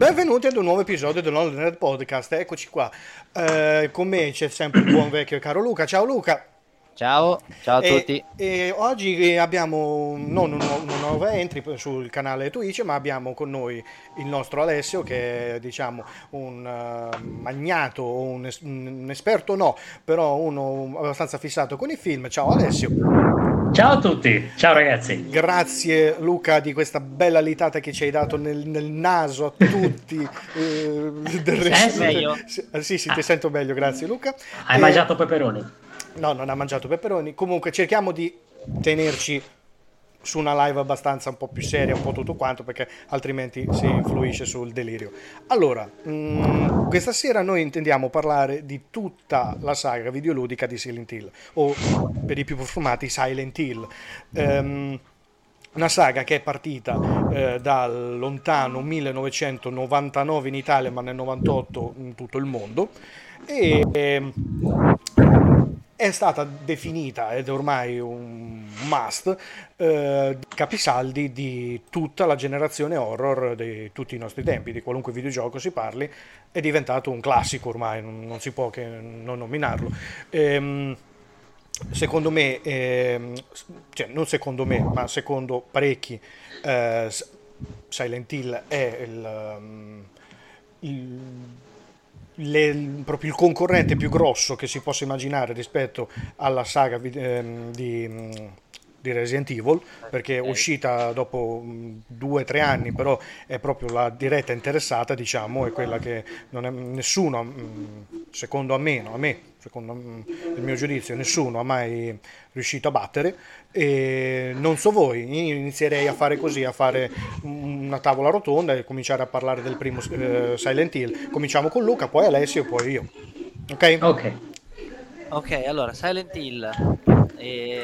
Benvenuti ad un nuovo episodio dell'Online Podcast, eccoci qua. Eh, con me c'è sempre il buon vecchio e caro Luca. Ciao Luca. Ciao, ciao a e, tutti. E oggi abbiamo non un, un nuovo entry sul canale Twitch, ma abbiamo con noi il nostro Alessio che è diciamo un uh, magnato, un, un esperto no, però uno abbastanza fissato con i film. Ciao Alessio. Ciao a tutti, ciao ragazzi. Grazie Luca di questa bella litata che ci hai dato nel, nel naso a tutti. eh, del resto, meglio? Sì, sì, ti ah. sento meglio, grazie Luca. Hai e... mangiato peperoni? No, non ha mangiato peperoni. Comunque cerchiamo di tenerci su una live abbastanza un po' più seria, un po' tutto quanto, perché altrimenti si influisce sul delirio. Allora, mh, mm, questa sera noi intendiamo parlare di tutta la saga videoludica di Silent Hill, o per i più profumati Silent Hill. Um, una saga che è partita eh, dal lontano 1999 in Italia, ma nel 98 in tutto il mondo. E, eh, è stata definita ed è ormai un must eh, capisaldi di tutta la generazione horror di tutti i nostri tempi, di qualunque videogioco si parli, è diventato un classico ormai, non, non si può che non nominarlo. Ehm, secondo me, ehm, cioè non secondo me, ma secondo parecchi, eh, Silent Hill è il, um, il le, proprio il concorrente più grosso che si possa immaginare rispetto alla saga ehm, di, di Resident Evil perché è uscita dopo due o tre anni però è proprio la diretta interessata diciamo è quella che non è, nessuno secondo a me, a me secondo il mio giudizio nessuno ha mai riuscito a battere e non so voi, io inizierei a fare così, a fare una tavola rotonda e cominciare a parlare del primo eh, Silent Hill. Cominciamo con Luca, poi Alessio poi io. Ok? Ok. Ok, allora Silent Hill. E...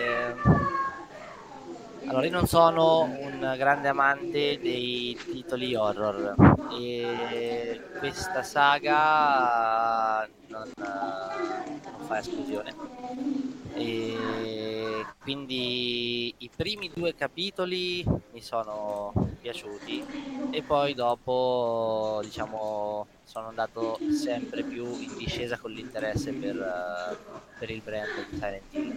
Allora, io non sono un grande amante dei titoli horror e questa saga non, non fa esclusione e quindi i primi due capitoli mi sono piaciuti e poi dopo diciamo sono andato sempre più in discesa con l'interesse per, per il brand di Silent Hill.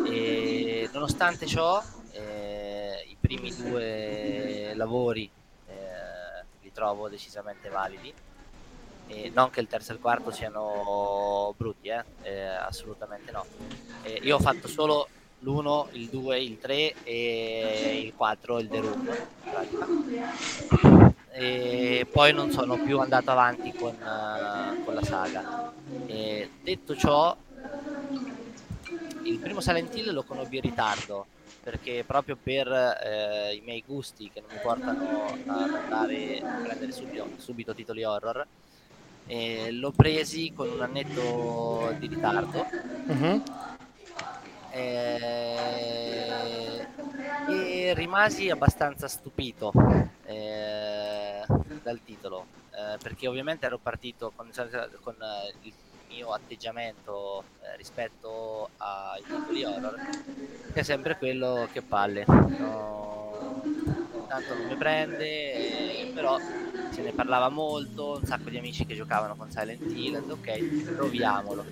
E nonostante ciò eh, i primi due lavori eh, li trovo decisamente validi e non che il terzo e il quarto siano brutti, eh? Eh, assolutamente no. Io ho fatto solo l'1, il 2, il 3 e il 4, il The Room. E poi non sono più andato avanti con, uh, con la saga. E detto ciò, il primo Silent Hill lo conobbi in ritardo perché proprio per eh, i miei gusti che non mi portano ad andare a prendere subito, subito titoli horror e l'ho presi con un annetto di ritardo uh-huh. e, e, rimasi abbastanza stupito eh, dal titolo eh, perché ovviamente ero partito con, con il mio atteggiamento eh, rispetto ai titoli horror è sempre quello che palle. No, tanto non mi prende però se ne parlava molto, un sacco di amici che giocavano con Silent Hill, ok, proviamolo.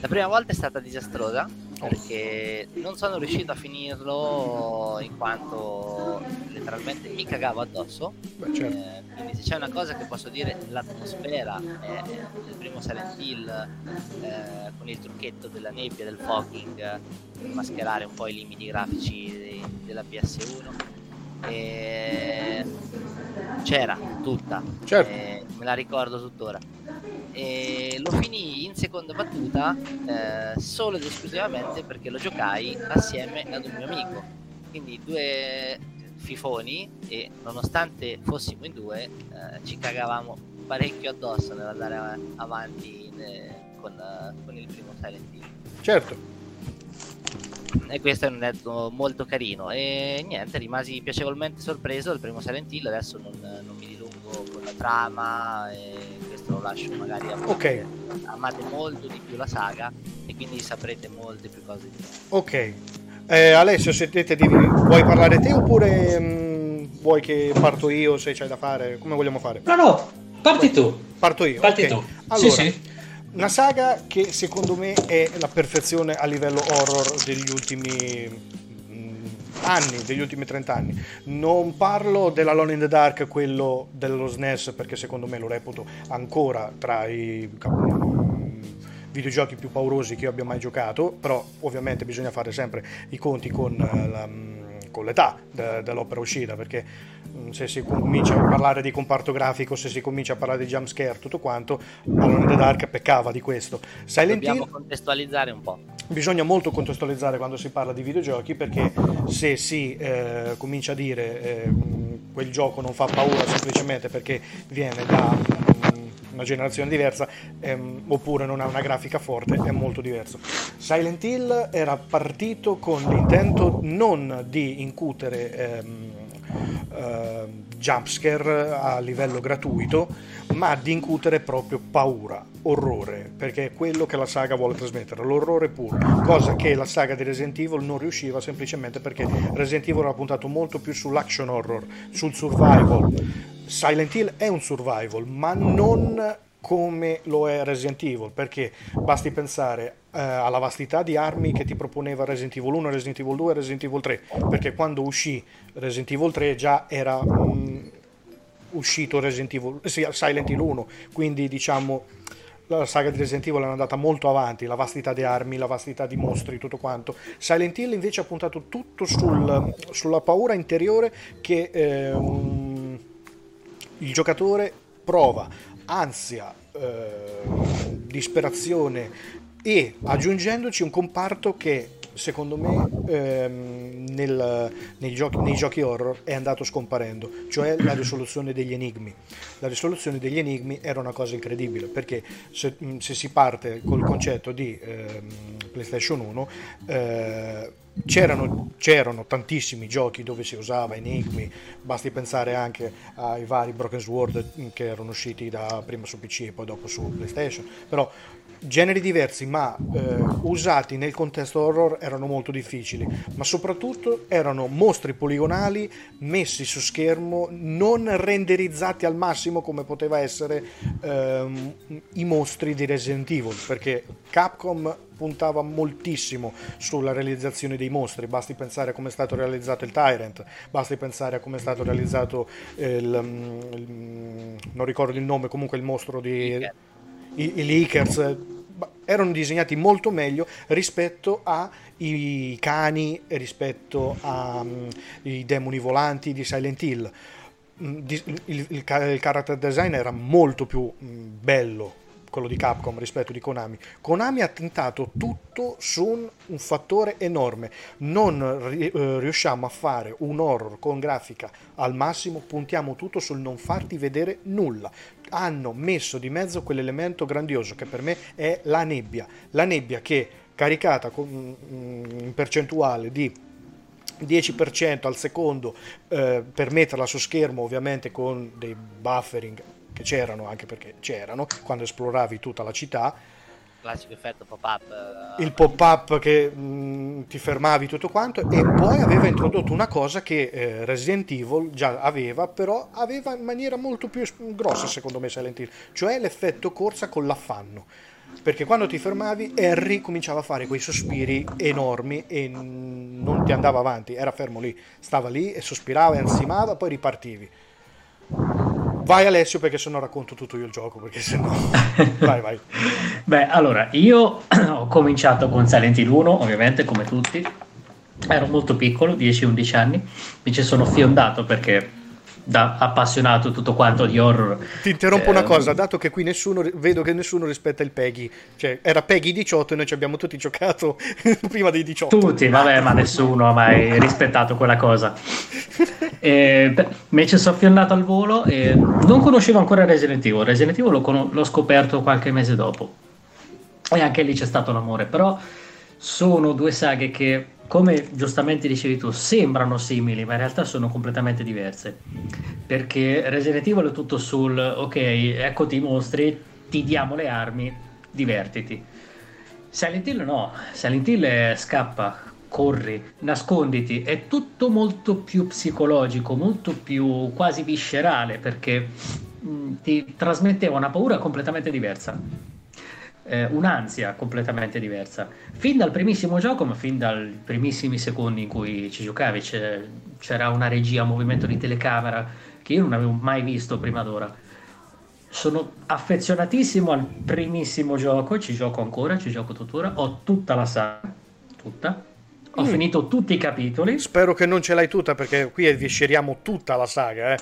La prima volta è stata disastrosa perché non sono riuscito a finirlo in quanto letteralmente mi cagavo addosso. Beh, certo. eh, quindi se c'è una cosa che posso dire, l'atmosfera del primo Silent Hill eh, con il trucchetto della nebbia, del fogging, per mascherare un po' i limiti grafici della PS1. E c'era tutta, certo. eh, me la ricordo tuttora. E lo finì in seconda battuta eh, solo ed esclusivamente perché lo giocai assieme ad un mio amico. Quindi due fifoni e nonostante fossimo in due eh, ci cagavamo parecchio addosso nell'andare avanti in, eh, con, con il primo Silent Hill. Certo e questo è un netto molto carino e niente rimasi piacevolmente sorpreso dal primo Silent Hill adesso non, non mi dilungo con la trama e questo lo lascio magari a voi ok amate molto di più la saga e quindi saprete molte più cose di me ok eh, Alessio se te, ti, vuoi parlare te oppure mh, mm, vuoi che parto io se c'hai da fare? Come vogliamo fare? No, no, parti tu. Parto io. Parti ok. tu. Allora, sì, sì. Una saga che secondo me è la perfezione a livello horror degli ultimi mm, anni, degli ultimi 30 anni. Non parlo della Lone in the Dark, quello dello SNES, perché secondo me lo reputo ancora tra i mm, videogiochi più paurosi che io abbia mai giocato, però ovviamente bisogna fare sempre i conti con, eh, la, mm, con l'età de- dell'opera uscita, perché se si comincia a parlare di comparto grafico, se si comincia a parlare di jumpscare, tutto quanto, Alone in the Dark peccava di questo. Silent Dobbiamo Hill contestualizzare un po'. bisogna molto contestualizzare quando si parla di videogiochi perché se si eh, comincia a dire eh, quel gioco non fa paura semplicemente perché viene da una generazione diversa ehm, oppure non ha una grafica forte è molto diverso. Silent Hill era partito con l'intento non di incutere ehm, ehm, jumpscare a livello gratuito ma di incutere proprio paura, orrore, perché è quello che la saga vuole trasmettere, l'orrore puro, cosa che la saga di Resident Evil non riusciva semplicemente perché Resident Evil era puntato molto più sull'action horror, sul survival. Silent Hill è un survival, ma non come lo è Resident Evil, perché basti pensare eh, alla vastità di armi che ti proponeva Resident Evil 1, Resident Evil 2 e Resident Evil 3, perché quando uscì Resident Evil 3 già era mm, uscito Resident Evil, sì, Silent Hill 1, quindi diciamo la saga di Resident Evil è andata molto avanti, la vastità di armi, la vastità di mostri, tutto quanto. Silent Hill invece ha puntato tutto sul- sulla paura interiore che ehm, il giocatore prova, ansia, eh, disperazione e aggiungendoci un comparto che secondo me ehm, nel- nei, giochi, nei giochi horror è andato scomparendo, cioè la risoluzione degli enigmi. La risoluzione degli enigmi era una cosa incredibile perché se, se si parte col concetto di ehm, PlayStation 1 eh, c'erano, c'erano tantissimi giochi dove si usava enigmi, basti pensare anche ai vari Broken Sword che erano usciti da, prima su PC e poi dopo su PlayStation, però generi diversi ma eh, usati nel contesto horror erano molto difficili, ma soprattutto erano mostri poligonali messi su schermo, non renderizzati al massimo come poteva essere ehm, i mostri di Resident Evil, perché Capcom puntava moltissimo sulla realizzazione dei mostri, basti pensare a come è stato realizzato il Tyrant, basti pensare a come è stato realizzato il, mm, il- non ricordo il nome, comunque il mostro di Licker. I, i Leakers ba- erano disegnati molto meglio rispetto ai cani rispetto ai demoni volanti di Silent Hill. Mm, Il, il il character design era molto più mm, bello quello di Capcom rispetto di Konami. Konami ha tentato tutto su un, un fattore enorme. Non ri- eh, riusciamo a fare un horror con grafica al massimo, puntiamo tutto sul non farti vedere nulla. Hanno messo di mezzo quell'elemento grandioso che per me è la nebbia. La nebbia che caricata con mm, in percentuale di 10% al secondo eh, per metterla su schermo ovviamente con dei buffering che c'erano anche perché c'erano quando esploravi tutta la città Classico effetto pop-up. eh, il pop-up che mh, ti fermavi tutto quanto e poi aveva introdotto una cosa che eh, Resident Evil già aveva però aveva in maniera molto più grossa secondo me Silent Hill cioè l'effetto corsa con l'affanno perché quando ti fermavi Harry cominciava a fare quei sospiri enormi e n- non ti andava avanti era fermo lì stava lì e sospirava e ansimava poi ripartivi vai Alessio perché se no racconto tutto io il gioco perché se no vai vai Beh, allora, io ho cominciato con Silent Hill 1, ovviamente, come tutti. Ero molto piccolo, 10-11 anni. Mi ci sono fiondato perché da appassionato tutto quanto di horror. Ti interrompo una ehm, cosa, dato che qui nessuno, vedo che nessuno rispetta il Peggy, cioè era Peggy 18 e noi ci abbiamo tutti giocato prima dei 18. Tutti, vabbè, ma nessuno ha mai rispettato quella cosa. E, beh, mi ci sono fiondato al volo e non conoscevo ancora Resident Evil. Resident Evil l'ho, con- l'ho scoperto qualche mese dopo. E anche lì c'è stato l'amore. Però sono due saghe che, come giustamente dicevi tu, sembrano simili, ma in realtà sono completamente diverse. Perché Resident Evil è tutto sul ok, eccoti i mostri, ti diamo le armi, divertiti. Silent Hill no, Silent Hill è scappa, corri, nasconditi, è tutto molto più psicologico, molto più quasi viscerale perché mm, ti trasmetteva una paura completamente diversa. Eh, un'ansia completamente diversa. Fin dal primissimo gioco, ma fin dai primissimi secondi in cui ci giocavi, c'era una regia, un movimento di telecamera che io non avevo mai visto prima d'ora. Sono affezionatissimo al primissimo gioco, ci gioco ancora, ci gioco tuttora, ho tutta la saga, tutta, ho mm. finito tutti i capitoli. Spero che non ce l'hai tutta perché qui evisceriamo tutta la saga. Eh.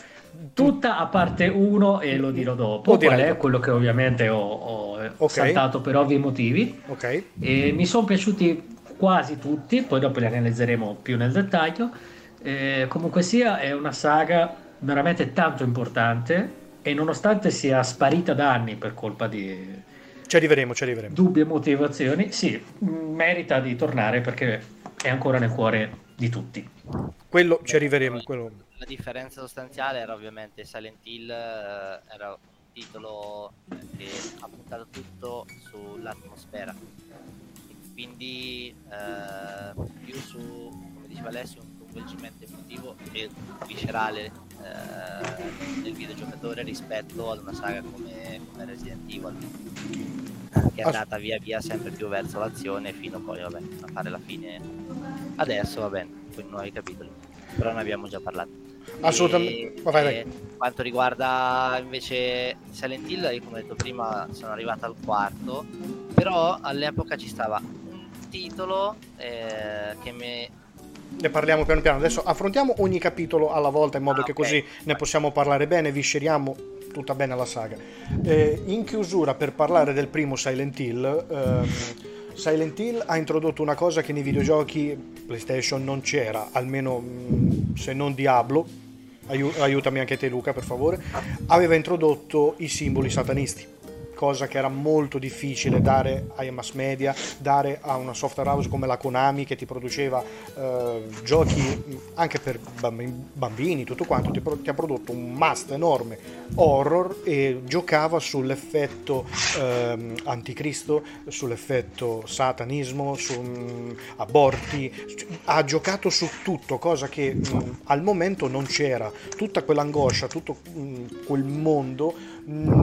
Tutta a parte uno e lo dirò dopo. Lo qual è quello che ovviamente ho, ho okay. saltato per ovvi motivi. Ok. E mi sono piaciuti quasi tutti, poi dopo li analizzeremo più nel dettaglio. Eh, comunque sia, è una saga veramente tanto importante e nonostante sia sparita da anni per colpa di ci arriveremo, ci arriveremo. Dubbie motivazioni, sì, merita di tornare perché è ancora nel cuore di tutti. Quello ci arriveremo. Quello... La differenza sostanziale era ovviamente Silent Hill, eh, era un titolo che ha puntato tutto sull'atmosfera, quindi eh, più su, come diceva Alessio, un coinvolgimento emotivo e viscerale eh, del videogiocatore rispetto ad una saga come, come Resident Evil che è andata via via sempre più verso l'azione fino poi vabbè, a fare la fine. Adesso va bene con i nuovi capitoli però ne abbiamo già parlato. Assolutamente. E, quanto riguarda invece Silent Hill io come ho detto prima sono arrivato al quarto però all'epoca ci stava un titolo eh, che mi ne parliamo piano piano. Adesso affrontiamo ogni capitolo alla volta in modo ah, che okay. così ne possiamo parlare bene, visceriamo tutta bene la saga. Eh, in chiusura, per parlare del primo Silent Hill, ehm, Silent Hill ha introdotto una cosa che nei videogiochi PlayStation non c'era, almeno mm, se non Diablo, aiu- aiutami anche te Luca per favore, aveva introdotto i simboli satanisti cosa che era molto difficile dare ai mass media, dare a una software house come la Konami che ti produceva eh, giochi anche per bambini, tutto quanto, ti, ti, ha prodotto un must enorme horror e giocava sull'effetto eh, anticristo, sull'effetto satanismo, su mh, aborti, ha giocato su tutto, cosa che mh, al momento non c'era, tutta quell'angoscia, tutto mh, quel mondo Mm,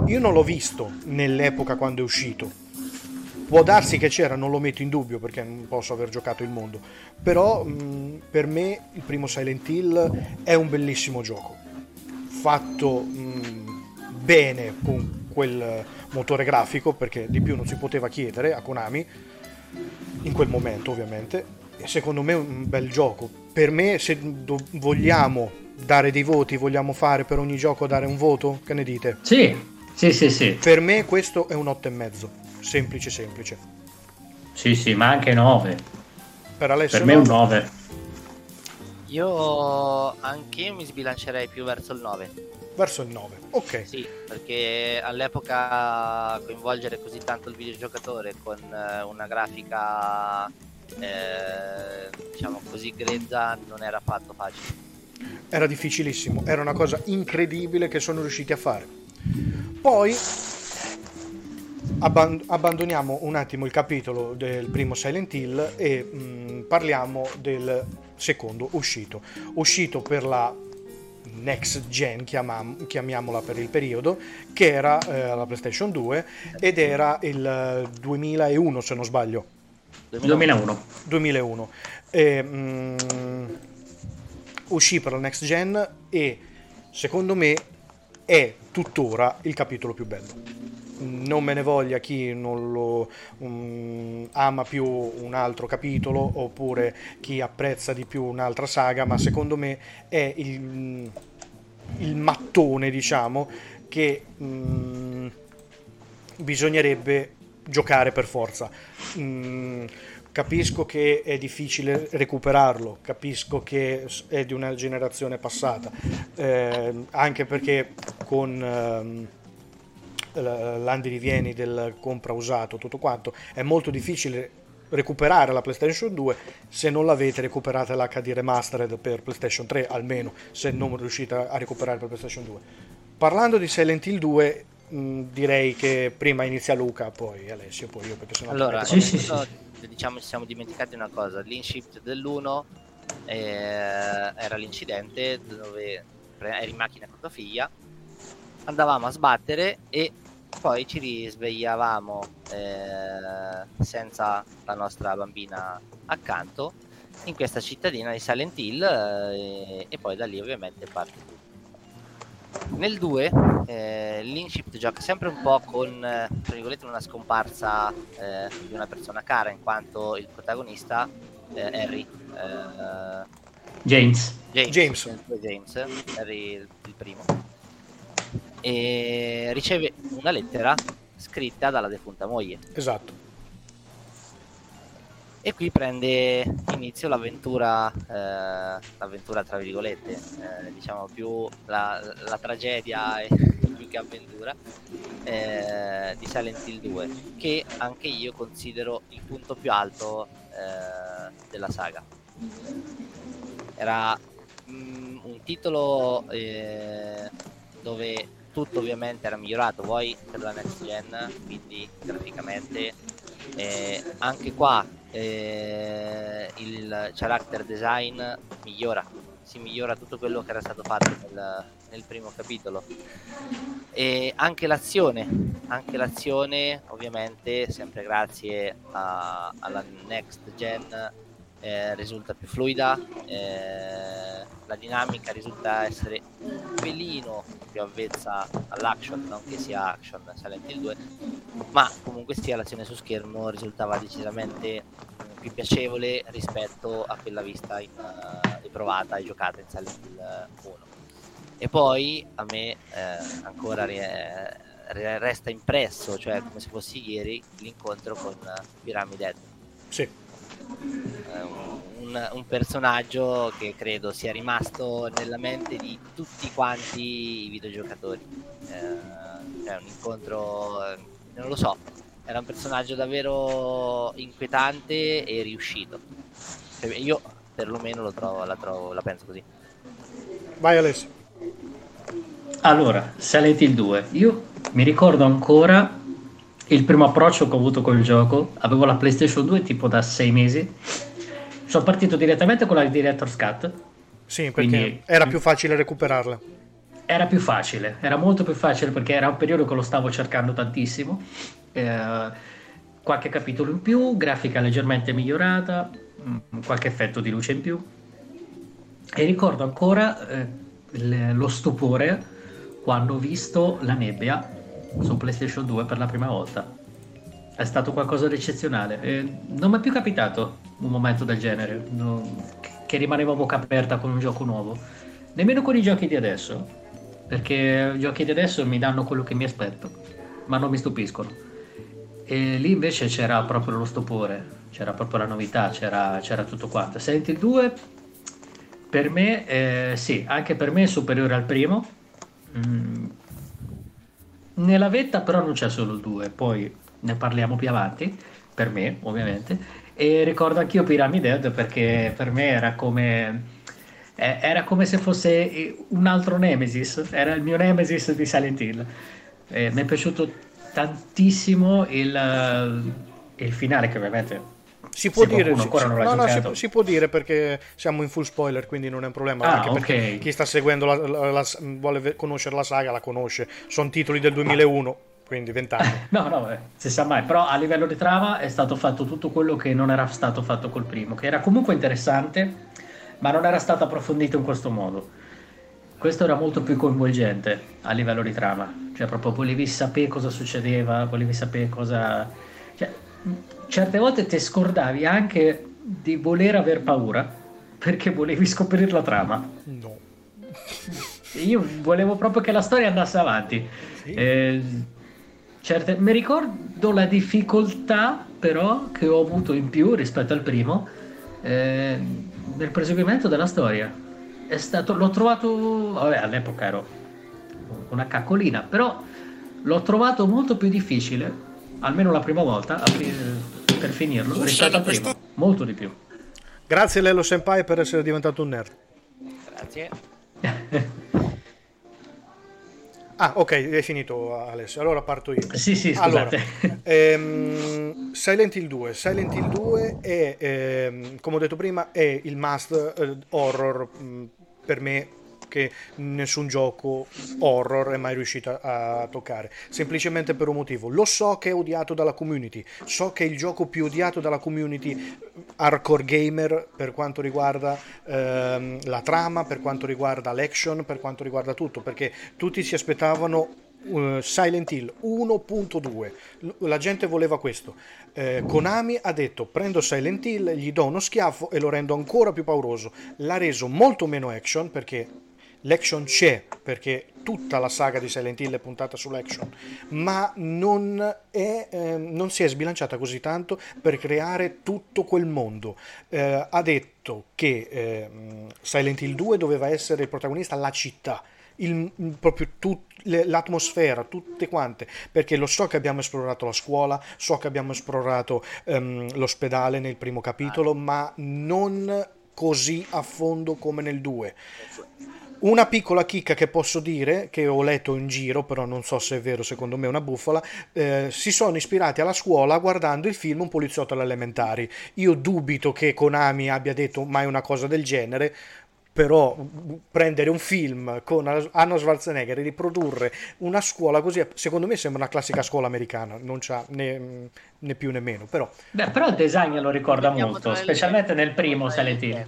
io non l'ho visto nell'epoca quando è uscito. Può darsi che c'era, non lo metto in dubbio perché non posso aver giocato il mondo. Però mh, mm, per me il primo Silent Hill è un bellissimo gioco. Fatto mh, mm, bene con quel motore grafico perché di più non si poteva chiedere a Konami in quel momento ovviamente. E secondo me è un bel gioco. Per me se do- vogliamo dare dei voti, vogliamo fare per ogni gioco dare un voto? Che ne dite? Sì, sì, sì, sì. Per me questo è un 8,5, semplice, semplice. Sì, sì, ma anche 9. Per, Alessio per me è un 9. Io anche mi sbilancerei più verso il 9. Verso il 9, ok. Sì, perché all'epoca coinvolgere così tanto il videogiocatore con eh, una grafica eh, diciamo così grezza non era affatto facile era difficilissimo, era una cosa incredibile che sono riusciti a fare. Poi abband- abbandoniamo un attimo il capitolo del primo Silent Hill e mh, mm, parliamo del secondo uscito. Uscito per la next gen, chiamam- chiamiamola per il periodo, che era eh, la PlayStation 2 ed era il 2001 se non sbaglio. 2001. 2001. E, mh, uscì per la next gen e secondo me è tuttora il capitolo più bello. Non me ne voglia chi non lo um, ama più un altro capitolo oppure chi apprezza di più un'altra saga, ma secondo me è il, il mattone, diciamo, che um, bisognerebbe giocare per forza. Um, Capisco che è difficile recuperarlo, capisco che è di una generazione passata, eh, anche perché con eh, l'Andy Rivieni del compra usato, tutto quanto, è molto difficile recuperare la PlayStation 2 se non l'avete recuperata l'HD Remastered per PlayStation 3 almeno se non riuscite a recuperare per PlayStation 2 parlando di Silent Hill 2 mh, direi che prima inizia Luca, poi Alessio, poi io perché sono Allora, Sì, sì, sì, diciamo ci siamo dimenticati una cosa, l'inshift dell'1 eh, era l'incidente dove eri in macchina con tua figlia, andavamo a sbattere e poi ci risvegliavamo eh, senza la nostra bambina accanto in questa cittadina di Silent Hill eh, e poi da lì ovviamente parte tutto. Nel 2 eh, l'Inshift gioca sempre un po' con eh, tra virgolette una scomparsa eh, di una persona cara in quanto il protagonista eh, Harry eh, James. James, James. James, Harry il il primo e riceve una lettera scritta dalla defunta moglie Esatto. E qui prende inizio l'avventura, eh, l'avventura tra virgolette, eh, diciamo più la, la tragedia più che avventura eh, di Silent Hill 2, che anche io considero il punto più alto eh, della saga. Era mm, un titolo eh, dove tutto ovviamente era migliorato, poi per la next gen, quindi graficamente eh, anche qua eh, il character design migliora, si migliora tutto quello che era stato fatto nel, nel primo capitolo. E anche l'azione, anche l'azione ovviamente sempre grazie a- alla next gen eh, risulta più fluida, eh, la dinamica risulta essere un pelino più avvezza all'action, non che sia action Silent Hill 2, ma comunque sia l'azione su schermo risultava decisamente mm, più piacevole rispetto a quella vista in, eh, e e giocata in Silent Hill 1. E poi a me eh, ancora re- re- resta impresso, cioè come se fossi ieri, l'incontro con eh, Pyramid Head Sì. Eh, un, un personaggio che credo sia rimasto nella mente di tutti quanti i videogiocatori. Eh, è un incontro, eh, non lo so, era un personaggio davvero inquietante e riuscito. Cioè, Io perlomeno lo trovo, la, trovo, la penso così. Vai Alessio. Allora, Silent Hill 2. Io mi ricordo ancora il primo approccio che ho avuto col gioco. Avevo la PlayStation 2 tipo da sei mesi. Sono partito direttamente con la Director's Cut. Sì, perché Quindi- era più facile recuperarla. Era più facile, era molto più facile perché era un periodo che lo stavo cercando tantissimo. Eh, qualche capitolo in più, grafica leggermente migliorata, mm, qualche effetto di luce in più. E ricordo ancora eh, il- lo stupore quando ho visto la nebbia su PlayStation 2 per la prima volta. È stato qualcosa di eccezionale. E non mi è più capitato un momento del genere, no- che a bocca aperta con un gioco nuovo. Nemmeno con i giochi di adesso, perché i giochi di adesso mi danno quello che mi aspetto, ma non mi stupiscono. E lì invece c'era proprio lo stupore, c'era proprio la novità, c'era, c'era tutto quanto. Silent Hill 2, per me, eh, sì, anche per me è superiore al primo. Mm. Nella vetta però non c'è solo 2, poi ne parliamo più avanti, per me ovviamente. E ricordo anch'io Pyramid Head perché per me era come, eh, era come se fosse eh, un altro Nemesis, era il mio Nemesis di Silent Hill. Eh, mi è piaciuto tantissimo il, il finale che ovviamente Si può dire, si, no, no, si, si può dire perché siamo in full spoiler, quindi non è un problema. Ah, anche perché ok. chi sta seguendo la, la- la- vuole conoscere la saga, la conosce. Sono titoli del 2001, quindi 20 anni. No, no, eh, si sa mai, però a livello di trama è stato fatto tutto quello che non era stato fatto col primo, che era comunque interessante, ma non era stato approfondito in questo modo. Questo era molto più coinvolgente a livello di trama, cioè proprio volevi sapere cosa succedeva, volevi sapere cosa... Cioè, certe volte ti scordavi anche di voler aver paura, perché volevi scoprire la trama. No. Io volevo proprio che la storia andasse avanti. Sì. Eh, certe- mi ricordo la difficoltà però che ho avuto in più rispetto al primo eh, nel proseguimento della storia. È stato, l'ho trovato, vabbè, all'epoca ero una caccolina, però l'ho trovato molto più difficile, almeno la prima volta, apri- per finirlo, rispetto al primo. Molto di più. Grazie Lello Senpai per essere diventato un nerd. Grazie. Ah, ok, hai finito Alessio. Allora parto io. Sì, sì, scusate. Allora, ehm, Silent Hill 2. Silent Hill 2 è, ehm, come ho detto prima, è il must eh, horror mh, mm, per me che nessun gioco horror è mai riuscito a toccare, semplicemente per un motivo. Lo so che è odiato dalla community, so che è il gioco più odiato dalla community hardcore gamer per quanto riguarda ehm, la trama, per quanto riguarda l'action, per quanto riguarda tutto, perché tutti si aspettavano uh, Silent Hill 1.2. La gente voleva questo. Eh, Konami ha detto prendo Silent Hill, gli do uno schiaffo e lo rendo ancora più pauroso. L'ha reso molto meno action perché l'action c'è perché tutta la saga di Silent Hill è puntata sull'action, ma non, è, eh, non si è sbilanciata così tanto per creare tutto quel mondo. Eh, ha detto che eh, Silent Hill 2 doveva essere il protagonista la città. Il, proprio tut, l'atmosfera, tutte quante, perché lo so che abbiamo esplorato la scuola, so che abbiamo esplorato um, l'ospedale nel primo capitolo, ma non così a fondo come nel 2. Una piccola chicca che posso dire, che ho letto in giro, però non so se è vero, secondo me è una bufala, eh, si sono ispirati alla scuola guardando il film Un poliziotto alle elementari. Io dubito che Konami abbia detto mai una cosa del genere, però prendere un film con Arnold Schwarzenegger e riprodurre una scuola così, secondo me sembra una classica scuola americana, non c'ha né, né più né meno, però... Beh, però il design lo ricorda molto, specialmente nel primo Silent Hill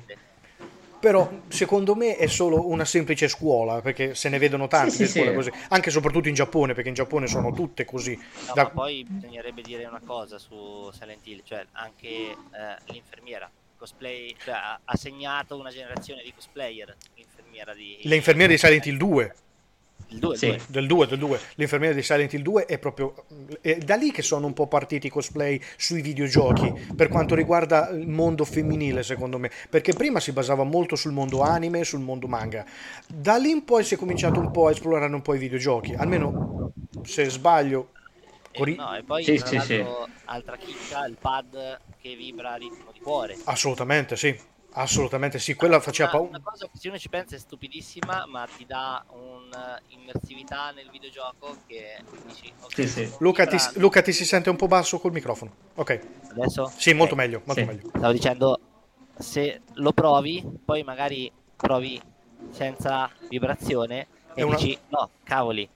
però secondo me è solo una semplice scuola perché se ne vedono tante sì, sì, sì. così anche e soprattutto in Giappone perché in Giappone sono tutte così. No, da... ma poi bisognerebbe dire una cosa su Silent Hill cioè anche eh, l'infermiera. Cosplay cioè, ha, segnato una generazione di cosplayer l'infermiera di le infermiere di Silent Hill 2 il 2, sì. del 2, del 2. L'infermiera di Silent Hill 2 è proprio è da lì che sono un po' partiti i cosplay sui videogiochi per quanto riguarda il mondo femminile, secondo me, perché prima si basava molto sul mondo anime, sul mondo manga. Da lì in poi si è cominciato un po' a esplorare un po' i videogiochi, almeno se sbaglio e, no, e poi sì, sì, sì. altra chicca, il pad che vibra a ritmo di cuore. Assolutamente, sì. Assolutamente sì, quella faceva paura. Una cosa che se uno ci pensa è stupidissima, ma ti dà un'immersività nel videogioco che dici... Okay, sì, sì. Luca, ti, Luca, ti, si sente un po' basso col microfono. Ok. Adesso? Sì, molto okay. meglio, molto sì. meglio. Stavo dicendo, se lo provi, poi magari provi senza vibrazione e una... dici, no, cavoli,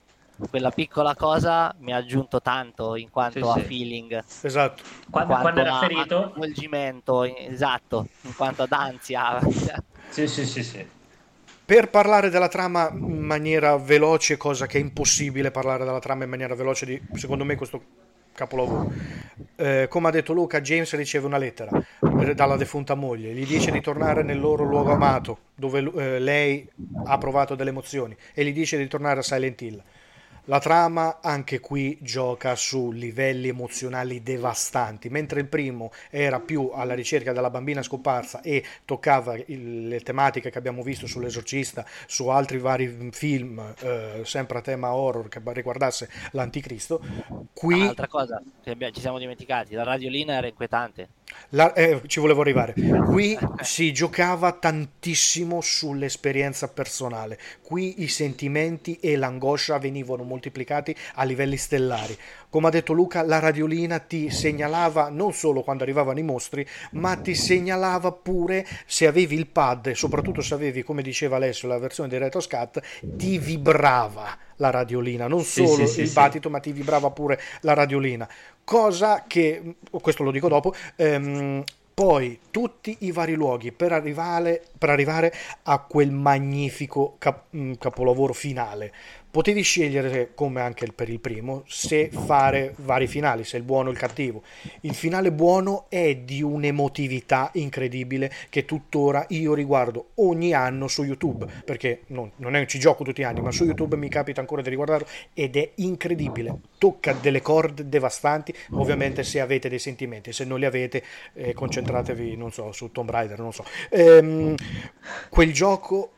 quella piccola cosa mi ha aggiunto tanto in quanto sì, a sì. feeling. Esatto. Quando, quando era ferito? Coinvolgimento, esatto, in quanto ad ansia. sì, sì, sì, sì. Per parlare della trama in maniera veloce, cosa che è impossibile parlare della trama in maniera veloce di, secondo me, questo capolavoro. Eh, come ha detto Luca, James riceve una lettera eh, dalla defunta moglie, gli dice di tornare nel loro luogo amato, dove eh, lei ha provato delle emozioni, e gli dice di tornare a Silent Hill. La trama anche qui gioca su livelli emozionali devastanti, mentre il primo era più alla ricerca della bambina scomparsa e toccava il, le tematiche che abbiamo visto sull'esorcista, su altri vari film, eh, sempre a tema horror che riguardasse l'anticristo. Qui... Ah, altra cosa, ci siamo dimenticati, la radiolina era inquietante. La, eh, ci volevo arrivare. Qui si giocava tantissimo sull'esperienza personale. Qui i sentimenti e l'angoscia venivano moltiplicati a livelli stellari. Come ha detto Luca, la radiolina ti segnalava non solo quando arrivavano i mostri, ma ti segnalava pure se avevi il pad e soprattutto se avevi, come diceva Alessio, la versione di Retro Scat, ti vibrava la radiolina, non solo sì, sì, il sì, battito, ma ti vibrava pure la radiolina. Cosa che, questo lo dico dopo, ehm, poi tutti i vari luoghi per arrivare, per arrivare a quel magnifico cap- mm, capolavoro finale. Potevi scegliere, come anche per il primo, se fare vari finali, se il buono o il cattivo. Il finale buono è di un'emotività incredibile che tuttora io riguardo ogni anno su YouTube, perché non, non è, ci gioco tutti gli anni, ma su YouTube mi capita ancora di riguardarlo ed è incredibile. Tocca delle corde devastanti, ovviamente se avete dei sentimenti, se non li avete eh, concentratevi, non so, su Tomb Raider, non so. Ehm, quel gioco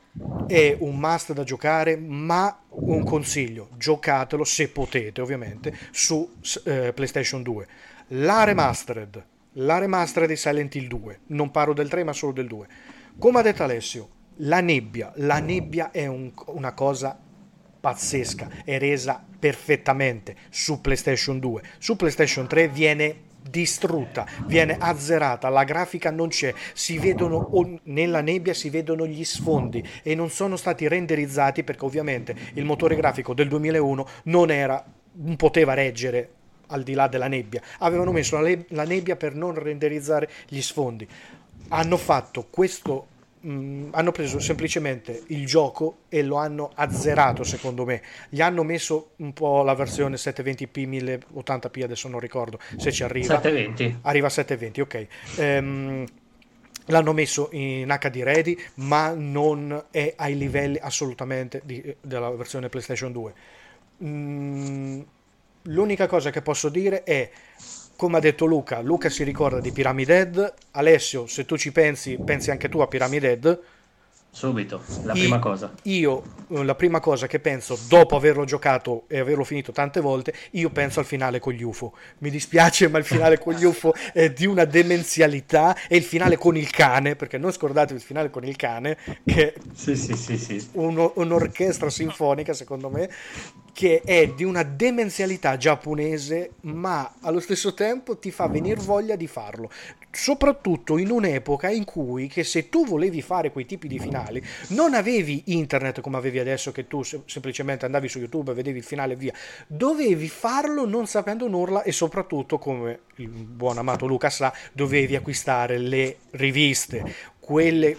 è un must da giocare, ma un consiglio, giocatelo se potete ovviamente su eh, PlayStation 2. La remastered, la remastered di Silent Hill 2, non parlo del 3 ma solo del 2. Come ha detto Alessio, la nebbia, la nebbia è un, una cosa pazzesca, è resa perfettamente su PlayStation 2. Su PlayStation 3 viene distrutta, viene azzerata, la grafica non c'è, si vedono nella nebbia si vedono gli sfondi e non sono stati renderizzati perché ovviamente il motore grafico del 2001 non era non poteva reggere al di là della nebbia. Avevano messo la, nebbia per non renderizzare gli sfondi. Hanno fatto questo Mm, hanno preso semplicemente il gioco e lo hanno azzerato secondo me. Gli hanno messo un po' la versione 720p 1080p adesso non ricordo se ci arriva. 720 arriva a 720 ok. Ehm, l'hanno messo in HD ready ma non è ai livelli assolutamente di, della versione PlayStation 2 mm, l'unica cosa che posso dire è come ha detto Luca, Luca si ricorda di Pyramid Head. Alessio, se tu ci pensi, pensi anche tu a Pyramid Head. Subito, la prima io, cosa. Io, eh, la prima cosa che penso, dopo averlo giocato e averlo finito tante volte, io penso al finale con gli UFO. Mi dispiace, ma il finale con gli UFO è di una demenzialità. E il finale con il cane, perché non scordatevi il finale con il cane, che sì, sì, sì, sì. Un, un'orchestra sinfonica, secondo me, che è di una demenzialità giapponese, ma allo stesso tempo ti fa venire voglia di farlo. Soprattutto in un'epoca in cui, che se tu volevi fare quei tipi di finali, non avevi internet come avevi adesso, che tu semplicemente andavi su YouTube, vedevi il finale e via. Dovevi farlo non sapendo nulla e soprattutto, come il buon amato Luca sa, dovevi acquistare le riviste, quelle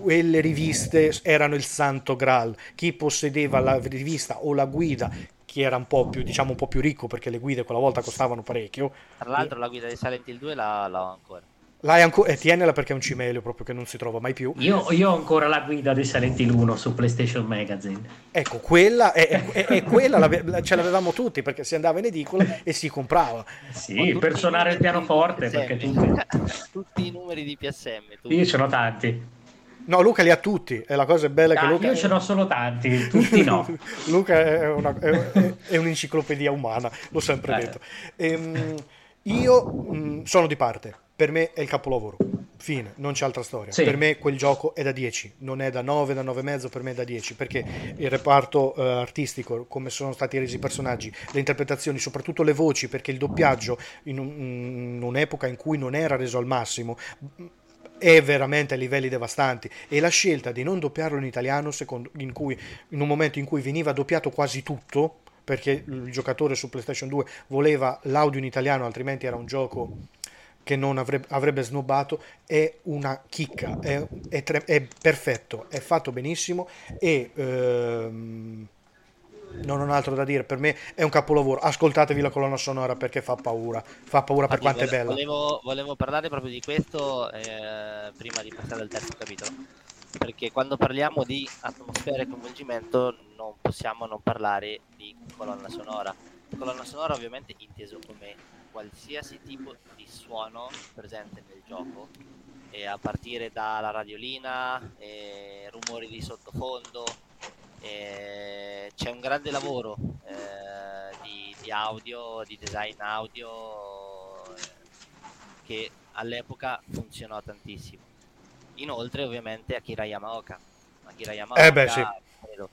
quelle riviste erano il santo graal. Chi possedeva la rivista o la guida, chi era un po' più, diciamo, un po' più ricco, perché le guide quella volta costavano parecchio. Tra l'altro, la guida di Silent Hill 2 la, la ho ancora. L'hai ancora? E eh, tienila perché è un cimelio proprio che non si trova mai più. Io, io ho ancora la guida di Silent Hill 1 su PlayStation Magazine. Ecco, quella, è, è, è quella ce l'avevamo tutti perché si andava in edicola e si comprava. Sì, per suonare il pianoforte. Perché tutti... tutti i numeri di PSM. Tutti. Io ce n'ho tanti. No, Luca li ha tutti, e la cosa bella è che Luca... Io ce n'ho solo tanti, tutti no. Luca è, una, è, è, un'enciclopedia umana, l'ho sempre eh. detto. Ehm, io mh, mm, sono di parte, per me è il capolavoro. Fine, non c'è altra storia. Sì. Per me quel gioco è da 10, non è da 9, da 9,5, per me è da 10, perché il reparto uh, artistico, come sono stati resi i personaggi, le interpretazioni, soprattutto le voci, perché il doppiaggio in, un, in un'epoca in cui non era reso al massimo, è veramente a livelli devastanti. E la scelta di non doppiarlo in italiano secondo, in, cui, in un momento in cui veniva doppiato quasi tutto perché il giocatore su PlayStation 2 voleva l'audio in italiano altrimenti era un gioco che non avrebbe, avrebbe snobbato è una chicca è, è, tre, è perfetto è fatto benissimo e ehm, non ho altro da dire, per me è un capolavoro. Ascoltatevi la colonna sonora perché fa paura, fa paura per quanto è bella. Volevo, volevo, parlare proprio di questo eh, prima di passare al terzo capitolo, perché quando parliamo di atmosfera e coinvolgimento non possiamo non parlare di colonna sonora. Colonna sonora ovviamente inteso come qualsiasi tipo di suono presente nel gioco, e a partire dalla radiolina, rumori di sottofondo, eh, c'è un grande lavoro eh, di, di, audio, di design audio eh, che all'epoca funzionò tantissimo. Inoltre ovviamente Akira Yamaoka. Akira Yamaoka eh beh, sì. credo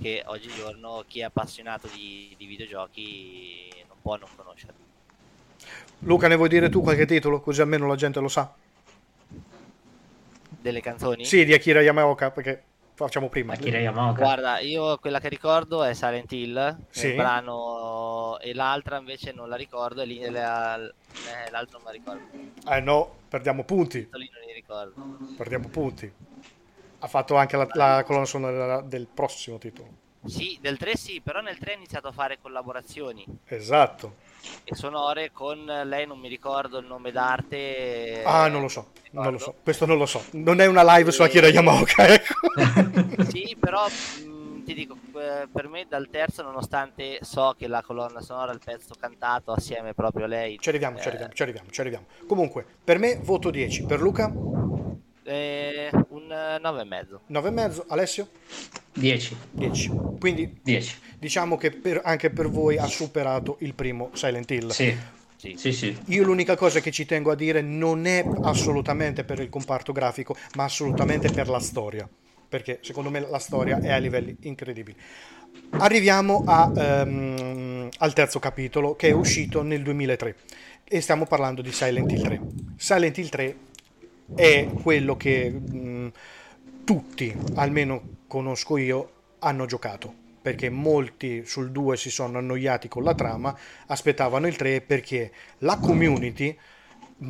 che oggigiorno chi è appassionato di, di videogiochi non può non conoscere. Luca, ne vuoi dire tu qualche titolo? Così almeno la gente lo sa. Delle canzoni? Sì, di Akira Yamaoka, perché facciamo prima. Guarda, io quella che ricordo è Silent Hill, sì. il brano, e l'altra invece non la ricordo, e eh, l'altro non la ricordo. Eh no, perdiamo punti. Non li ricordo. Perdiamo punti. Ha fatto anche la, la colonna sonora del prossimo titolo. Sì, del 3 sì, però nel 3 ha iniziato a fare collaborazioni. Esatto. E sonore con lei, non mi ricordo il nome d'arte. Ah, non lo so, non lo so, questo non lo so. Non è una live e... su Akira Yamaoka, ecco. sì, però mh, ti dico, eh, per me dal terzo, nonostante so che la colonna sonora, il pezzo cantato assieme proprio a lei... Ci arriviamo, eh... ci arriviamo, ci arriviamo, ci arriviamo. Comunque, per me voto 10, per Luca? Eh, un 9,5. 9,5, Alessio? 10. 10. Quindi 10. diciamo che per, anche per voi ha superato il primo Silent Hill. Sì. Sì. sì, sì. Io l'unica cosa che ci tengo a dire non è assolutamente per il comparto grafico, ma assolutamente per la storia. perché secondo me la storia è a livelli incredibili. Arriviamo a, um, al terzo capitolo che è uscito nel 2003 e stiamo parlando di Silent Hill 3. Silent Hill 3 è quello che mh, tutti, almeno conosco io, hanno giocato perché molti sul 2 si sono annoiati con la trama, aspettavano il 3 perché la community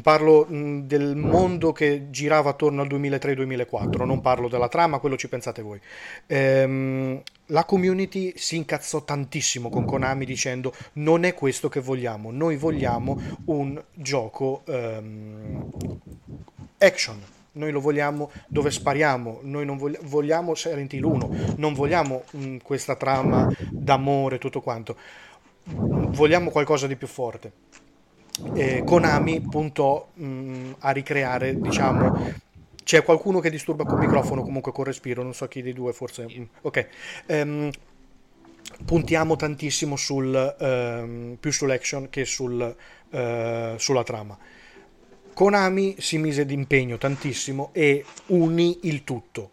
parlo del mondo che girava attorno al 2003-2004, non parlo della trama, quello ci pensate voi. Ehm, la community si incazzò tantissimo con Konami dicendo non è questo che vogliamo, noi vogliamo un gioco ehm, action. Noi lo vogliamo dove spariamo, noi non vogli- vogliamo Silent Hill 1, non vogliamo mh, questa trama d'amore, tutto quanto. Vogliamo qualcosa di più forte eh, Konami puntò mh, a ricreare, diciamo, c'è qualcuno che disturba col microfono, comunque col respiro, non so chi dei due, forse... Mh, ok. Um, puntiamo tantissimo sul, um, più sull'action che sul, uh, sulla trama. Konami si mise d'impegno tantissimo e unì il tutto,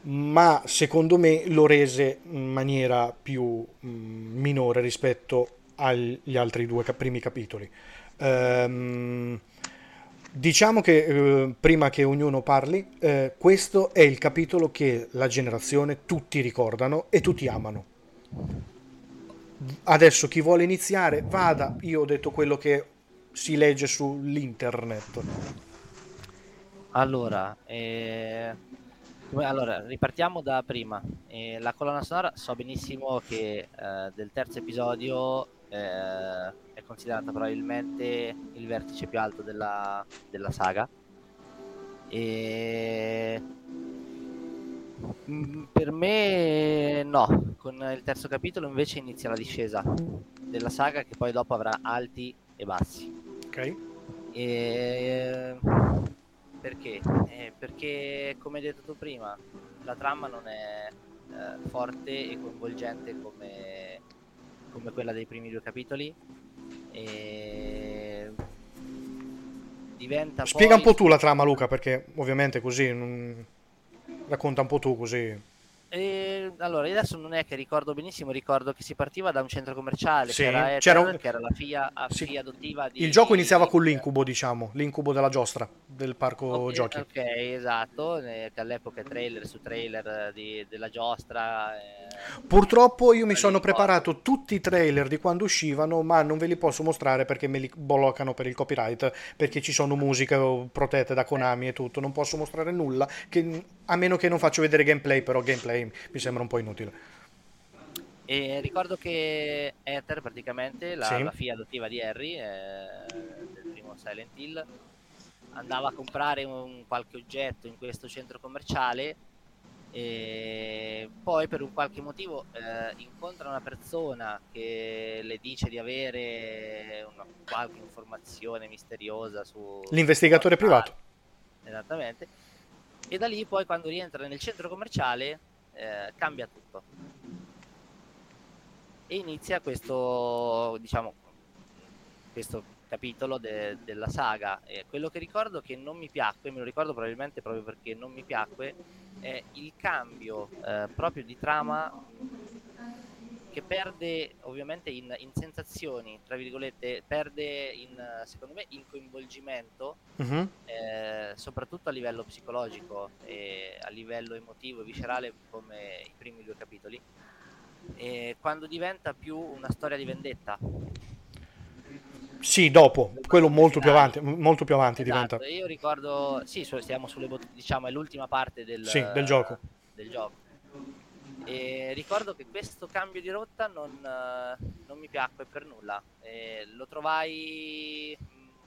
ma secondo me lo rese in maniera più mh, minore rispetto agli altri due primi capitoli. Um, diciamo che eh, prima che ognuno parli, eh, questo è il capitolo che la generazione tutti ricordano e tutti amano. Adesso chi vuole iniziare, vada. Io ho detto quello che si legge sull'internet. Allora, eh, allora, ripartiamo da prima. Eh, la colonna sonora so benissimo che eh, del terzo episodio eh, è considerata probabilmente il vertice più alto della, della saga. E mm, per me no, con il terzo capitolo invece inizia la discesa della saga che poi dopo avrà alti e bassi. Ok. E... Perché? Eh, perché come hai detto tu prima, la trama non è eh, forte e coinvolgente come come quella dei primi due capitoli. E diventa Spiega poi... un po' tu la trama, Luca, perché ovviamente così non... racconta un po' tu così. E, allora, io adesso non è che ricordo benissimo, ricordo che si partiva da un centro commerciale sì, che, era un... che era la figlia, sì. figlia adottiva di... Il gioco iniziava con l'incubo, diciamo, l'incubo della giostra del parco okay, giochi. Ok, esatto, che all'epoca trailer su trailer di, della giostra. Eh, Purtroppo io mi sono preparato tutti i trailer di quando uscivano, ma non ve li posso mostrare perché me li bloccano per il copyright, perché ci sono musiche protette da Konami e tutto, non posso mostrare nulla, che, a meno che non faccio vedere gameplay, però gameplay mi sembra un po' inutile. E ricordo che Ether, praticamente, la, sì. la figlia adottiva di Harry, eh, del primo Silent Hill, andava a comprare un, qualche oggetto in questo centro commerciale e poi per un qualche motivo eh, incontra una persona che le dice di avere una, qualche informazione misteriosa su... L'investigatore privato. Esattamente. E da lì poi quando rientra nel centro commerciale eh, cambia tutto. E inizia questo, diciamo, questo capitolo de- della saga. E quello che ricordo che non mi piacque, me lo ricordo probabilmente proprio perché non mi piacque, è il cambio eh, proprio di trama che perde ovviamente in, in, sensazioni, tra virgolette, perde in, secondo me in coinvolgimento, uh-huh. eh, soprattutto a livello psicologico e a livello emotivo e viscerale come i primi due capitoli, e quando diventa più una storia di vendetta. Sì, dopo, quello molto più avanti, molto più avanti esatto, diventa. Io ricordo, sì, stiamo sulle diciamo, è l'ultima parte del, sì, del gioco. Del gioco e ricordo che questo cambio di rotta non, non mi piacque per nulla. E lo trovai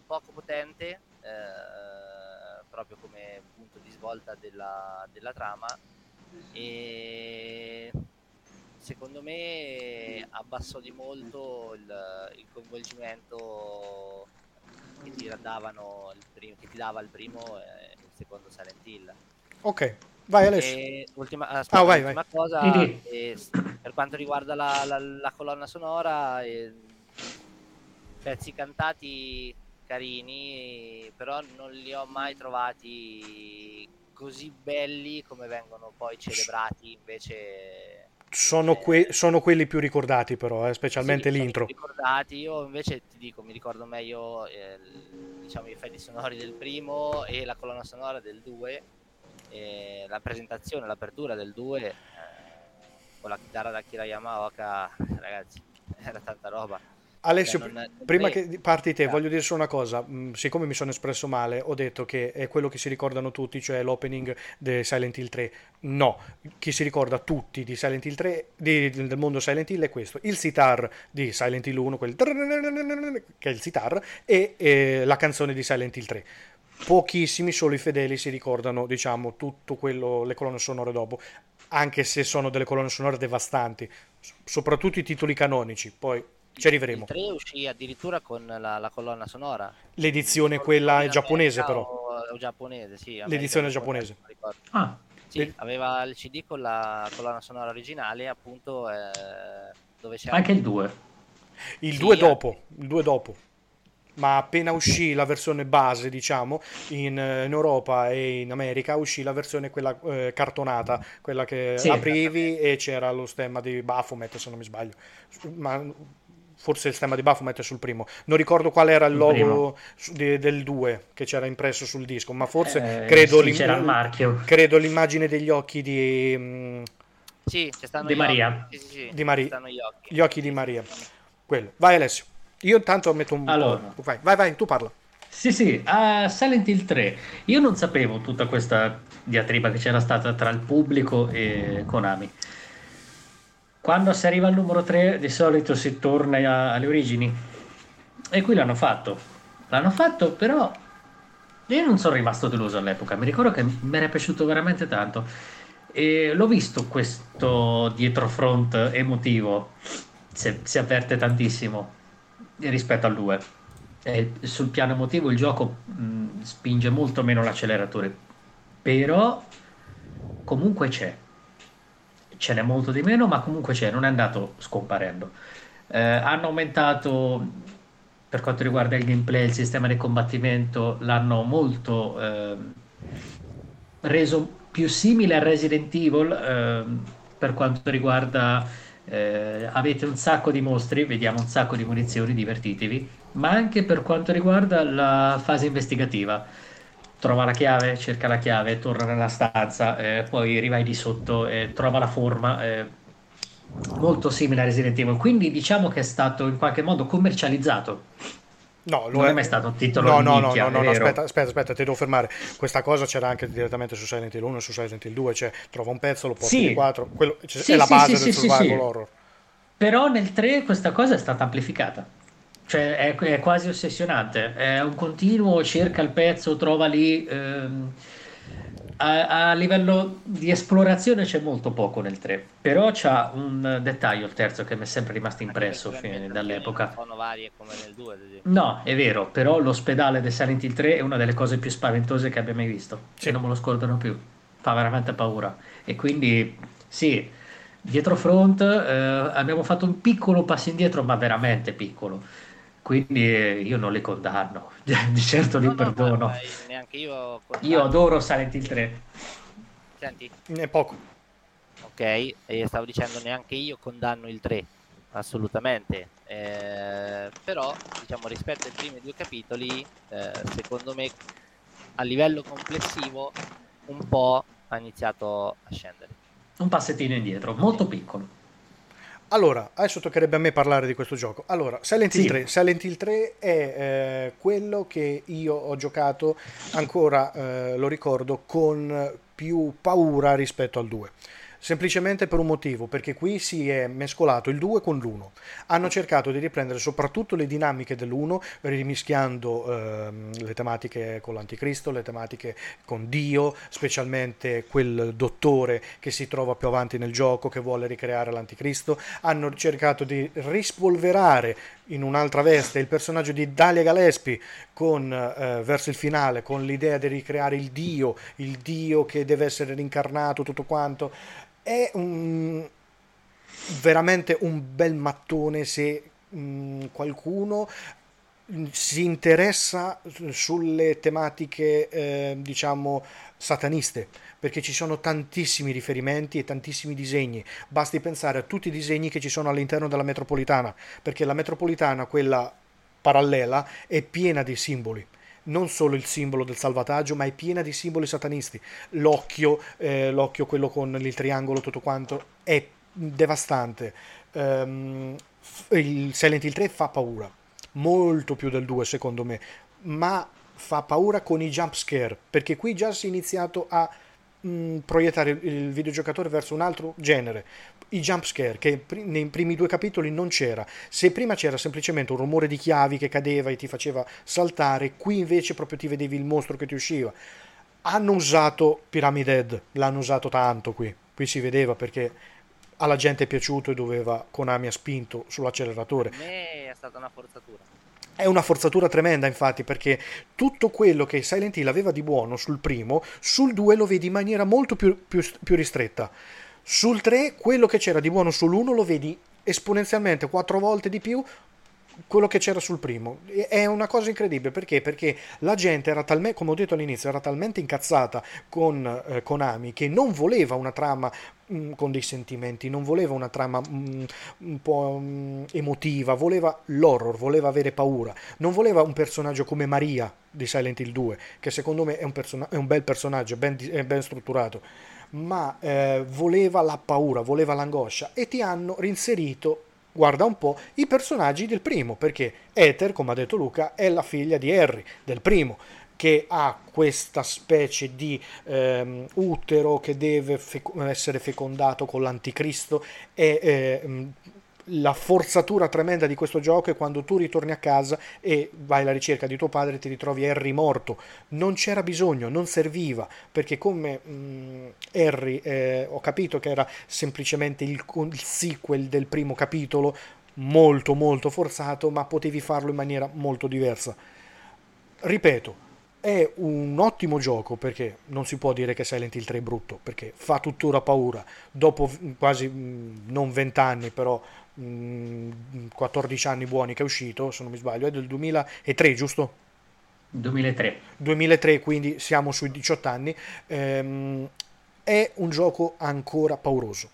poco potente, eh, proprio come punto di svolta della, della trama. E secondo me abbassò di molto il, il coinvolgimento che ti, il primo, che ti dava il primo e il secondo Silent Hill. Ok, Vai Alessio. E ultima, aspetta, ah, vai, ultima vai. cosa, eh, per quanto riguarda la, la, la colonna sonora, eh, pezzi cantati carini, però non li ho mai trovati così belli come vengono poi celebrati invece sono, que- sono, quelli più ricordati però, eh, specialmente sì, l'intro. Ricordati. Io invece ti dico, mi ricordo meglio eh, diciamo, i effetti sonori del primo e la colonna sonora del 2, la presentazione, l'apertura del 2 eh, con la chitarra da Kira Yamaoka, ragazzi, era tanta roba. Alessio, cioè, non, prima che parti te, voglio dire solo una cosa. Mm, siccome mi sono espresso male, ho detto che è quello che si ricordano tutti, cioè l'opening di Silent Hill 3. No, chi si ricorda tutti di Silent Hill 3, di, del mondo Silent Hill è questo. Il sitar di Silent Hill 1, quel che è il sitar, e, e la canzone di Silent Hill 3 pochissimi, solo i fedeli si ricordano, diciamo, tutto quello, le colonne sonore dopo, anche se sono delle colonne sonore devastanti, soprattutto i titoli canonici. Poi ci arriveremo. Il 3 uscì addirittura con la, la colonna sonora. L'edizione quella giapponese però. O, giapponese, sì. L'edizione giapponese. Ah. Sì, aveva il CD con la colonna sonora originale, appunto, eh, dove c'era... Anche il 2. Il 2 sì, dopo, il 2 dopo. Ma appena uscì la versione base, diciamo, in, in Europa e in America, uscì la versione quella eh, cartonata, quella che sì, aprivi e c'era lo stemma di Baphomet, se non mi sbaglio. Ma forse il stemma di Baphomet è sul primo. Non ricordo qual era il, logo di, del 2 che c'era impresso sul disco, ma forse eh, credo, sì, c'era il marchio. credo l'immagine degli occhi di... Mh, mm, sì, di Maria. Sì, sì, di Maria. Gli occhi. gli occhi di Maria. Quello. Vai Alessio. Io intanto metto un allora. Vai, vai, vai, tu parla. Sì, sì, a Silent Hill 3. Io non sapevo tutta questa diatriba che c'era stata tra il pubblico e Konami. Quando si arriva al numero 3 di solito si torna alle origini e qui l'hanno fatto. L'hanno fatto però io non sono rimasto deluso all'epoca, mi ricordo che mi era piaciuto veramente tanto e l'ho visto questo dietrofront emotivo, si, si avverte tantissimo rispetto al 2. E sul piano emotivo il gioco mh, spinge molto meno l'acceleratore, però comunque c'è ce n'è molto di meno, ma comunque c'è, non è andato scomparendo. Eh, hanno aumentato per quanto riguarda il gameplay, il sistema di combattimento, l'hanno molto eh, reso più simile a Resident Evil eh, per quanto riguarda eh, avete un sacco di mostri, vediamo un sacco di munizioni, divertitevi, ma anche per quanto riguarda la fase investigativa trova la chiave, cerca la chiave, torna nella stanza, eh, poi rivai di sotto e trova la forma. Eh, molto simile a Resident Evil, quindi diciamo che è stato in qualche modo commercializzato. No, non è... è mai stato un titolo no, no, nicchia, no, no, no, aspetta, aspetta, aspetta, ti devo fermare. Questa cosa c'era anche direttamente su Silent Hill 1 e su Silent Hill 2, cioè trova un pezzo, lo porti sì. di 4, quello, cioè, sì, è la base sì, del survival horror. Però nel 3 questa cosa è stata amplificata cioè è, è, quasi ossessionante, è un continuo, cerca il pezzo, trova lì. Ehm, a, a, livello di esplorazione c'è molto poco nel 3, però c'ha un dettaglio il terzo che mi è sempre rimasto impresso fine, dall'epoca. Sono varie come nel 2, No, è vero, però l'ospedale del Silent Hill 3 è una delle cose più spaventose che abbia mai visto, sì. e non me lo scordano più, fa veramente paura. E quindi sì, dietro front eh, abbiamo fatto un piccolo passo indietro, ma veramente piccolo quindi eh, io non li condanno, di certo li no, perdono. No, neanche io, io adoro Silent Hill 3. Senti? È poco. Ok, e stavo dicendo neanche io condanno il 3, assolutamente. Eh, però, diciamo, rispetto ai primi due capitoli, eh, secondo me, a livello complessivo, un po' ha iniziato a scendere. Un passettino indietro, molto piccolo. Allora, adesso toccherebbe a me parlare di questo gioco. Allora, Silent Hill sì. 3. Silent Hill 3 è eh, quello che io ho giocato ancora, eh, lo ricordo, con più paura rispetto al 2 semplicemente per un motivo, perché qui si è mescolato il 2 con l'1. Hanno cercato di riprendere soprattutto le dinamiche dell'1, rimischiando ehm, le tematiche con l'anticristo, le tematiche con Dio, specialmente quel dottore che si trova più avanti nel gioco, che vuole ricreare l'anticristo. Hanno cercato di rispolverare in un'altra veste il personaggio di Dalia Galespi con, eh, verso il finale con l'idea di ricreare il dio, il dio che deve essere rincarnato, tutto quanto è un, veramente un bel mattone se mh, qualcuno si interessa sulle tematiche, eh, diciamo, sataniste, perché ci sono tantissimi riferimenti e tantissimi disegni. Basti pensare a tutti i disegni che ci sono all'interno della metropolitana, perché la metropolitana, quella parallela, è piena di simboli non solo il simbolo del salvataggio, ma è piena di simboli satanisti. L'occhio, eh, l'occhio quello con il triangolo, tutto quanto, è devastante. Um, il Silent Hill 3 fa paura, molto più del 2 secondo me, ma fa paura con i jump scare, perché qui già si è iniziato a mh, mm, proiettare il videogiocatore verso un altro genere. I jump scare, che nei primi due capitoli non c'era. Se prima c'era semplicemente un rumore di chiavi che cadeva e ti faceva saltare, qui invece proprio ti vedevi il mostro che ti usciva. Hanno usato Pyramid Head, l'hanno usato tanto qui. Qui si vedeva perché alla gente è piaciuto e doveva Konami ha spinto sull'acceleratore. Per me è stata una forzatura. È una forzatura tremenda, infatti, perché tutto quello che Silent Hill aveva di buono sul primo, sul 2 lo vedi in maniera molto più, più, più ristretta. Sul 3, quello che c'era di buono sull'1 lo vedi esponenzialmente quattro volte di più quello che c'era sul primo. È una cosa incredibile perché? Perché la gente era talmente, come ho detto all'inizio, era talmente incazzata con eh, Konami che non voleva una trama mh, mm, con dei sentimenti, non voleva una trama mh, mm, un po' mh, mm, emotiva, voleva l'horror, voleva avere paura, non voleva un personaggio come Maria di Silent Hill 2, che secondo me è un, person- è un bel personaggio, ben, è ben strutturato ma eh, voleva la paura, voleva l'angoscia e ti hanno rinserito guarda un po' i personaggi del primo, perché Ether, come ha detto Luca, è la figlia di Harry, del primo, che ha questa specie di ehm, utero che deve fec- essere fecondato con l'anticristo e ehm, la forzatura tremenda di questo gioco è quando tu ritorni a casa e vai alla ricerca di tuo padre e ti ritrovi Harry morto. Non c'era bisogno, non serviva, perché come mh, mm, Harry eh, ho capito che era semplicemente il, il sequel del primo capitolo, molto molto forzato, ma potevi farlo in maniera molto diversa. Ripeto, è un ottimo gioco perché non si può dire che Silent Hill 3 è brutto perché fa tuttora paura dopo quasi mm, non 20 anni però 14 mm, anni buoni che è uscito, se non mi sbaglio, è del 2003, giusto? 2003. 2003, quindi siamo sui 18 anni. Ehm, è un gioco ancora pauroso.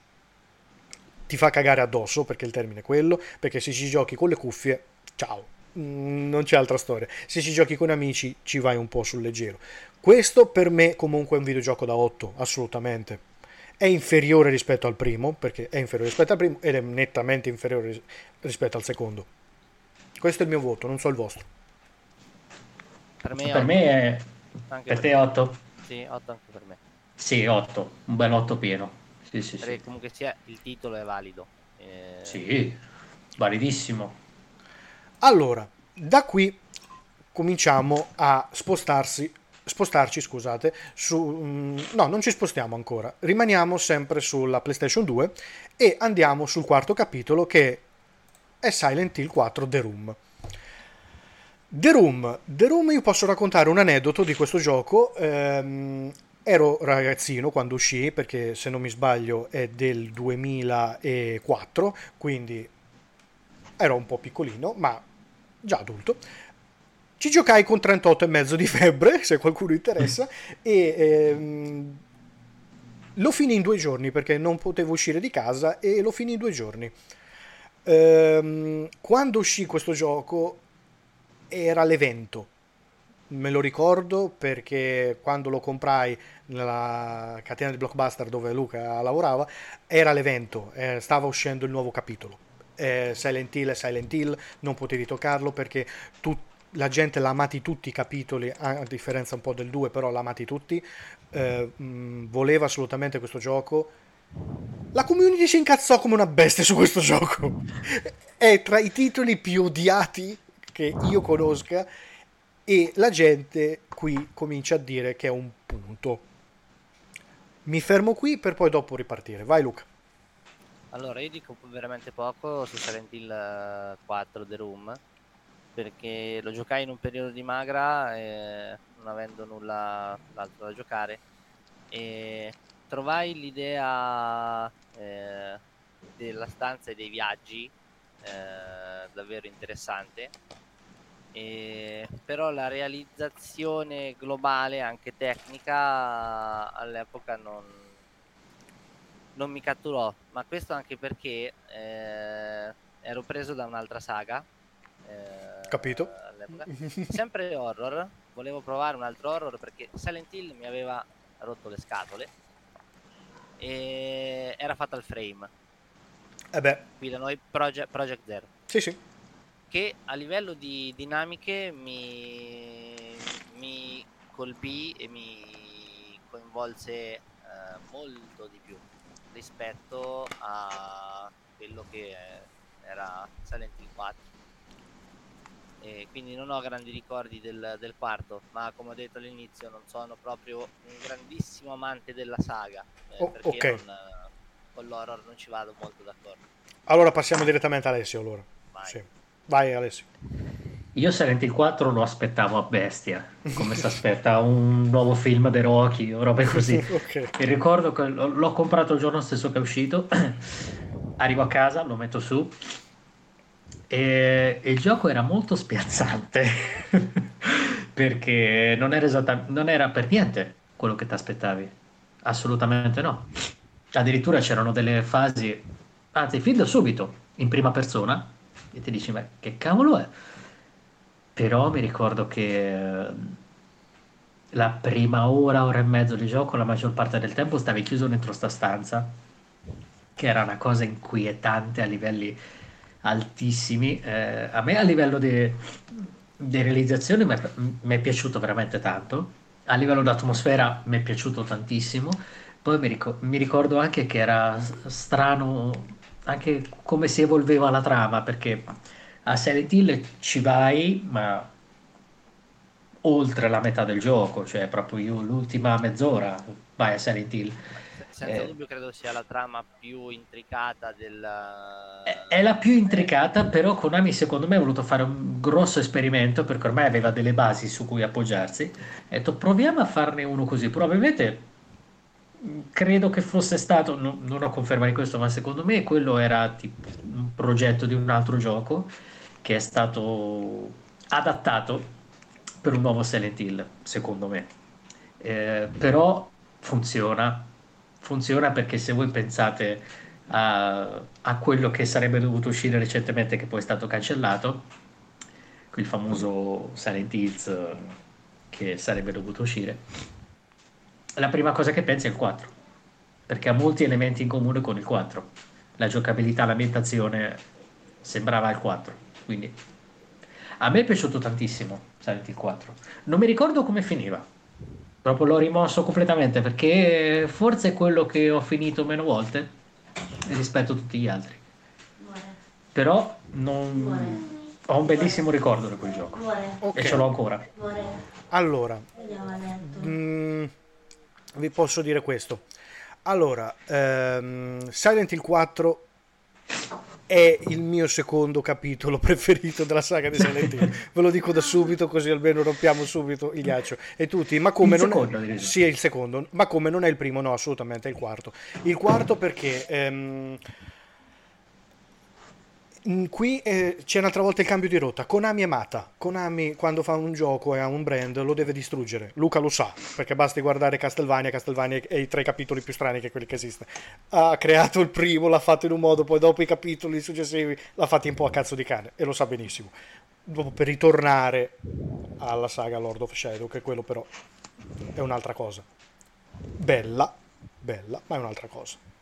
Ti fa cagare addosso, perché il termine è quello, perché se ci giochi con le cuffie, ciao, mm, non c'è altra storia. Se ci giochi con amici, ci vai un po' sul leggero. Questo per me comunque è un videogioco da 8, assolutamente è inferiore rispetto al primo, perché è inferiore rispetto al primo ed è nettamente inferiore rispetto al secondo. Questo è il mio voto, non so il vostro. Per me, per me è... Anche per te è 8? Sì, 8 anche per me. Sì, 8, un bel 8 pieno. Sì, sì, sì. comunque sia il titolo è valido. Eh... Sì, validissimo. Allora, da qui cominciamo a spostarsi spostarci, scusate, su... Mm, no, non ci spostiamo ancora, rimaniamo sempre sulla PlayStation 2 e andiamo sul quarto capitolo che è Silent Hill 4 The Room. The Room, The Room io posso raccontare un aneddoto di questo gioco. Ehm, ero ragazzino quando uscì, perché se non mi sbaglio è del 2004, quindi ero un po' piccolino, ma già adulto. Ci giocai con 38,5 di febbre, se qualcuno interessa, e ehm, lo finì in due giorni perché non potevo uscire di casa e lo finì in due giorni. Ehm, quando uscì questo gioco era l'evento, me lo ricordo perché quando lo comprai nella catena di Blockbuster dove Luca lavorava era l'evento, eh, stava uscendo il nuovo capitolo. Eh, Silent Hill e Silent Hill, non potevi toccarlo perché tutti la gente l'ha amati tutti i capitoli, a differenza un po' del 2, però l'ha amati tutti, eh, mh, voleva assolutamente questo gioco. La community si incazzò come una bestia su questo gioco. È tra i titoli più odiati che io conosca e la gente qui comincia a dire che è un punto. Mi fermo qui per poi dopo ripartire. Vai Luca. Allora, io dico veramente poco su Silent Hill 4 The Room perché lo giocai in un periodo di magra eh, non avendo nulla altro da giocare e trovai l'idea eh, della stanza e dei viaggi eh, davvero interessante E, però la realizzazione globale, anche tecnica, all'epoca non, non mi catturò, ma questo anche perché eh, ero preso da un'altra saga. Eh, Capito? Sempre horror, volevo provare un altro horror perché Silent Hill mi aveva rotto le scatole e era Fatal Frame. Eh beh. Qui da noi Project, Project Zero. Sì, sì. Che a livello di dinamiche mi, mi colpì e mi coinvolse eh, molto di più rispetto a quello che era Silent Hill 4 e quindi non ho grandi ricordi del, del, quarto, ma come ho detto all'inizio non sono proprio un grandissimo amante della saga, eh, oh, perché okay. non, con l'horror non ci vado molto d'accordo. Allora passiamo direttamente a Alessio allora. Vai. Sì. Vai Alessio. Io Silent Hill 4 lo aspettavo a bestia, come si aspetta un nuovo film dei Rocky o robe così. okay. E ricordo che l'ho comprato il giorno stesso che è uscito, arrivo a casa, lo metto su, e, il gioco era molto spiazzante perché non era, esatta, non era per niente quello che ti aspettavi, assolutamente no. Addirittura c'erano delle fasi, anzi, fin da subito in prima persona, e ti dici, ma che cavolo è? Però mi ricordo che la prima ora, ora e mezzo di gioco, la maggior parte del tempo stavi chiuso dentro sta stanza, che era una cosa inquietante a livelli altissimi. Eh, a me a livello di, di realizzazione mi è piaciuto veramente tanto, a livello di atmosfera mi è piaciuto tantissimo. Poi mi, ricor- mi ricordo anche che era strano anche come si evolveva la trama, perché a Silent Hill ci vai, ma oltre la metà del gioco, cioè proprio io l'ultima mezz'ora vai a Silent Hill senza eh, dubbio credo sia la trama più intricata del... È, la più intricata, però Konami secondo me ha voluto fare un grosso esperimento perché ormai aveva delle basi su cui appoggiarsi. Ha detto proviamo a farne uno così, probabilmente credo che fosse stato, no, non ho conferma di questo, ma secondo me quello era tipo un progetto di un altro gioco che è stato adattato per un nuovo Silent Hill, secondo me. Eh, però funziona funziona perché se voi pensate a, a, quello che sarebbe dovuto uscire recentemente, che poi è stato cancellato, il famoso Silent Hills che sarebbe dovuto uscire, la prima cosa che pensi è il 4, perché ha molti elementi in comune con il 4. La giocabilità, l'ambientazione sembrava il 4, quindi a me è piaciuto tantissimo Silent Hill 4. Non mi ricordo come finiva, Proprio l'ho rimosso completamente perché forse è quello che ho finito meno volte rispetto a tutti gli altri. Però non... ho un bellissimo ricordo di quel gioco okay. e ce l'ho ancora. Allora, mh, mm, vi posso dire questo. Allora, ehm, Silent Hill 4 è il mio secondo capitolo preferito della saga di Silent Hill. Ve lo dico da subito, così almeno rompiamo subito il ghiaccio. E tutti, ma come il non secondo, è... Sì, è il secondo, ma come non è il primo? No, assolutamente è il quarto. Il quarto perché... Ehm qui eh, c'è un'altra volta il cambio di rotta. Konami è mata. Konami quando fa un gioco e ha un brand lo deve distruggere. Luca lo sa, perché basti guardare Castlevania, Castlevania è i tre capitoli più strani che quelli che esistono. Ha creato il primo, l'ha fatto in un modo, poi dopo i capitoli successivi l'ha fatto un po' a cazzo di cane e lo sa benissimo. Dopo per ritornare alla saga Lord of Shadow, che quello però è un'altra cosa. Bella, bella, ma è un'altra cosa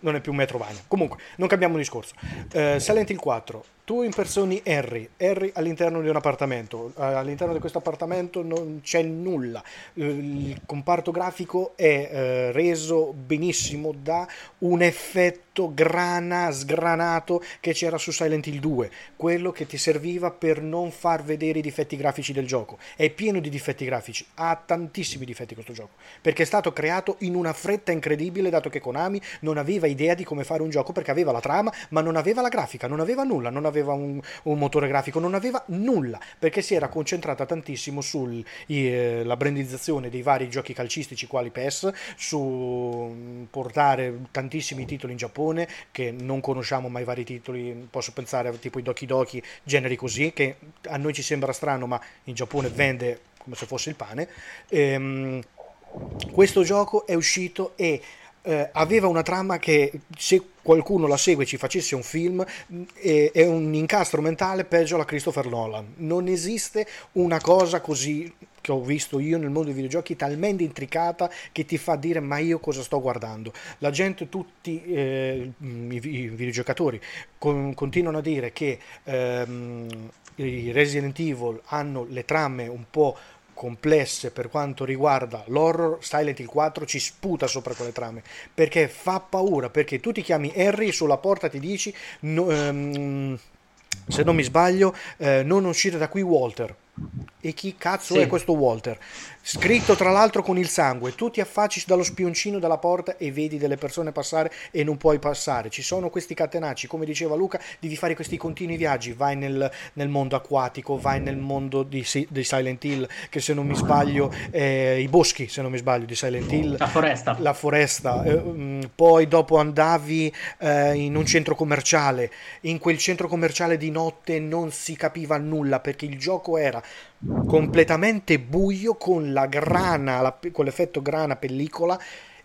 non è più Metrovania. Comunque, non cambiamo discorso. Uh, Silent Hill 4, tu impersoni Harry, Harry all'interno di un appartamento, uh, all'interno di questo appartamento non c'è nulla, uh, il comparto grafico è reso benissimo da un effetto grana, sgranato che c'era su Silent Hill 2, quello che ti serviva per non far vedere i difetti grafici del gioco. È pieno di difetti grafici, ha tantissimi difetti questo gioco, perché è stato creato in una fretta incredibile dato che Konami non aveva idea di come fare un gioco perché aveva la trama, ma non aveva la grafica, non aveva nulla, non aveva un, un motore grafico, non aveva nulla, perché si era concentrata tantissimo sulla eh, brandizzazione dei vari giochi calcistici quali PES, su mm, portare tantissimi titoli in Giappone, Giappone che non conosciamo mai vari titoli, posso pensare tipo i Doki Doki, generi così, che a noi ci sembra strano ma in Giappone vende come se fosse il pane. Ehm, questo gioco è uscito e eh, aveva una trama che se qualcuno la segue ci facesse un film è, è un incastro mentale peggio alla Christopher Nolan. Non esiste una cosa così che ho visto io nel mondo dei videogiochi talmente intricata che ti fa dire ma io cosa sto guardando. La gente, tutti eh, i, videogiocatori con, continuano a dire che ehm, i Resident Evil hanno le trame un po' complesse per quanto riguarda l'horror, Silent Hill 4 ci sputa sopra quelle trame perché fa paura, perché tu ti chiami Harry sulla porta ti dici no, um, se non mi sbaglio eh, non uscire da qui Walter e chi cazzo sì. è questo Walter? Scritto tra l'altro con il sangue, tu ti affacci dallo spioncino della porta e vedi delle persone passare e non puoi passare. Ci sono questi catenacci, come diceva Luca, devi fare questi continui viaggi. Vai nel, nel mondo acquatico, vai nel mondo di, di, Silent Hill, che se non mi sbaglio, eh, i boschi, se non mi sbaglio, di Silent Hill. La foresta. La foresta. Eh, mm, poi dopo andavi eh, in un centro commerciale. In quel centro commerciale di notte non si capiva nulla perché il gioco era completamente buio con la grana, la, con l'effetto grana pellicola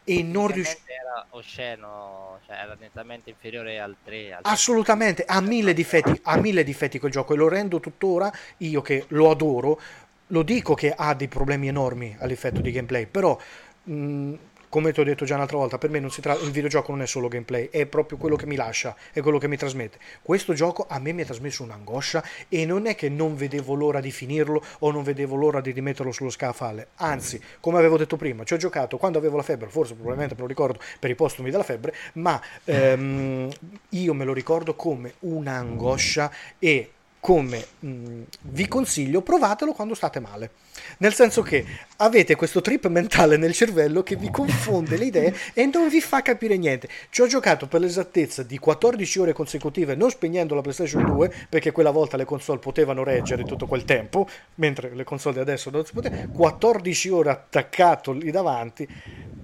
e non riusciva era osceno cioè era nettamente inferiore al 3 al assolutamente ha mille difetti ha mille difetti quel gioco e lo rendo tuttora io che lo adoro. Lo dico che ha dei problemi enormi all'effetto di gameplay però mh, come ti ho detto già un'altra volta, per me tratta, il videogioco non è solo gameplay, è proprio quello che mi lascia, è quello che mi trasmette. Questo gioco a me mi ha trasmesso un'angoscia e non è che non vedevo l'ora di finirlo o non vedevo l'ora di rimetterlo sullo scaffale, anzi, come avevo detto prima, ci ho giocato quando avevo la febbre, forse probabilmente me lo ricordo per i postumi della febbre, ma ehm, io me lo ricordo come un'angoscia e come mh, mm, vi consiglio, provatelo quando state male. Nel senso che avete questo trip mentale nel cervello che vi confonde le idee e non vi fa capire niente. Ci ho giocato per l'esattezza di 14 ore consecutive non spegnendo la PlayStation 2 perché quella volta le console potevano reggere tutto quel tempo, mentre le console di adesso non si potevano. 14 ore attaccato lì davanti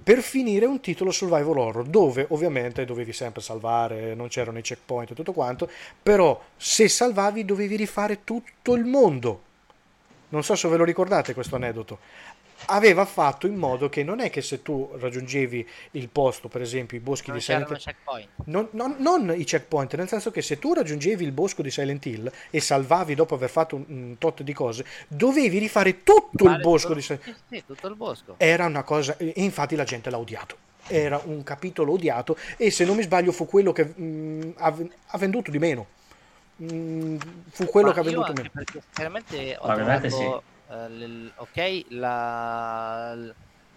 per finire un titolo survival horror dove ovviamente dovevi sempre salvare, non c'erano i checkpoint e tutto quanto, però se salvavi dovevi rifare tutto il mondo. Non so se ve lo ricordate questo aneddoto aveva fatto in modo che non è che se tu raggiungevi il posto, per esempio i boschi non di Silent Hill, non, non, non, i checkpoint, nel senso che se tu raggiungevi il bosco di Silent Hill e salvavi dopo aver fatto un, un tot di cose, dovevi rifare tutto Fare il bosco tutto, di Silent Hill. Sì, tutto il bosco. Era una cosa, e infatti la gente l'ha odiato. Era un capitolo odiato e se non mi sbaglio fu quello che mh, mm, ha venduto di meno. Mh, mm, fu quello Ma che ha venduto meno. Perché sinceramente ho trovato... Sì Uh, ok, la,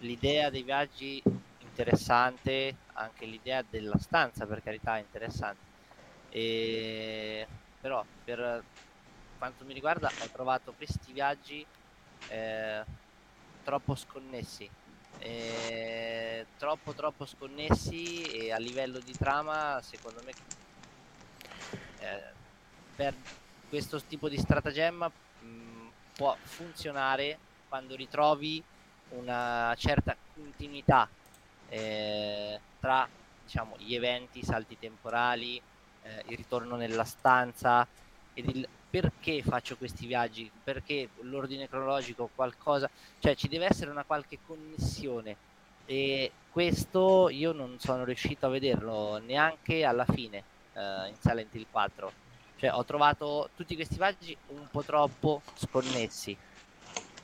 l'idea dei viaggi interessante, anche l'idea della stanza per carità interessante. E, però per quanto mi riguarda ho trovato questi viaggi eh, troppo sconnessi. Eh, troppo troppo sconnessi e a livello di trama secondo me eh, per questo tipo di stratagemma può funzionare quando ritrovi una certa continuità eh, tra diciamo, gli eventi, i salti temporali, eh, il ritorno nella stanza ed il perché faccio questi viaggi, perché l'ordine cronologico, qualcosa, cioè ci deve essere una qualche connessione e questo io non sono riuscito a vederlo neanche alla fine eh, in Silent Hill 4 cioè, ho trovato tutti questi viaggi un po' troppo sconnessi.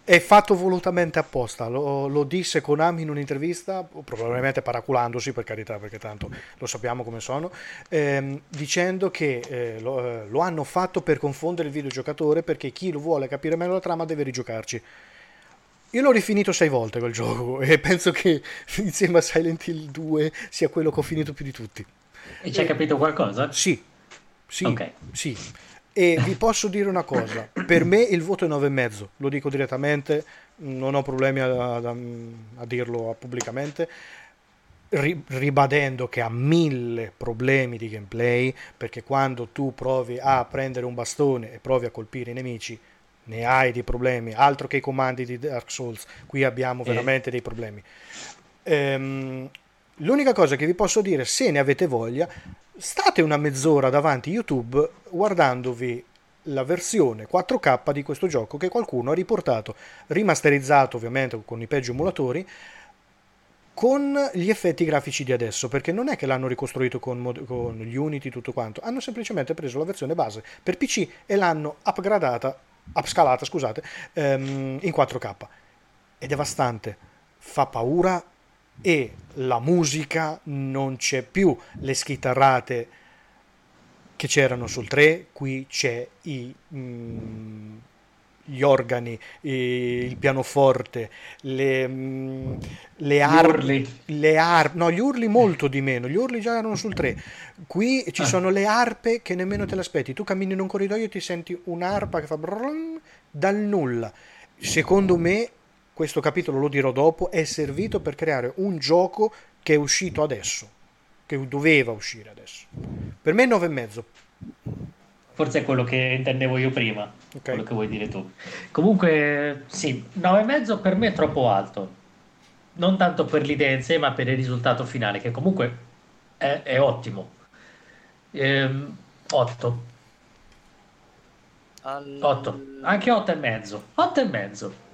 È fatto volutamente apposta, lo, lo, disse Konami in un'intervista, probabilmente paraculandosi per carità, perché tanto lo sappiamo come sono, ehm, dicendo che eh, lo, eh, lo, hanno fatto per confondere il videogiocatore, perché chi lo vuole capire meglio la trama deve rigiocarci. Io l'ho rifinito sei volte quel gioco e penso che insieme a Silent Hill 2 sia quello che ho finito più di tutti. E ci hai capito qualcosa? Sì, sì, okay. sì. E vi posso dire una cosa, per me il voto è 9,5, lo dico direttamente, non ho problemi a, a, a dirlo pubblicamente, ri, ribadendo che ha mille problemi di gameplay, perché quando tu provi a prendere un bastone e provi a colpire i nemici, ne hai dei problemi, altro che i comandi di Dark Souls, qui abbiamo veramente dei problemi. Ehm, L'unica cosa che vi posso dire, se ne avete voglia, state una mezz'ora davanti a YouTube guardandovi la versione 4K di questo gioco che qualcuno ha riportato, rimasterizzato ovviamente con i peggio emulatori, con gli effetti grafici di adesso, perché non è che l'hanno ricostruito con, mod- con gli Unity tutto quanto, hanno semplicemente preso la versione base per PC e l'hanno upgradata, upscalata, scusate, ehm, in 4K. È devastante, fa paura e la musica non c'è più, le schitarrate che c'erano sul 3, qui c'è i, mm, gli organi, il pianoforte, le, mm, le armi, le arpe, no gli urli molto di meno, gli urli già erano sul 3, qui ci ah. sono le arpe che nemmeno te le aspetti, tu cammini in un corridoio e ti senti un'arpa che fa brum, dal nulla, secondo me questo capitolo lo dirò dopo, è servito per creare un gioco che è uscito adesso che doveva uscire adesso. Per me è 9,5. Forse è quello che intendevo io prima, okay. quello che vuoi dire tu. Comunque, sì, 9,5 per me è troppo alto. Non tanto per l'idea in sé, ma per il risultato finale, che comunque è, è ottimo. Ehm, 8. All... 8. Anche 8,5. 8,5. Decidi,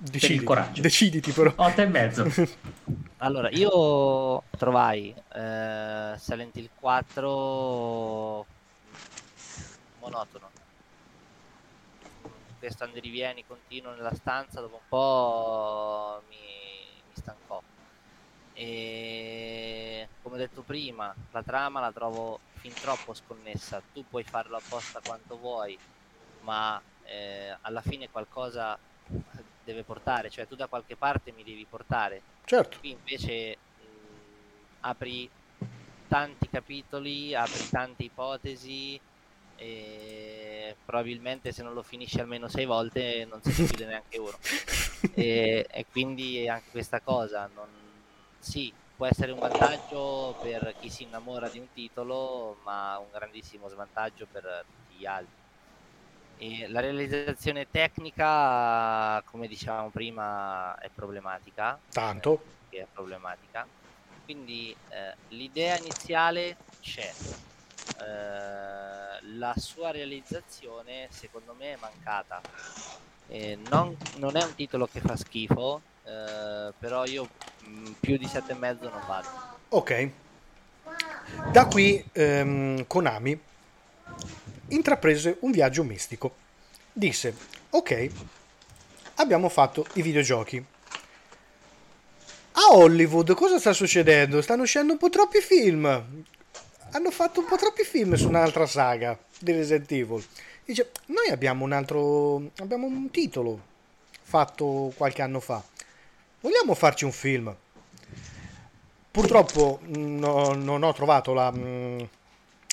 deciditi però. 8 e mezzo. allora, io trovai eh, Silent Hill 4 monotono. Questo andirivieni continuo nella stanza, dopo un po' mi, mi stancò. E come detto prima, la trama la trovo fin troppo sconnessa. Tu puoi farlo apposta quanto vuoi, ma eh, alla fine qualcosa deve portare, cioè tu da qualche parte mi devi portare. Certo. Qui invece mh, apri tanti capitoli, apri tante ipotesi e probabilmente se non lo finisci almeno sei volte non si chiude neanche uno. E, e, quindi anche questa cosa, non... sì, può essere un vantaggio per chi si innamora di un titolo, ma un grandissimo svantaggio per tutti gli altri. E la realizzazione tecnica, come dicevamo prima, è problematica. Tanto. Eh, è problematica. Quindi eh, l'idea iniziale c'è. Eh, la sua realizzazione, secondo me, è mancata. Non, non, è un titolo che fa schifo, eh, però io mh, mm, più di 7,5 non vado. Ok. Da qui ehm, Konami intraprese un viaggio mistico. Disse, ok, abbiamo fatto i videogiochi. A Hollywood cosa sta succedendo? Stanno uscendo un po' troppi film. Hanno fatto un po' troppi film su un'altra saga di Resident Evil. Dice, noi abbiamo un altro... abbiamo un titolo fatto qualche anno fa. Vogliamo farci un film? Purtroppo no, non ho trovato la, mm,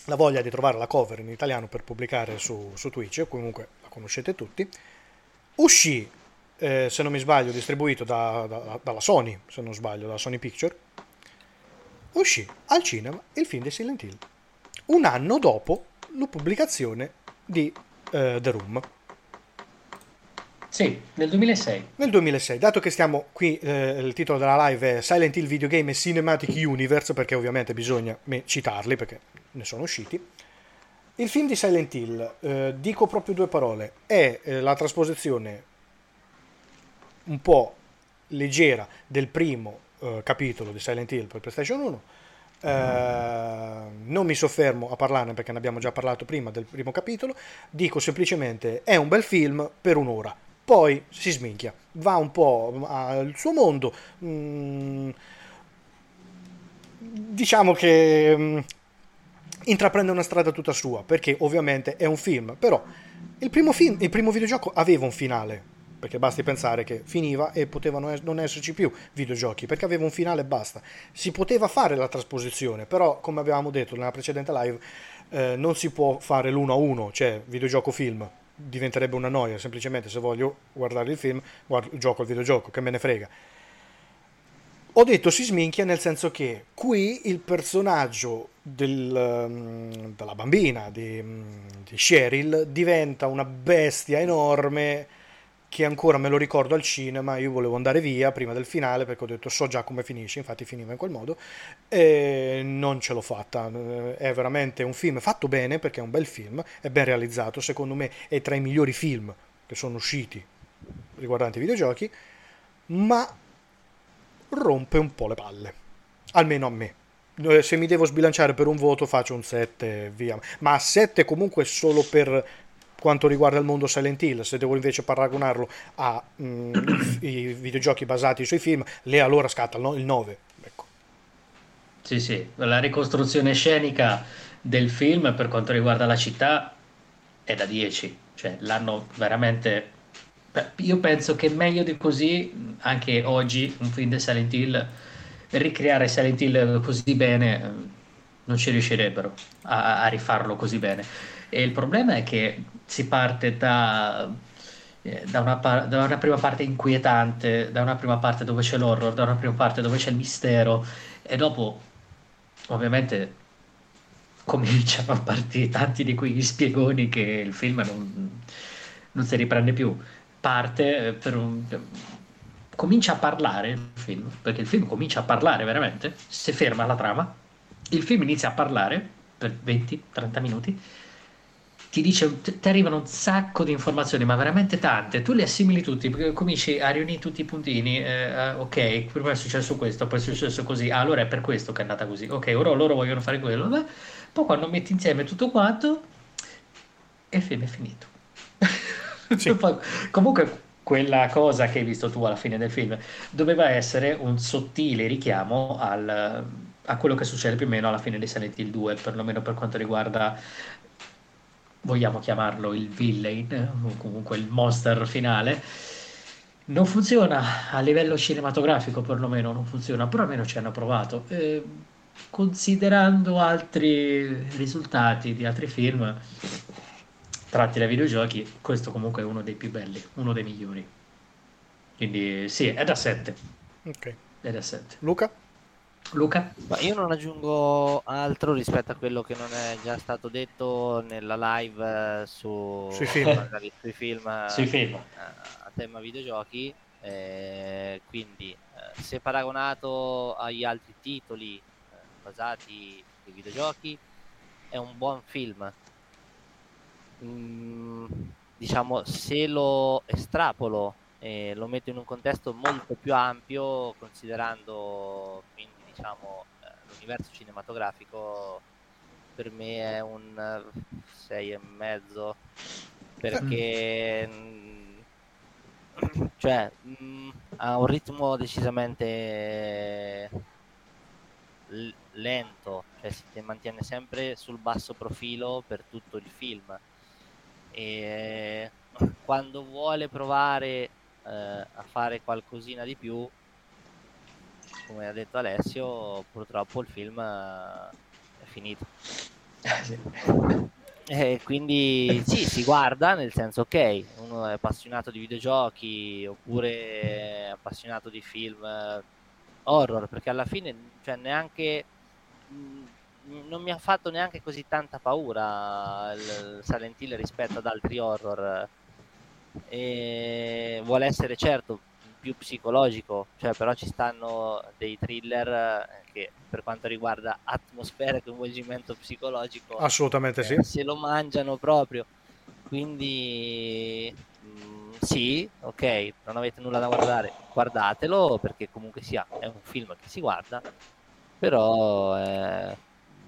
la voglia di trovare la cover in italiano per pubblicare su, su Twitch, comunque la conoscete tutti, uscì, eh, se non mi sbaglio, distribuito da, da, dalla Sony, se non sbaglio, dalla Sony Picture, uscì al cinema il film di Silent Hill, un anno dopo la pubblicazione di eh, The Room. Sì, nel 2006. Nel 2006, dato che stiamo qui, eh, il titolo della live è Silent Hill Videogame e Cinematic Universe, perché ovviamente bisogna citarli, perché ne sono usciti. Il film di Silent Hill, eh, dico proprio due parole, è eh, la trasposizione un po' leggera del primo eh, capitolo di Silent Hill per PlayStation 1. Eh, non mi soffermo a parlarne perché ne abbiamo già parlato prima del primo capitolo. Dico semplicemente è un bel film per un'ora. Poi si sminchia, va un po' al suo mondo. Mm, diciamo che mm, intraprende una strada tutta sua, perché ovviamente è un film, però il primo, film, il primo videogioco aveva un finale, perché basti pensare che finiva e potevano non esserci più videogiochi, perché aveva un finale e basta. Si poteva fare la trasposizione, però come avevamo detto nella precedente live, eh, non si può fare l'uno a uno, cioè videogioco film, diventerebbe una noia, semplicemente se voglio guardare il film, guardo, gioco al videogioco, che me ne frega. Ho detto si sminchia nel senso che qui il personaggio del, um, della bambina di, um, di, Cheryl diventa una bestia enorme che ancora me lo ricordo al cinema, io volevo andare via prima del finale perché ho detto so già come finisce, infatti finiva in quel modo, e non ce l'ho fatta. È veramente un film fatto bene perché è un bel film, è ben realizzato, secondo me è tra i migliori film che sono usciti riguardanti i videogiochi, ma rompe un po' le palle, almeno a me. Eh, se mi devo sbilanciare per un voto faccio un 7 via, ma a 7 comunque solo per quanto riguarda il mondo Silent Hill, se devo invece paragonarlo ai mm, videogiochi basati sui film, lì allora scatta il 9. Ecco. Sì, sì, la ricostruzione scenica del film per quanto riguarda la città è da 10, cioè l'hanno veramente... Io penso che meglio di così, anche oggi, un film di Silent Hill, ricreare Silent Hill così bene, non ci riuscirebbero a, a rifarlo così bene. E il problema è che si parte da, eh, da, una, da, una, prima parte inquietante, da una prima parte dove c'è l'horror, da una prima parte dove c'è il mistero, e dopo, ovviamente, cominciano a partire tanti di quegli spiegoni che il film non, non si riprende più. Parte per un. Comincia a parlare il film, perché il film comincia a parlare veramente, si ferma la trama, il film inizia a parlare per 20-30 minuti ti dice, ti arrivano un sacco di informazioni, ma veramente tante. Tu le assimili tutti, cominci a riunire tutti i puntini. Eh, ok, prima è successo questo, poi è successo così. Ah, allora è per questo che è andata così. Ok, ora loro vogliono fare quello. Beh, poi quando metti insieme tutto quanto, il film è finito. Sì. comunque, quella cosa che hai visto tu alla fine del film doveva essere un sottile richiamo al, a quello che succede più o meno alla fine di Silent Hill 2, perlomeno per quanto riguarda vogliamo chiamarlo il villain o comunque il monster finale non funziona a livello cinematografico perlomeno non funziona però almeno ci hanno provato eh, considerando altri risultati di altri film tratti dai videogiochi questo comunque è uno dei più belli uno dei migliori quindi sì è da 7 ok è da 7 Luca? Luca? Ma io non aggiungo altro rispetto a quello che non è già stato detto nella live eh, su, sui film, magari, sui film, sui film. A, eh, a tema videogiochi. Eh, quindi, eh, se paragonato agli altri titoli eh, basati sui videogiochi, è un buon film. Diciamo, se lo estrapolo e lo metto in un contesto molto più ampio, considerando quindi diciamo, eh, l'universo cinematografico per me è un 6 e mezzo perché mm, cioè mh, mm, ha un ritmo decisamente lento cioè si mantiene sempre sul basso profilo per tutto il film e quando vuole provare eh, a fare qualcosina di più come ha detto Alessio, purtroppo il film eh, è finito. E quindi sì, si guarda, nel senso ok, uno è appassionato di videogiochi oppure è appassionato di film eh, horror, perché alla fine cioè, neanche mm, non mi ha fatto neanche così tanta paura il Silent Hill rispetto ad altri horror. E vuole essere certo più psicologico, cioè però ci stanno dei thriller eh, che per quanto riguarda atmosfera e coinvolgimento psicologico assolutamente sì. Eh, se lo mangiano proprio. Quindi mh, mm, sì, ok, non avete nulla da guardare, guardatelo perché comunque sia è un film che si guarda, però è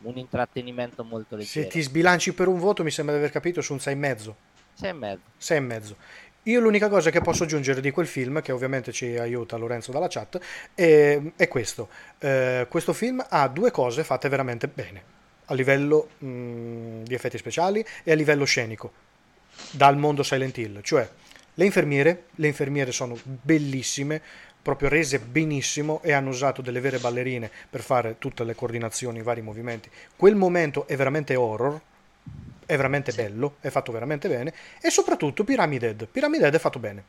un intrattenimento molto leggero. Se ti sbilanci per un voto mi sembra di aver capito su un 6,5. 6,5. 6,5. Io l'unica cosa che posso aggiungere di quel film, che ovviamente ci aiuta Lorenzo dalla chat, è, è questo. Eh, questo film ha due cose fatte veramente bene, a livello mh, mm, di effetti speciali e a livello scenico, dal mondo Silent Hill. Cioè, le infermiere, le infermiere sono bellissime, proprio rese benissimo e hanno usato delle vere ballerine per fare tutte le coordinazioni, i vari movimenti. Quel momento è veramente horror, è veramente sì. bello, è fatto veramente bene e soprattutto Pyramid Head, Pyramid Head è fatto bene.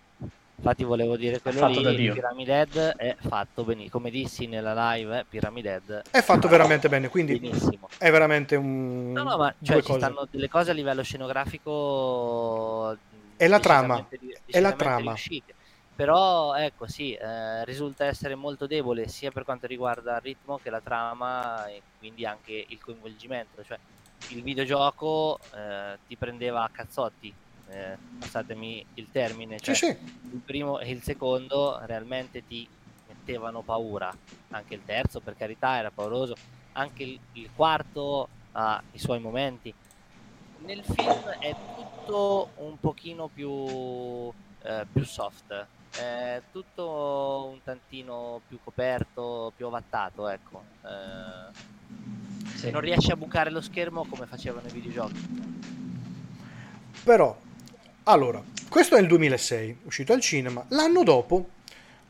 Infatti volevo dire quello fatto lì, Pyramid Head è fatto bene, come dissi nella live, eh, Pyramid Head è fatto veramente bene, quindi benissimo. è veramente un... No, no, ma cioè, ci stanno delle cose a livello scenografico è la trama, è la trama. Riuscite. Però ecco sì, eh, risulta essere molto debole sia per quanto riguarda il ritmo che la trama e quindi anche il coinvolgimento. Cioè, il videogioco eh, ti prendeva a cazzotti, eh, passatemi il termine. Cioè, sì, sì. Il primo e il secondo realmente ti mettevano paura. Anche il terzo, per carità, era pauroso. Anche il, il quarto ha i suoi momenti. Nel film è tutto un pochino più, eh, più soft è tutto un tantino più coperto, più ovattato, ecco. Eh, sì. Non riesce a bucare lo schermo come facevano i videogiochi. Però, allora, questo è il 2006, uscito al cinema. L'anno dopo,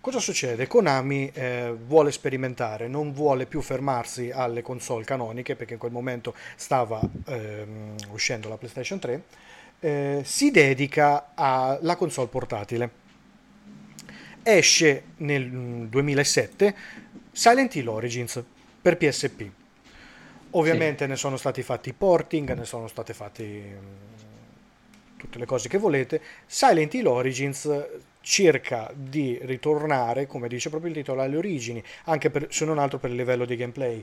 cosa succede? Konami eh, vuole sperimentare, non vuole più fermarsi alle console canoniche, perché in quel momento stava ehm, uscendo la PlayStation 3. Eh, si dedica alla console portatile esce nel 2007 Silent Hill Origins per PSP. Ovviamente sì. ne sono stati fatti porting, ne sono state fatte mm, tutte le cose che volete. Silent Hill Origins cerca di ritornare, come dice proprio il titolo, alle origini, anche per, se non altro per il livello di gameplay.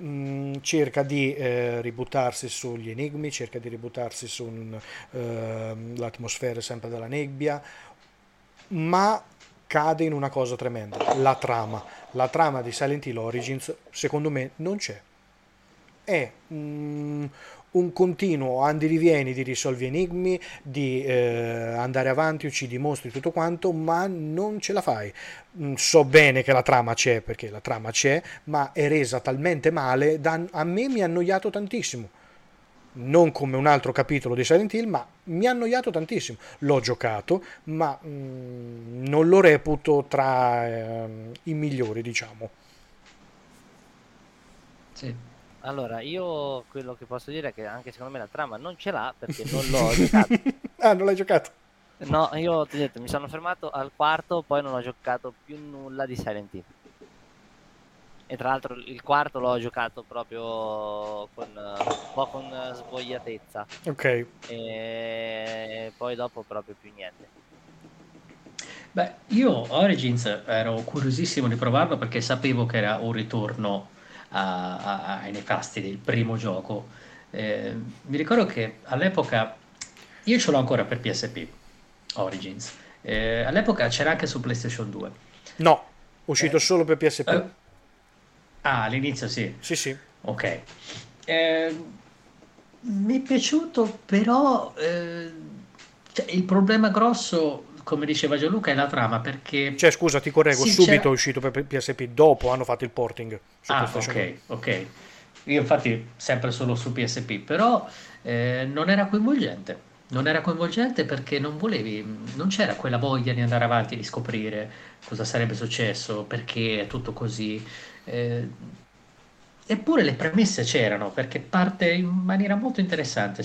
Mm, cerca di eh, ributtarsi sugli enigmi, cerca di ributtarsi sull'atmosfera eh, sempre della nebbia, ma cade in una cosa tremenda, la trama. La trama di Silent Hill Origins secondo me non c'è. È mm, un continuo andirivieni di risolvi enigmi, di eh, andare avanti, uccidi mostri, tutto quanto, ma non ce la fai. Mm, so bene che la trama c'è, perché la trama c'è, ma è resa talmente male da a me mi ha annoiato tantissimo non come un altro capitolo di Silent Hill, ma mi ha annoiato tantissimo. L'ho giocato, ma mh, mm, non lo reputo tra eh, i migliori, diciamo. Sì. Allora, io quello che posso dire è che anche secondo me la trama non ce l'ha perché non l'ho giocato. ah, non l'hai giocato? No, io ti ho detto, mi sono fermato al quarto, poi non ho giocato più nulla di Silent Hill. E tra l'altro il quarto l'ho giocato proprio con un po' con svogliatezza. Ok. E poi dopo proprio più niente. Beh, io Origins ero curiosissimo di provarlo perché sapevo che era un ritorno a, a, ai nefasti del primo gioco. Eh, mi ricordo che all'epoca io ce l'ho ancora per PSP Origins. Eh, all'epoca c'era anche su PlayStation 2. No, uscito eh, solo per PSP. Ah, all'inizio sì. Sì, sì. Ok. Eh, mi è piaciuto, però eh, cioè, il problema grosso, come diceva Gianluca, è la trama perché... Cioè, scusa, ti correggo, sì, subito c'era... è uscito per PSP, dopo hanno fatto il porting. Ah, ok, ok. Io infatti sempre solo su PSP, però eh, non era coinvolgente. Non era coinvolgente perché non volevi, non c'era quella voglia di andare avanti e di scoprire cosa sarebbe successo, perché è tutto così. Eh, eppure le premesse c'erano perché parte in maniera molto interessante,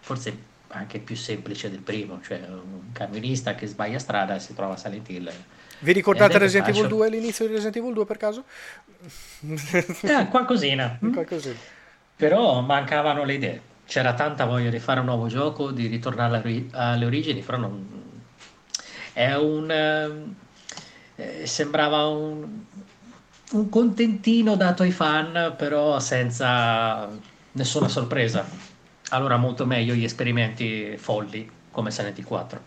forse anche più semplice del primo, cioè un camionista che sbaglia strada e si trova a Silent Hill. Vi ricordate Resident Evil 2, l'inizio di Resident Evil 2 per caso? Eh, qualcosina. qualcosina. Però mancavano le idee. C'era tanta voglia di fare un nuovo gioco, di ritornare alle origini, però non... È un... Eh, sembrava un, un contentino dato ai fan, però senza nessuna sorpresa. Allora molto meglio gli esperimenti folli come Silent 4.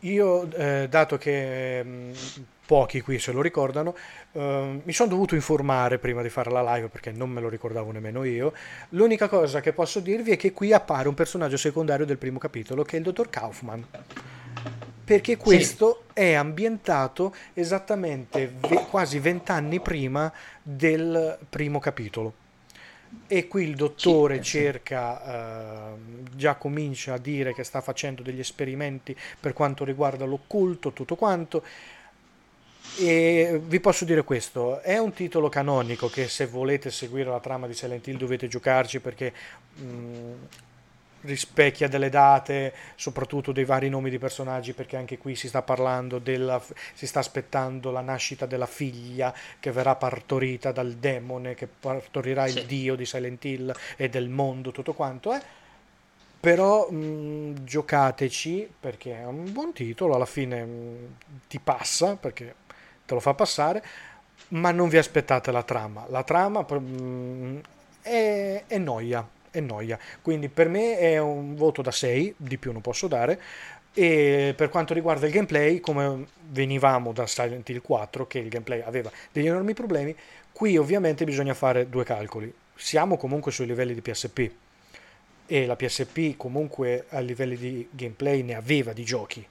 Io, eh, dato che mm, pochi qui se lo ricordano, eh, mi sono dovuto informare prima di fare la live perché non me lo ricordavo nemmeno io. L'unica cosa che posso dirvi è che qui appare un personaggio secondario del primo capitolo che è il dottor Kaufman perché questo sì. è ambientato esattamente ve- quasi vent'anni prima del primo capitolo. E qui il dottore sì, cerca, sì. Uh, già comincia a dire che sta facendo degli esperimenti per quanto riguarda l'occulto, tutto quanto. E vi posso dire questo, è un titolo canonico che se volete seguire la trama di Silent Hill dovete giocarci perché mh, rispecchia delle date, soprattutto dei vari nomi di personaggi, perché anche qui si sta parlando della, si sta aspettando la nascita della figlia che verrà partorita dal demone, che partorirà sì. il dio di Silent Hill e del mondo, tutto quanto è. Eh? però mh, giocateci perché è un buon titolo, alla fine mh, ti passa perché te lo fa passare, ma non vi aspettate la trama. La trama mh, è, è noia, è noia. Quindi per me è un voto da 6, di più non posso dare. E per quanto riguarda il gameplay, come venivamo da Silent Hill 4, che il gameplay aveva degli enormi problemi, qui ovviamente bisogna fare due calcoli. Siamo comunque sui livelli di PSP e la PSP comunque a livelli di gameplay ne aveva di giochi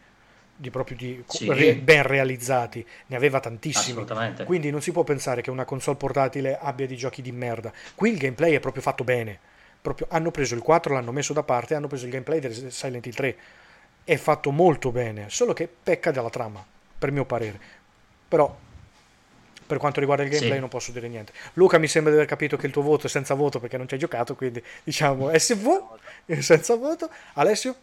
di proprio di Sì. re- ben realizzati ne aveva tantissimi quindi non si può pensare che una console portatile abbia di giochi di merda qui il gameplay è proprio fatto bene proprio, hanno preso il 4 l'hanno messo da parte hanno preso il gameplay del Silent Hill 3 è fatto molto bene solo che pecca della trama per mio parere però per quanto riguarda il gameplay Sì. non posso dire niente Luca mi sembra di aver capito che il tuo voto è senza voto perché non ci hai giocato quindi diciamo SV senza voto Alessio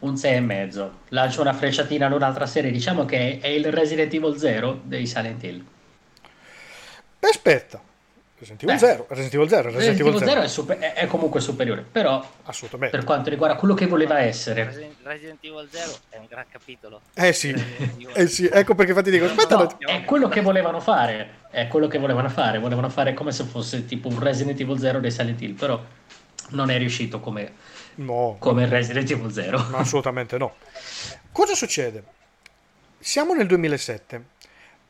Un 6 e mezzo. Lancio una frecciatina ad un'altra serie. Diciamo che è il Resident Evil 0 dei Silent Hill. Beh, aspetta Resident Evil Beh. 0 Resident Evil 0 Resident Evil Evil 0 0 è, super- è- è comunque superiore. Però, assolutamente per quanto riguarda quello che voleva essere, Resident, Evil 0 è un gran capitolo. eh sì eh sì ecco perché infatti dico aspetta no, no, è quello che volevano fare. È quello che volevano fare. Volevano fare come se fosse tipo un Resident Evil 0 dei Silent Hill. Però non è riuscito come, no come Resident Evil 0. No, assolutamente no. Cosa succede? Siamo nel 2007.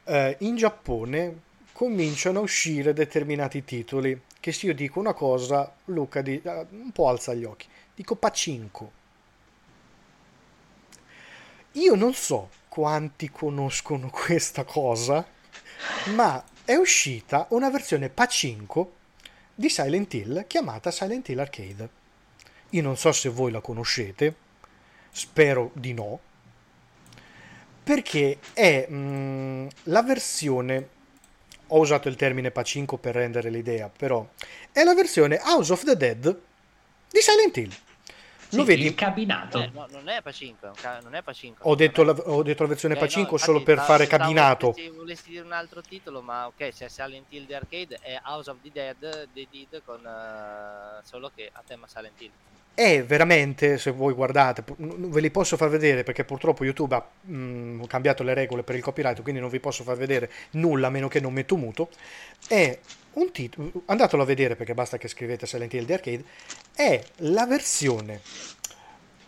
Eh, in Giappone cominciano a uscire determinati titoli che se io dico una cosa, Luca di- eh, un po' alza gli occhi. Dico Pacinco. Io non so quanti conoscono questa cosa, ma è uscita una versione Pacinco di Silent Hill chiamata Silent Hill Arcade. Io non so se voi la conoscete, spero di no, perché è mm, la versione, ho usato il termine Pacinco per rendere l'idea, però è la versione House of the Dead di Silent Hill. Lo Sì, vedi? Il cabinato. Eh, no, non è Pacinco, non è Pacinco. Ho detto, la, ho detto la versione Ok, Pacinco no, solo per stavo- fare stavo- cabinato. Se volessi dire un altro titolo, ma ok, c'è Silent Hill di arcade è House of the Dead, The Dead con eh, solo che a tema Silent Hill. È veramente, se voi guardate, ve li posso far vedere perché purtroppo YouTube ha mm, cambiato le regole per il copyright, quindi non vi posso far vedere nulla a meno che non metto muto. È un titolo, andatelo a vedere perché basta che scrivete Silent Hill di Arcade, è la versione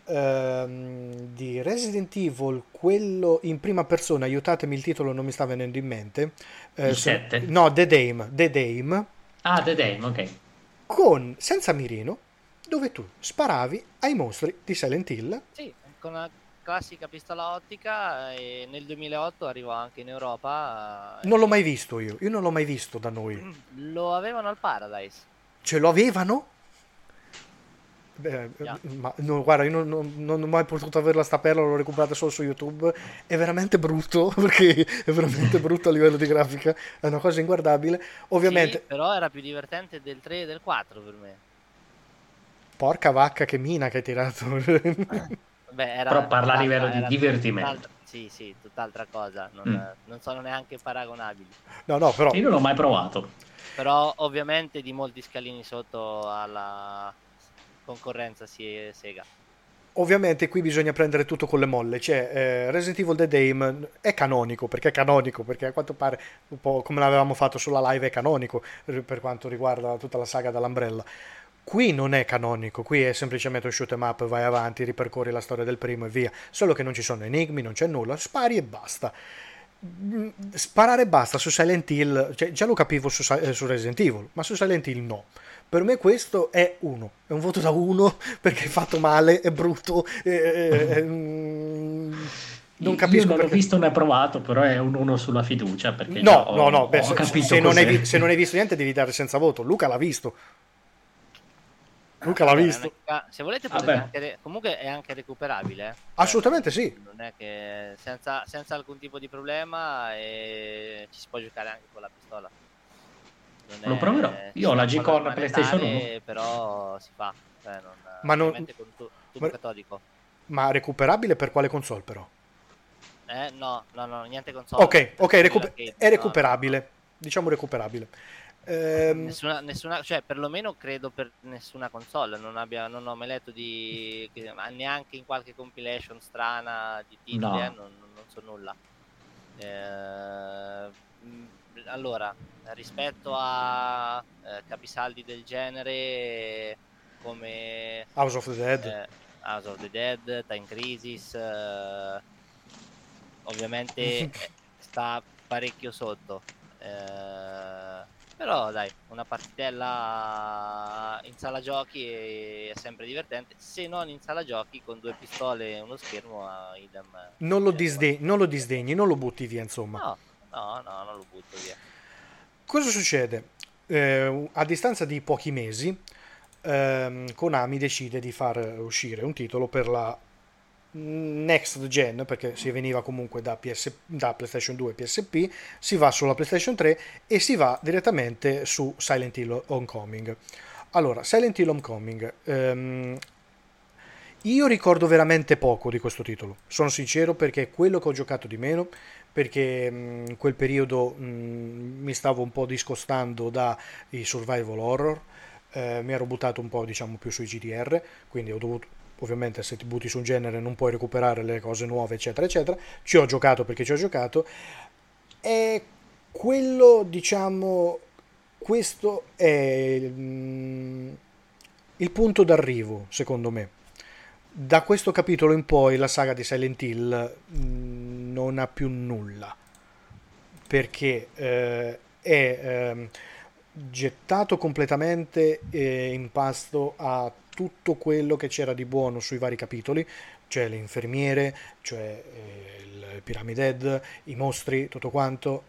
ehm, di Resident Evil, quello in prima persona, aiutatemi il titolo non mi sta venendo in mente. Eh, Il se- sette? No, The Dame, The Dame Ah, The Dame, ok. con senza mirino dove tu sparavi ai mostri di Silent Hill Sì, con una classica pistola ottica e nel 2008 arrivò anche in Europa. eh, non l'ho mai visto io io non l'ho mai visto da noi Lo avevano al Paradise. ce lo avevano? Beh, Yeah. ma no, guarda io non, non- non ho mai potuto averla sta perla l'ho recuperata solo su YouTube è veramente brutto perché è veramente brutto a livello di grafica è una cosa inguardabile ovviamente Sì, però era più divertente del 3 e del 4 per me. Porca vacca che mina che hai tirato Beh, era Però parla a livello di divertimento. Sì, sì, tutt'altra cosa. Non, Mm. non sono neanche paragonabili. no no però Io non l'ho mai provato. Però ovviamente di molti scalini sotto alla concorrenza si è Sega. Ovviamente qui bisogna prendere tutto con le molle, cioè eh, Resident Evil The Dame è canonico, perché è canonico, perché a quanto pare un po' come l'avevamo fatto sulla live è canonico per quanto riguarda tutta la saga dell'Umbrella. Qui non è canonico, qui è semplicemente un shoot 'em up, vai avanti, ripercorri la storia del primo e via. Solo che non ci sono enigmi, non c'è nulla, spari e basta. Mm, Sparare e basta su Silent Hill, cioè, già lo capivo su, eh, su Resident Evil, ma su Silent Hill no. Per me questo è uno, è un voto da uno perché è fatto male, è brutto, è- è- mm, non capisco Io non l'ho perché... visto né provato, però è un uno sulla fiducia. Perché No, ho- no, no, beh, se, se non hai, se non hai visto niente devi dare senza voto. Luca l'ha visto. Luca l'ha Vabbè, visto. Se volete Vabbè. potete anche re- comunque è anche recuperabile. eh. Assolutamente sì. Non è che senza, senza alcun tipo di problema e ci si può giocare anche con la pistola. Non Lo è- proverò. Io ho la G-Con le PlayStation monetarie, Però si fa. Cioè, non, Ma non- con tu- tubo ma- catodico. Ma recuperabile per quale console però? Eh, no, no, no, niente console. Ok, ok, recu- Arcade, è no, recuperabile. Diciamo recuperabile. Ehm... Nessuna, nessuna, cioè perlomeno credo per nessuna console, non, abbia, non ho mai letto di neanche in qualche compilation strana di titoli, no. eh, non, non, so nulla. Eh, allora, rispetto a eh, capisaldi del genere come House of the Dead, eh, House of the Dead, Time Crisis, eh, ovviamente sta parecchio sotto. Eh, però dai, una partitella in sala giochi è sempre divertente, se non in sala giochi con due pistole e uno schermo a idem. Non lo, disde- non lo disdegni, non lo butti via, insomma. No, no, no, non lo butto via. Cosa succede? Eh, a distanza di pochi mesi, ehm, Konami decide di far uscire un titolo per la next gen perché si veniva comunque da, PS, da PlayStation 2 e PSP si va sulla PlayStation 3 e si va direttamente su Silent Hill Homecoming. Allora Silent Hill Homecoming ehm, io ricordo veramente poco di questo titolo. Sono sincero perché è quello che ho giocato di meno perché in quel periodo mh, mi stavo un po' discostando dai survival horror eh, mi ero buttato un po' diciamo più sui GDR quindi ho dovuto ovviamente se ti butti su un genere non puoi recuperare le cose nuove, eccetera, eccetera. Ci ho giocato perché ci ho giocato. E quello, diciamo, questo è mm, il punto d'arrivo, secondo me. Da questo capitolo in poi la saga di Silent Hill mm, non ha più nulla, perché eh, è eh, gettato completamente eh, in pasto a tutto quello che c'era di buono sui vari capitoli, cioè le infermiere, cioè eh, il Pyramid i mostri, tutto quanto,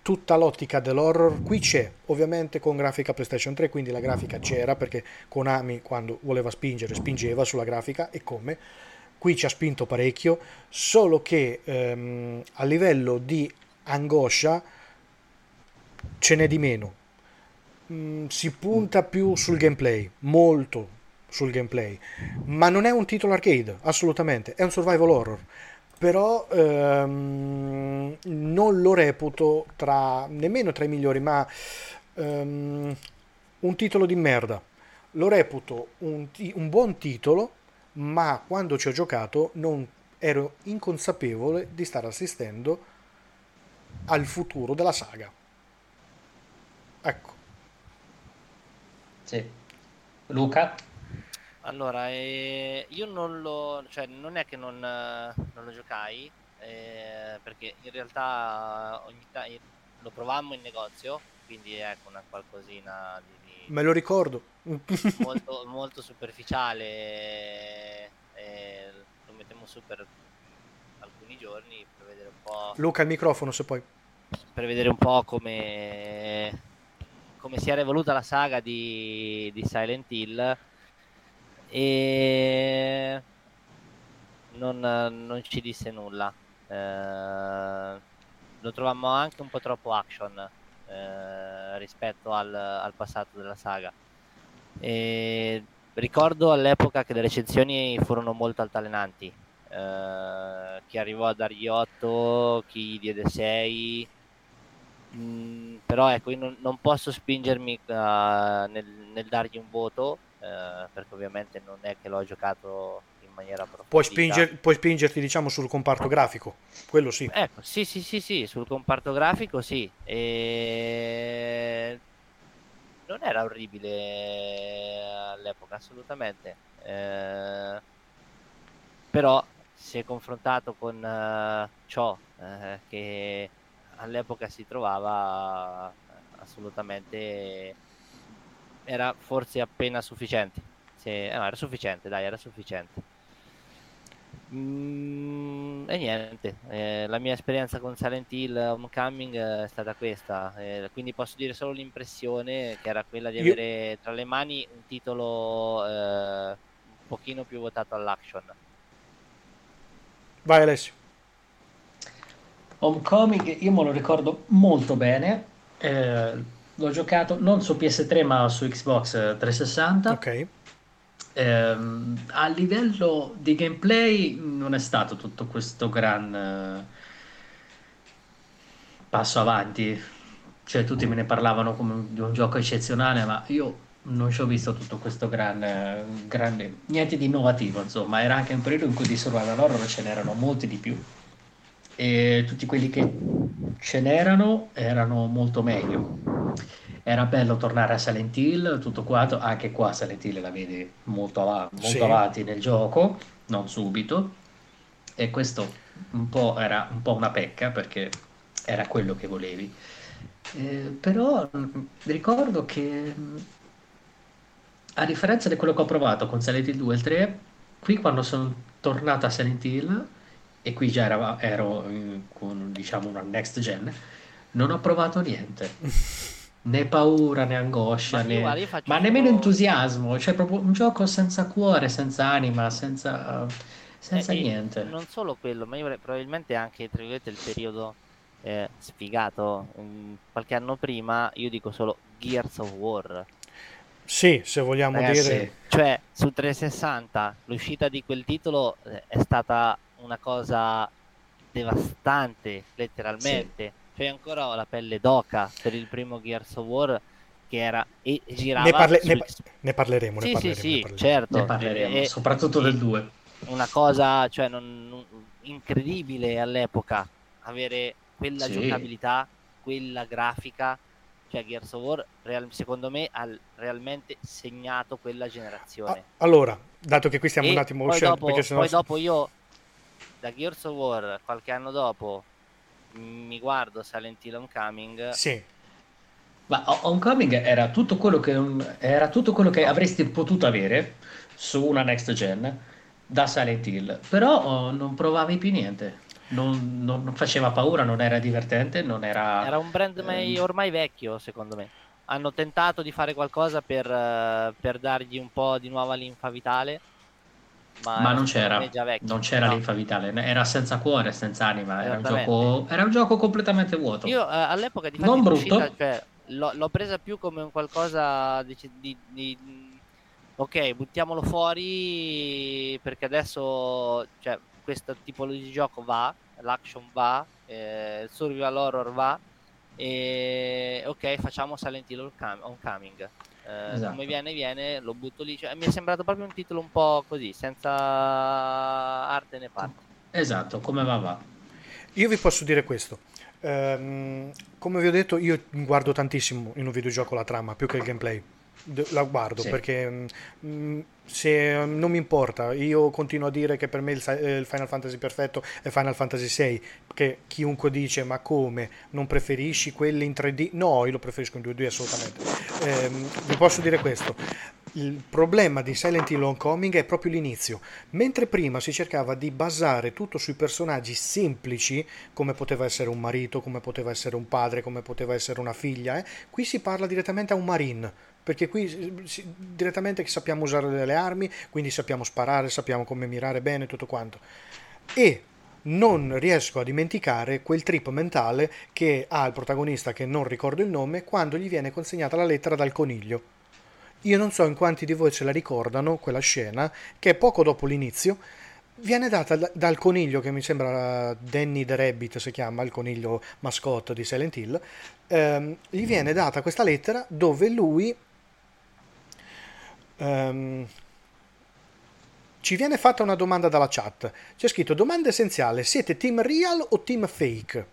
tutta l'ottica dell'horror qui c'è, ovviamente con grafica PlayStation 3, quindi la grafica c'era perché Konami quando voleva spingere spingeva sulla grafica e come. Qui ci ha spinto parecchio, solo che ehm, a livello di angoscia ce n'è di meno. Mm, si punta più sul gameplay, molto sul gameplay, ma non è un titolo arcade, assolutamente, è un survival horror. Però ehm, non lo reputo tra nemmeno tra i migliori, ma ehm, un titolo di merda. Lo reputo un, un buon titolo, ma quando ci ho giocato non ero inconsapevole di stare assistendo al futuro della saga. Ecco. Sì. Luca? Allora, eh, io non lo, cioè non è che non, non lo giocai, eh, perché in realtà ogni ta- lo provammo in negozio, quindi ecco una qualcosina di, di Me lo ricordo. molto, molto superficiale, eh, lo mettiamo su per alcuni giorni per vedere un po'... Luca, il microfono se poi. Per vedere un po' come, come si era evoluta la saga di, di Silent Hill e non, non ci disse nulla. Eh, lo trovammo anche un po' troppo action eh, rispetto al, al, passato della saga. E ricordo all'epoca che le recensioni furono molto altalenanti. Eh, chi arrivò a dargli 8, chi diede 6. Mm, però ecco, io non, non posso spingermi uh, nel, nel dargli un voto eh, perché ovviamente non è che l'ho giocato in maniera approfondita. Puoi, spinger, puoi spingerti diciamo sul comparto grafico, quello sì. Ecco, sì, sì, sì, sì, sul comparto grafico sì. E... Non era orribile all'epoca, assolutamente. Eh... Però se confrontato con uh, ciò uh, che all'epoca si trovava assolutamente era forse appena sufficiente. Se, eh, no, era sufficiente, dai, era sufficiente. Mm, e niente, eh, la mia esperienza con Silent Hill Homecoming è stata questa, eh, quindi posso dire solo l'impressione che era quella di avere Io... tra le mani un titolo eh, un pochino più votato all'action. Vai Alessio. Homecoming io me lo ricordo molto bene, eh, l'ho giocato non su PS3 ma su Xbox 360. Ok. Eh, a livello di gameplay non è stato tutto questo gran eh, passo avanti. cioè tutti me ne parlavano come di un gioco eccezionale, ma io non ci ho visto tutto questo grande, grande, niente di innovativo, insomma, era anche un periodo in cui di survival horror ce n'erano molti di più e tutti quelli che ce n'erano erano molto meglio. Era bello tornare a Silent Hill, tutto quanto, anche qua Silent Hill la vedi molto, av- molto sì. avanti nel gioco, non subito, e questo un po' era un po' una pecca perché era quello che volevi. Eh, però ricordo che a differenza di quello che ho provato con Silent Hill 2 e il 3, qui quando sono tornato a Silent Hill, e qui già ero, ero con diciamo una next gen, non ho provato niente. né paura né angoscia, ma, né... Guarda, ma nemmeno entusiasmo. Cioè, proprio un gioco senza cuore, senza anima, senza, senza eh, niente. Non solo quello, ma io probabilmente anche tra virgolette il periodo eh, sfigato. Um, qualche anno prima, io dico solo Gears of War. Sì, se vogliamo Ragazzi, dire. Cioè, su 360 l'uscita di quel titolo eh, è stata una cosa devastante, letteralmente. Sì. Cioè, ancora ho la pelle d'oca per il primo Gears of War che era e girava. Ne, parle... sul... ne, ne parleremo. Sì, ne parleremo, sì, sì, ne certo. Ne parleremo, e... soprattutto del 2. Una cosa, cioè, non... incredibile all'epoca avere quella sì. giocabilità, quella grafica cioè Gears of War real, secondo me ha realmente segnato quella generazione. Ah, allora, dato che qui stiamo e un attimo uscendo, dopo, sennò... poi dopo io da Gears of War qualche anno dopo mi guardo Silent Hill Homecoming. Sì. Ma Homecoming era tutto quello che, era tutto quello che avresti potuto avere su una next gen da Silent Hill, però oh, non provavi più niente non, non, faceva paura, non era divertente, non era... Era un brand ehm... ormai vecchio, secondo me. Hanno tentato di fare qualcosa per, uh, per dargli un po' di nuova linfa vitale, ma, ma non c'era, non c'era no. linfa vitale, era senza cuore, senza anima, era un, gioco, era un gioco completamente vuoto. Io uh, all'epoca di non brutto. Uscita, cioè, l'ho, l'ho, presa più come un qualcosa di, di, di, ok, buttiamolo fuori perché adesso cioè, questa tipologia di gioco va, l'action va, eh, il survival horror va, e ok, facciamo Silent Hill Oncoming. Eh, esatto. Come viene, viene, lo butto lì. Cioè, mi è sembrato proprio un titolo un po' così, senza arte né parte. Esatto, come va va. Io vi posso dire questo. Um, come vi ho detto, io guardo tantissimo in un videogioco la trama più che il gameplay la guardo sì. perché mh, mm, se non mi importa, io continuo a dire che per me il, eh, il, Final Fantasy perfetto è Final Fantasy VI, che chiunque dice ma come, non preferisci quelli in 3D? No, io lo preferisco in 2D assolutamente. Eh, vi posso dire questo, il problema di Silent Hill Homecoming è proprio l'inizio. Mentre prima si cercava di basare tutto sui personaggi semplici, come poteva essere un marito, come poteva essere un padre, come poteva essere una figlia, eh, qui si parla direttamente a un marine perché qui direttamente sappiamo usare delle armi, quindi sappiamo sparare, sappiamo come mirare bene, tutto quanto. E non riesco a dimenticare quel trip mentale che ha il protagonista, che non ricordo il nome, quando gli viene consegnata la lettera dal coniglio. Io non so in quanti di voi ce la ricordano, quella scena, che poco dopo l'inizio viene data dal coniglio che mi sembra Danny the Rabbit si chiama il coniglio mascotte di Silent Hill ehm, gli viene data questa lettera dove lui Um, ci viene fatta una domanda dalla chat. C'è scritto domanda essenziale, siete team real o team fake?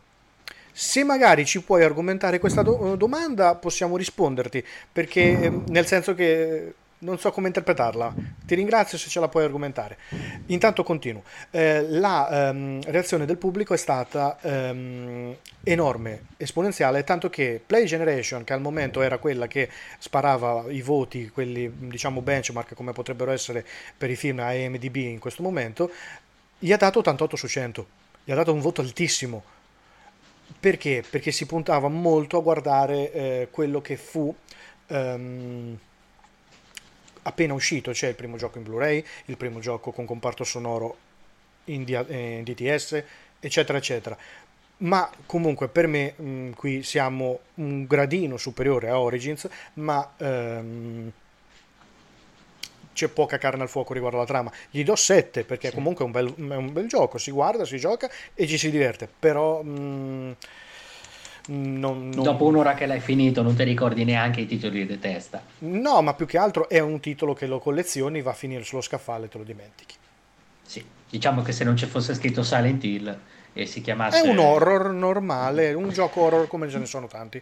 Se magari ci puoi argomentare questa do- domanda possiamo risponderti, perché ehm, nel senso che non so come interpretarla. Ti ringrazio se ce la puoi argomentare. Intanto continuo. Eh, la ehm, reazione del pubblico è stata ehm, enorme, esponenziale, tanto che Play Generation, che al momento era quella che sparava i voti, quelli diciamo benchmark come potrebbero essere per i film AMDB in questo momento, gli ha dato 88 su 100. Gli ha dato un voto altissimo. Perché? Perché si puntava molto a guardare eh, quello che fu... Um, appena uscito, c'è il primo gioco in Blu-ray, il primo gioco con comparto sonoro in, D- eh, in DTS, eccetera, eccetera. Ma comunque per me mh, mm, qui siamo un gradino superiore a Origins, ma ehm, c'è poca carne al fuoco riguardo alla trama. Gli do 7 perché sì. comunque è un, bel, è un, bel, gioco, si guarda, si gioca e ci si diverte, però mh, mm, Non, non... Dopo un'ora che l'hai finito non ti ricordi neanche i titoli di testa. No, ma più che altro è un titolo che lo collezioni, va a finire sullo scaffale e te lo dimentichi. Sì, diciamo che se non ci fosse scritto Silent Hill e si chiamasse... È un horror normale, un gioco horror come ce ne sono tanti.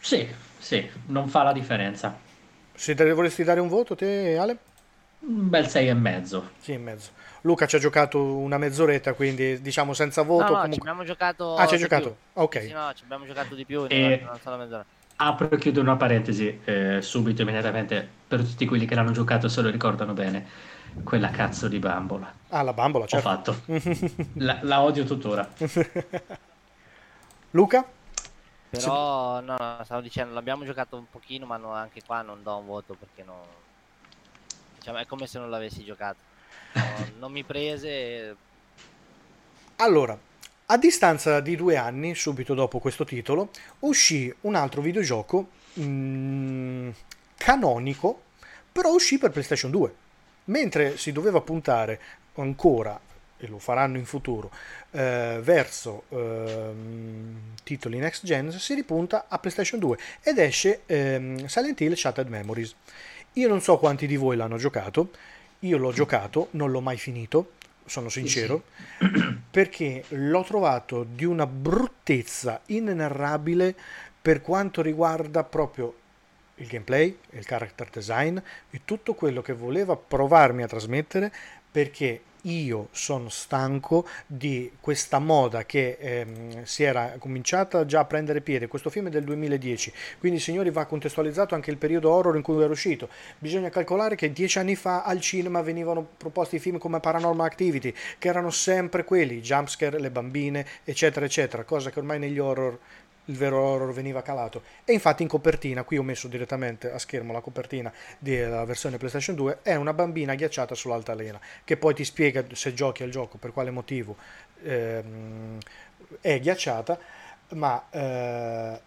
Sì, sì, non fa la differenza. Se te vorresti dare un voto te, Ale? Un bel 6 e mezzo. Sì, e mezzo. Luca ci ha giocato una mezz'oretta, quindi diciamo senza voto. No, no, comunque... ci abbiamo giocato. Ah, ci hai giocato? più. Ok. Sì, no, ci abbiamo giocato di più. E- non solo mezz'ora. Apro e chiudo una parentesi eh, subito, immediatamente, per tutti quelli che l'hanno giocato se lo ricordano bene. Quella cazzo di bambola. Ah, la bambola, Ho certo. fatto. La, la odio tuttora. Luca? Però, no, no, stavo dicendo, l'abbiamo giocato un pochino, ma no, anche qua non do un voto perché non. Diciamo, è come se non l'avessi giocato. No, non mi prese. Allora, a distanza di due anni, subito dopo questo titolo, uscì un altro videogioco mm, canonico, però uscì per PlayStation 2. Mentre si doveva puntare ancora, e lo faranno in futuro, eh, verso ehm, titoli next gen, si ripunta a PlayStation 2 ed esce ehm, Silent Hill Shattered Memories. Io non so quanti di voi l'hanno giocato, io l'ho giocato, non l'ho mai finito, sono sincero, perché l'ho trovato di una bruttezza inenarrabile per quanto riguarda proprio il gameplay, il character design e tutto quello che voleva provarmi a trasmettere perché io sono stanco di questa moda che ehm, si era cominciata già a prendere piede. Questo film è del 2010, quindi signori va contestualizzato anche il periodo horror in cui era uscito. Bisogna calcolare che dieci anni fa al cinema venivano proposti film come Paranormal Activity, che erano sempre quelli, jumpscare, le bambine, eccetera, eccetera, cosa che ormai negli horror il vero horror veniva calato. E infatti in copertina, qui ho messo direttamente a schermo la copertina della versione PlayStation 2, è una bambina ghiacciata sull'altalena, che poi ti spiega se giochi al gioco per quale motivo ehm, è ghiacciata, ma eh,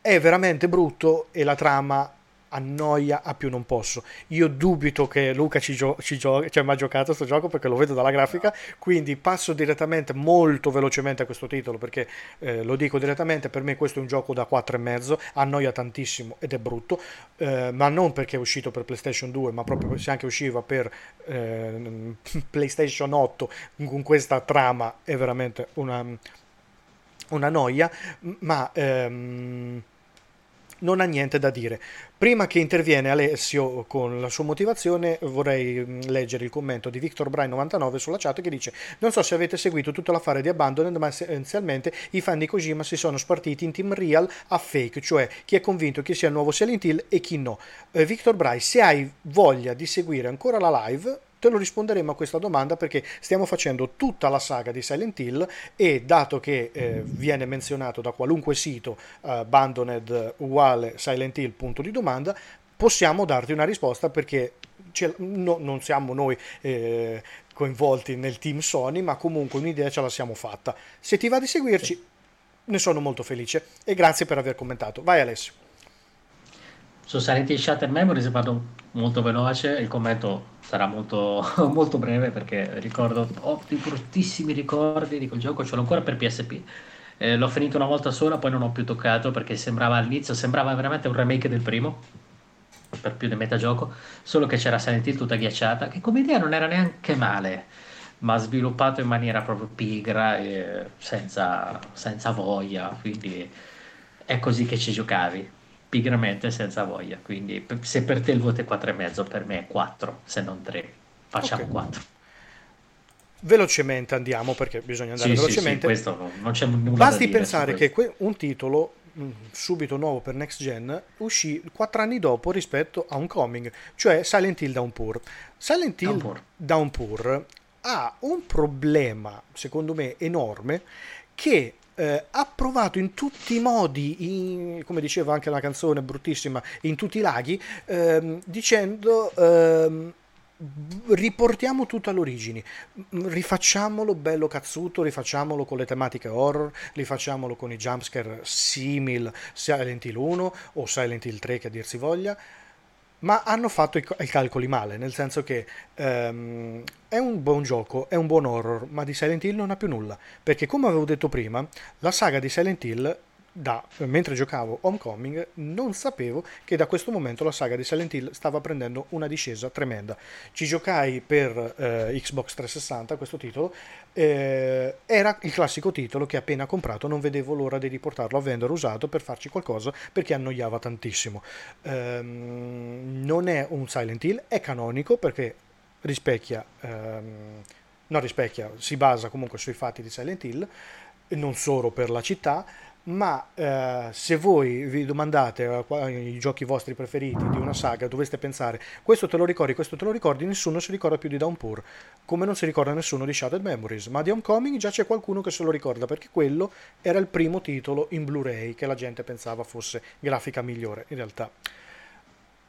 è veramente brutto e la trama annoia a più non posso. Io dubito che Luca ci, gio- ci giochi, cioè mi giocato questo gioco perché lo vedo dalla grafica, quindi passo direttamente molto velocemente a questo titolo perché eh, lo dico direttamente, per me questo è un gioco da 4,5, annoia tantissimo ed è brutto, eh, ma non perché è uscito per PlayStation 2, ma proprio se anche usciva per eh, PlayStation 8 con questa trama è veramente una, una noia, ma... Ehm, non ha niente da dire. Prima che interviene Alessio con la sua motivazione, vorrei mm, leggere il commento di Victor Bray 99 sulla chat che dice: Non so se avete seguito tutto l'affare di Abandoned, ma essenzialmente i fan di Kojima si sono spartiti in team real a fake, cioè chi è convinto che sia il nuovo Silent Hill e chi no. Eh, Victor Bray, se hai voglia di seguire ancora la live, te lo risponderemo a questa domanda perché stiamo facendo tutta la saga di Silent Hill e dato che eh, viene menzionato da qualunque sito eh, abandoned uguale Silent Hill punto di domanda possiamo darti una risposta perché ce, no, non siamo noi eh, coinvolti nel team Sony ma comunque un'idea ce la siamo fatta. Se ti va di seguirci ne sono molto felice e grazie per aver commentato. Vai Alessio su Silent Hill Shattered Memories vado molto veloce, il commento sarà molto, molto breve perché ricordo, ho dei bruttissimi ricordi di quel gioco, ce l'ho ancora per PSP. Eh, l'ho finito una volta sola, poi non ho più toccato perché sembrava all'inizio, sembrava veramente un remake del primo, per più di metà gioco, solo che c'era Silent Hill tutta ghiacciata, che come idea non era neanche male, ma sviluppato in maniera proprio pigra e senza, senza voglia, quindi è così che ci giocavi pigramente senza voglia. Quindi se per te il voto è 4,5, per me è 4, se non 3. Facciamo Ok. 4. Velocemente andiamo perché bisogna andare Sì, sì, sì, velocemente. questo non, non c'è nulla Basti pensare che que- un titolo mh, subito nuovo per Next Gen uscì quattro anni dopo rispetto a un coming, cioè Silent Hill Downpour. Silent Hill Downpour. Downpour ha un problema, secondo me, enorme che eh, ha provato in tutti i modi, in- come diceva anche la canzone bruttissima, in tutti i laghi, ehm, dicendo ehm, riportiamo tutto all'origine, rifacciamolo bello cazzuto, rifacciamolo con le tematiche horror, rifacciamolo con i jumpscare simil Silent Hill 1 o Silent Hill 3 che dir si voglia, ma hanno fatto i, co- i calcoli male, nel senso che ehm, è un buon gioco, è un buon horror, ma di Silent Hill non ha più nulla, perché come avevo detto prima, la saga di Silent Hill da, mentre giocavo Homecoming, non sapevo che da questo momento la saga di Silent Hill stava prendendo una discesa tremenda. Ci giocai per eh, Xbox 360 questo titolo, eh, era il classico titolo che appena comprato non vedevo l'ora di riportarlo a vendere usato per farci qualcosa perché annoiava tantissimo. Ehm, non è un Silent Hill, è canonico perché rispecchia, ehm, non rispecchia, si basa comunque sui fatti di Silent Hill, non solo per la città, ma eh, se voi vi domandate eh, i giochi vostri preferiti di una saga, dovreste pensare questo te lo ricordi, questo te lo ricordi, nessuno si ricorda più di Downpour, come non si ricorda nessuno di Shattered Memories, ma di Homecoming già c'è qualcuno che se lo ricorda perché quello era il primo titolo in Blu-ray che la gente pensava fosse grafica migliore, in realtà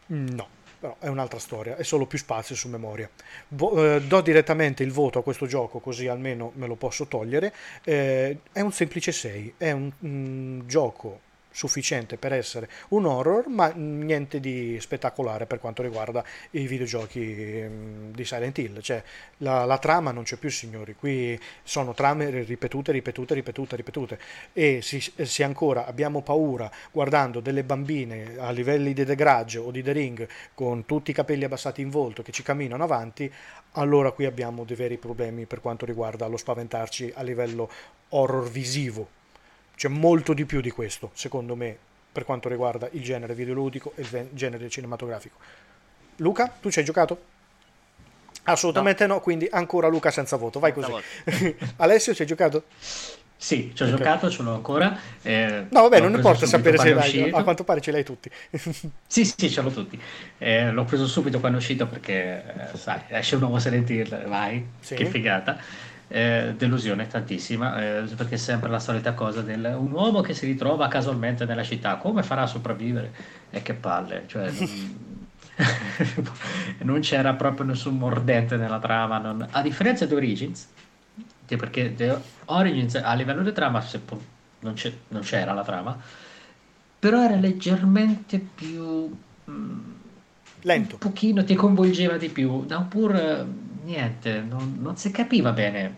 no però è un'altra storia, è solo più spazio su memoria. Bo- eh, do direttamente il voto a questo gioco così almeno me lo posso togliere. Eh, è un semplice 6, è un, un gioco sufficiente per essere un horror, ma niente di spettacolare per quanto riguarda i videogiochi mm, di Silent Hill. Cioè, la, la, trama non c'è più, signori. Qui sono trame ripetute, ripetute, ripetute, ripetute. E se ancora abbiamo paura guardando delle bambine a livelli di The Grudge o di The Ring con tutti i capelli abbassati in volto che ci camminano avanti, allora qui abbiamo dei veri problemi per quanto riguarda lo spaventarci a livello horror visivo c'è molto di più di questo, secondo me, per quanto riguarda il genere videoludico e il genere cinematografico. Luca, tu ci hai giocato? Assolutamente no, no quindi ancora Luca senza voto. Vai senza così. Alessio, ci hai giocato? Sì, ci ho okay. giocato, ce l'ho ancora. Eh, no, vabbè, non importa sapere se l'hai, a quanto pare ce l'hai tutti. sì, sì, ce l'ho tutti. Eh, l'ho preso subito quando è uscito perché, eh, sai, esce un nuovo Silent Hill, vai, sì. che figata eh, delusione tantissima, eh, perché è sempre la solita cosa del un uomo che si ritrova casualmente nella città, come farà a sopravvivere? E che palle, cioè, non, non, c'era proprio nessun mordente nella trama, non, a differenza di Origins, perché The Origins a livello di trama non, non, c'era la trama, però era leggermente più... Mm, Lento. Un pochino ti coinvolgeva di più, Downpour niente, non, non si capiva bene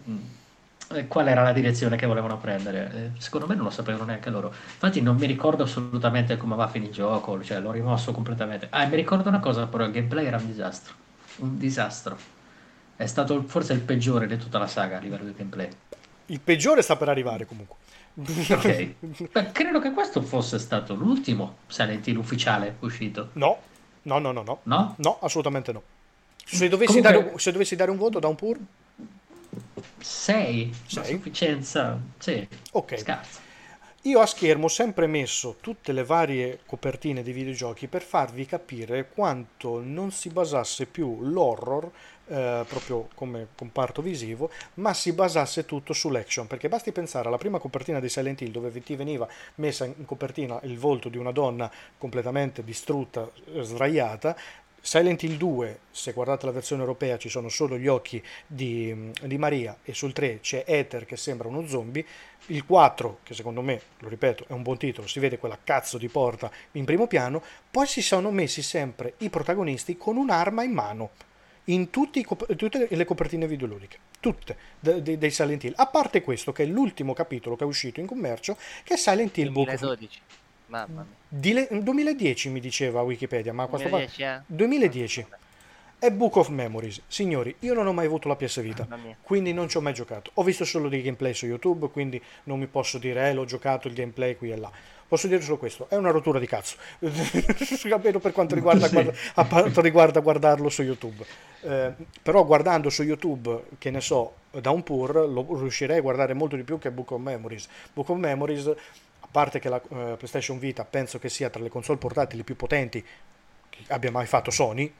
eh, qual era la direzione che volevano prendere. Eh, secondo me non lo sapevano neanche loro. Infatti non mi ricordo assolutamente come va a finire il gioco, cioè l'ho rimosso completamente. Ah, mi ricordo una cosa, però il gameplay era un disastro. Un disastro. È stato forse il peggiore di tutta la saga a livello di gameplay. Il peggiore sta per arrivare comunque. Ok. Beh, credo che questo fosse stato l'ultimo Silent Hill ufficiale uscito. No, no, no, no, no. No? No, assolutamente no. Se dovessi, Comunque... dare, se dovessi dare un voto da un pur? 6, sufficienza, sì, ok. Scarso. Io a schermo ho sempre messo tutte le varie copertine di videogiochi per farvi capire quanto non si basasse più l'horror eh, proprio come comparto visivo, ma si basasse tutto sull'action, perché basti pensare alla prima copertina di Silent Hill dove ti veniva messa in copertina il volto di una donna completamente distrutta, eh, sdraiata, Silent Hill 2, se guardate la versione europea ci sono solo gli occhi di, di, Maria e sul 3 c'è Ether che sembra uno zombie, il 4 che secondo me, lo ripeto, è un buon titolo, si vede quella cazzo di porta in primo piano, poi si sono messi sempre i protagonisti con un'arma in mano in tutti, tutte le copertine videoludiche, tutte dei Silent Hill, a parte questo che è l'ultimo capitolo che è uscito in commercio che è Silent Hill 2012. Book Mamma mia. Dile- 2010 mi diceva Wikipedia, ma questo 2010, qua... eh? 2010. È Book of Memories. Signori, io non ho mai avuto la PS Vita, quindi non ci ho mai giocato. Ho visto solo dei gameplay su YouTube, quindi non mi posso dire, eh, l'ho giocato il gameplay qui e là. Posso dire solo questo, è una rottura di cazzo, almeno per quanto riguarda, sì. guarda, a quanto riguarda guardarlo su YouTube. Eh, però guardando su YouTube, che ne so, da un pur, lo riuscirei a guardare molto di più che Book of Memories. Book of Memories parte che la uh, PlayStation Vita penso che sia tra le console portatili più potenti che abbia mai fatto Sony,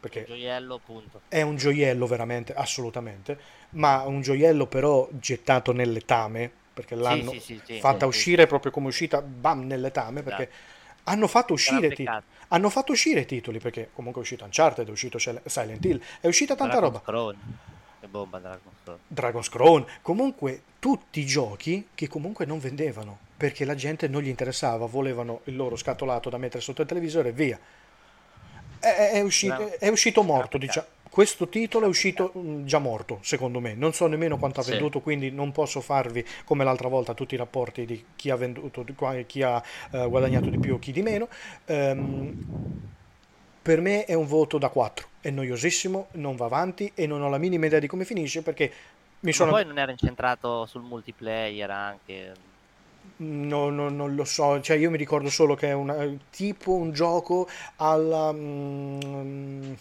perché gioiello, è un gioiello veramente, assolutamente, ma un gioiello però gettato nel letame, perché l'hanno sì, sì, sì, fatta uscire proprio come uscita, bam, nel letame, perché yeah. hanno fatto uscire ti- hanno fatto uscire i titoli, perché comunque è uscito Uncharted, è uscito Silent Hill, è uscita tanta Dragon's roba. Crown. Che bomba Dragon's Crown. Dragon's Crown, comunque tutti giochi che comunque non vendevano perché la gente non gli interessava, volevano il loro scatolato da mettere sotto il televisore e via. È, è, uscito, no. è uscito, morto, diciamo. questo titolo è uscito mh, già morto, secondo me. Non so nemmeno quanto ha Sì. venduto, quindi non posso farvi come l'altra volta tutti i rapporti di chi ha venduto, di qua- chi ha eh, guadagnato di più o chi di meno. Ehm, per me è un voto da 4. È noiosissimo, non va avanti e non ho la minima idea di come finisce perché mi Ma sono poi non era incentrato sul multiplayer anche. No, no, non lo so, cioè io mi ricordo solo che è una, tipo un gioco alla... mm,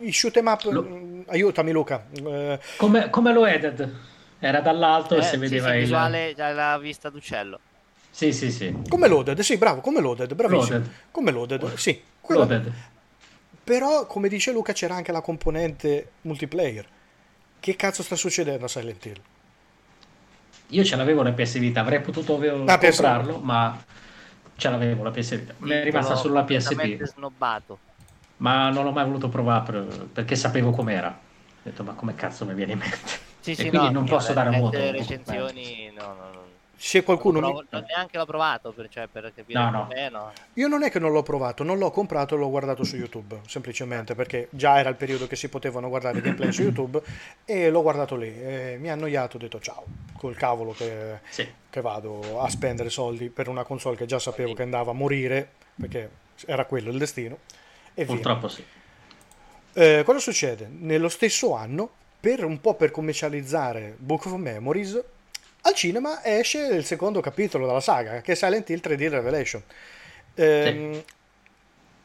i shoot 'em up, Lo- mm, aiutami Luca, eh, Come, come lo Eded? Era dall'alto e Eh, si sì, vedeva sì, il... visuale, già la vista d'uccello. Sì, sì, sì. come Loaded, sì bravo, come Loaded, bravissimo, Loaded. come Loaded, sì, quello- Loaded. però come dice Luca c'era anche la componente multiplayer, che cazzo sta succedendo a Silent Hill? Io ce l'avevo la PS Vita, avrei potuto avevo- Ah, PS comprarlo, ma ce l'avevo la PS Vita. Mi è rimasta solo la PSP, snobbato. ma non l'ho mai voluto provare per- perché sapevo com'era. Ho detto, ma come cazzo mi viene in mente? Sì, E sì, quindi no, non posso dare un le voto. recensioni, no, no, no. Se qualcuno... Non mi- provo- non neanche l'ho provato per, cioè, per capire No, no. com'è, no. Io non è che non l'ho provato, non l'ho comprato, l'ho guardato su YouTube, semplicemente perché già era il periodo che si potevano guardare i gameplay su YouTube e l'ho guardato lì. E mi ha annoiato, ho detto ciao, col cavolo che, Sì. che vado a spendere soldi per una console che già sapevo che andava a morire, perché era quello il destino. E via. Purtroppo sì. Eh, cosa succede? Nello stesso anno, per un po' per commercializzare Book of Memories, al cinema esce il secondo capitolo della saga, che è Silent Hill 3D Revelation. Ehm,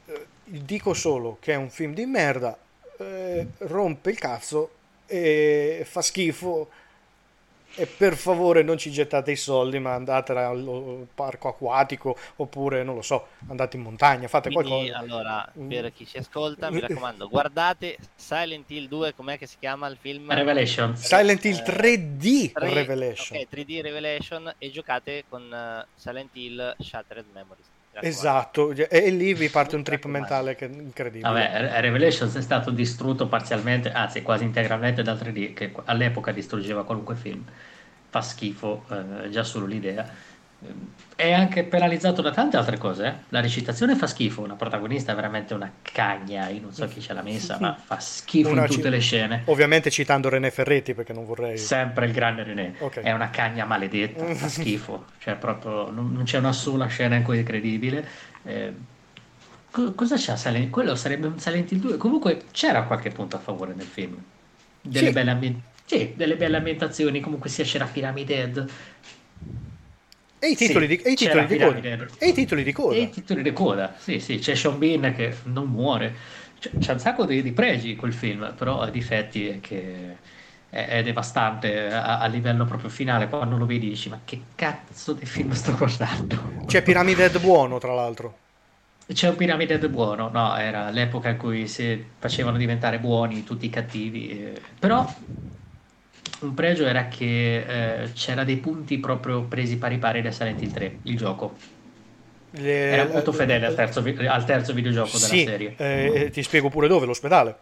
eh, dico solo che è un film di merda, eh, rompe il cazzo e fa schifo. E per favore non ci gettate i soldi, ma andate al parco acquatico oppure non lo so, andate in montagna, fate Quindi, qualcosa. allora, Mm. per chi ci ascolta, mi raccomando, guardate Silent Hill 2, com'è che si chiama il film? Revelation. Silent Hill Eh, 3D Tre- Revelation. Ok, 3D Revelation e giocate con eh, Silent Hill Shattered Memories. Raccomando. Esatto, e, e lì vi parte un trip Mi mentale che è incredibile. Vabbè, Re- Revelations è stato distrutto parzialmente, anzi quasi integralmente dal 3D, che all'epoca distruggeva qualunque film. Fa schifo, eh, già solo l'idea. È anche penalizzato da tante altre cose. eh. La recitazione fa schifo, la protagonista è veramente una cagna, io non so chi ce l'ha messa, ma fa schifo Una in tutte ci- le scene. Ovviamente citando René Ferretti perché non vorrei... Sempre il grande René. Ok. È una cagna maledetta, fa schifo. Cioè, proprio non, non c'è una sola scena in cui è credibile. Eh, co- cosa c'ha Silent Quello sarebbe un Silent Hill 2. Comunque c'era qualche punto a favore nel film. Delle, Sì. belle, ambien- sì, delle belle ambientazioni. Comunque sia c'era Pyramid Head. E i titoli, Sì, di, e i titoli di coda. E i titoli di coda. E i titoli di coda. Sì, sì, c'è Sean Bean che non muore. C'è, c'è un sacco di, di pregi quel film, però ha difetti è che è, è devastante a, a livello proprio finale. Quando lo vedi dici, ma che cazzo di film sto guardando? C'è Pyramid Head buono, tra l'altro. C'è un Pyramid Head buono, no, era l'epoca in cui si facevano diventare buoni tutti i cattivi, eh, però un pregio era che eh, c'era dei punti proprio presi pari pari da Silent Hill 3, il gioco. Le- Era molto fedele al terzo, al terzo videogioco della Sì, serie. eh, ti spiego pure dove, l'ospedale.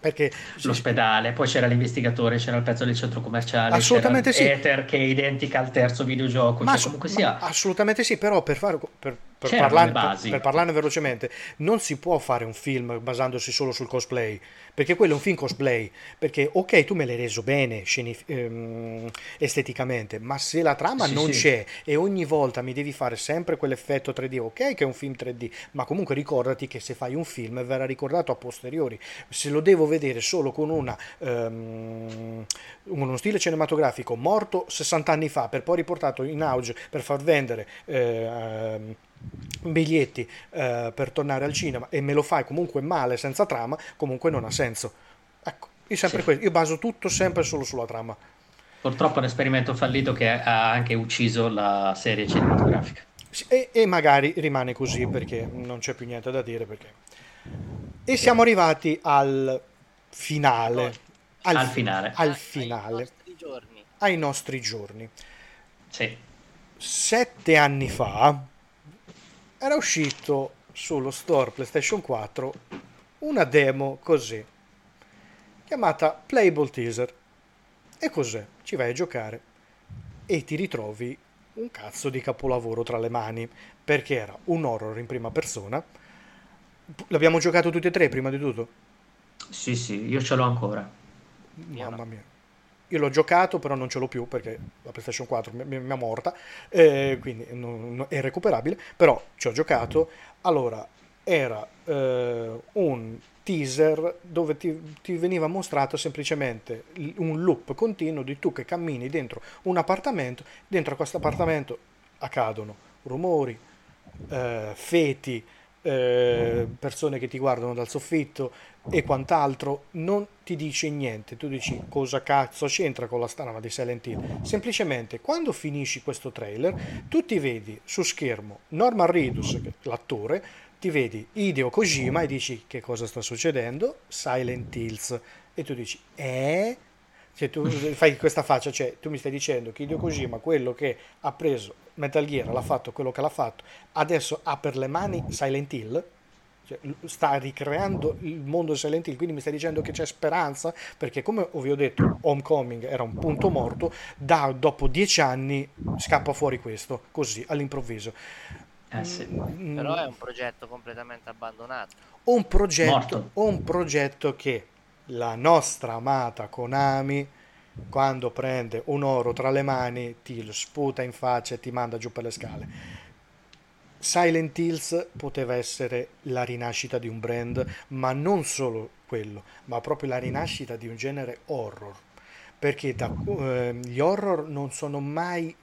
Perché L'ospedale, poi c'era l'investigatore, c'era il pezzo del centro commerciale, Assolutamente sì. Ether che è identica al terzo videogioco, Ma cioè ass- comunque ma assolutamente sì, però per, fare, per, per parlarne, per parlarne velocemente, non si può fare un film basandosi solo sul cosplay, perché quello è un film cosplay, perché ok tu me l'hai reso bene sceni- ehm, esteticamente, ma se la trama Sì, non sì. c'è e ogni volta mi devi fare sempre quell'effetto 3D, ok che è un film 3D, ma comunque ricordati che se fai un film verrà ricordato a posteriori, se lo devo vedere solo con una, ehm, uno stile cinematografico morto 60 anni fa per poi riportato in auge per far vendere eh, ehm, biglietti eh, per tornare al cinema e me lo fai comunque male senza trama comunque non ha senso ecco io, sempre Sì. questo, io baso tutto sempre solo sulla trama Purtroppo è un esperimento fallito che ha anche ucciso la serie cinematografica. Sì, e, e magari rimane così perché non c'è più niente da dire perché e siamo arrivati al finale Al finale. al Ai- finale Ai nostri giorni. ai nostri giorni Sì. sette anni fa era uscito sullo store PlayStation 4 una demo così chiamata Playable Teaser e cos'è? Ci vai a giocare e ti ritrovi un cazzo di capolavoro tra le mani perché era un horror in prima persona l'abbiamo giocato tutti e tre prima di tutto Sì, sì, io ce l'ho ancora. Mamma mia. Io l'ho giocato, però non ce l'ho più perché la PlayStation 4 mi, mi è morta, eh, quindi non, non, è recuperabile. Però ci ho giocato. Allora, era eh, un teaser dove ti, ti, veniva mostrato semplicemente un loop continuo di tu che cammini dentro un appartamento. Dentro questo appartamento accadono rumori, eh, feti, eh, persone che ti guardano dal soffitto e quant'altro, non ti dice niente. Tu dici cosa cazzo c'entra con la strana di Silent Hill. Semplicemente quando finisci questo trailer, tu ti vedi su schermo Norman Reedus, l'attore, ti vedi Hideo Kojima e dici che cosa sta succedendo? Silent Hills. E tu dici, eh? Cioè, tu fai questa faccia, cioè tu mi stai dicendo che Hideo Kojima, quello che ha preso Metal Gear, l'ha fatto quello che l'ha fatto, adesso ha per le mani Silent Hill? Cioè, sta ricreando il mondo di Silent Hill, quindi mi stai dicendo che c'è speranza, perché come vi ho detto, Homecoming era un punto morto, da dopo dieci anni scappa fuori questo, così, all'improvviso. Eh sì. Mm, Però è un progetto completamente abbandonato. Un progetto, un progetto che la nostra amata Konami quando prende un oro tra le mani ti sputa in faccia e ti manda giù per le scale Silent Hills poteva essere la rinascita di un brand, ma non solo quello, ma proprio la rinascita di un genere horror. Perché da, eh, gli horror non sono mai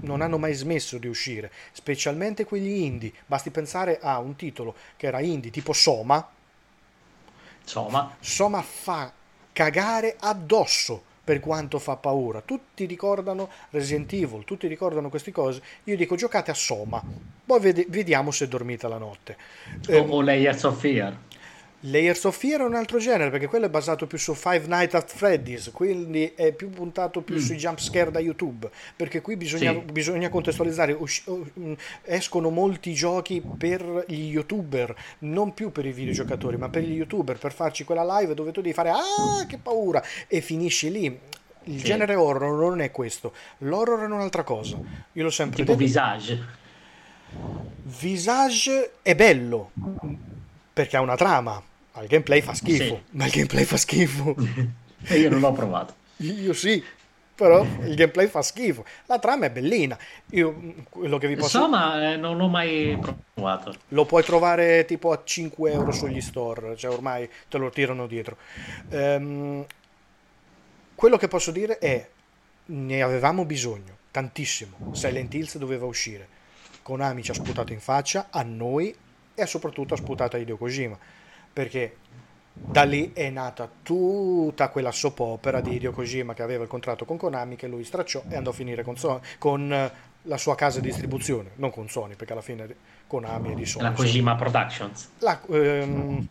non hanno mai smesso di uscire, specialmente quelli indie. Basti pensare a un titolo che era indie tipo Soma. Soma. Soma fa cagare addosso per quanto fa paura. Tutti ricordano Resident Evil, tutti ricordano queste cose. Io dico giocate a Soma, poi ved- vediamo se dormite la notte. O, eh, o Layers of Fear. Layers of Fear è un altro genere perché quello è basato più su Five Nights at Freddy's, quindi è più puntato più mm. sui jump scare da YouTube, perché qui bisogna, sì. bisogna contestualizzare, Usci- mm, escono molti giochi per gli youtuber, non più per i videogiocatori, ma per gli youtuber, per farci quella live dove tu devi fare ah che paura e finisci lì. Il sì. genere horror non è questo, l'horror è un'altra cosa. Io l'ho sempre tipo detto. Visage. Visage è bello perché ha una trama, ma il gameplay fa schifo. Sì. Ma il gameplay fa schifo. e io non l'ho provato. Io sì, però il gameplay fa schifo. La trama è bellina. Io quello che vi posso Insomma, eh, non l'ho mai provato. Lo puoi trovare tipo a 5 euro sugli store, cioè ormai te lo tirano dietro. Um, quello che posso dire è ne avevamo bisogno tantissimo. Silent Hills doveva uscire. Konami ci ha sputato in faccia a noi e soprattutto ha sputato a Hideo Kojima perché da lì è nata tutta quella soap opera di Hideo Kojima che aveva il contratto con Konami che lui stracciò e andò a finire con, Sony, con eh, la sua casa di distribuzione, non con Sony perché alla fine Konami è di Sony. La Kojima Productions. La, ehm,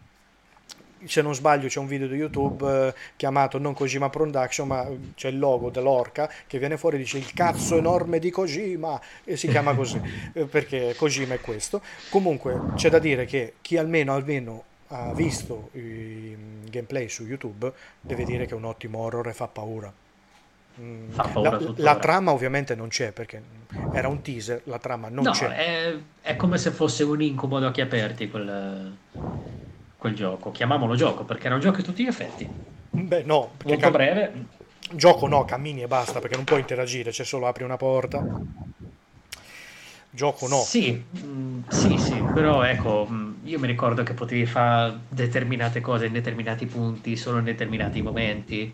se non sbaglio c'è un video di YouTube eh, chiamato non Kojima Production ma c'è il logo dell'orca che viene fuori e dice il cazzo enorme di Kojima e si chiama così eh, perché Kojima è questo. Comunque c'è da dire che chi almeno almeno ha visto i gameplay su YouTube deve dire che è un ottimo horror e fa paura. Mm, Fa paura la, la, trama ovviamente non c'è perché era un teaser, la trama non no, c'è. È, è come se fosse un incubo ad occhi aperti quel, quel gioco, chiamiamolo gioco, perché era un gioco a tutti gli effetti. Beh, no, molto cam- breve. Gioco no, cammini e basta, perché non puoi interagire, c'è solo apri una porta. Gioco no. Sì, mm, sì, sì, però ecco, mm, io mi ricordo che potevi fare determinate cose in determinati punti, solo in determinati momenti.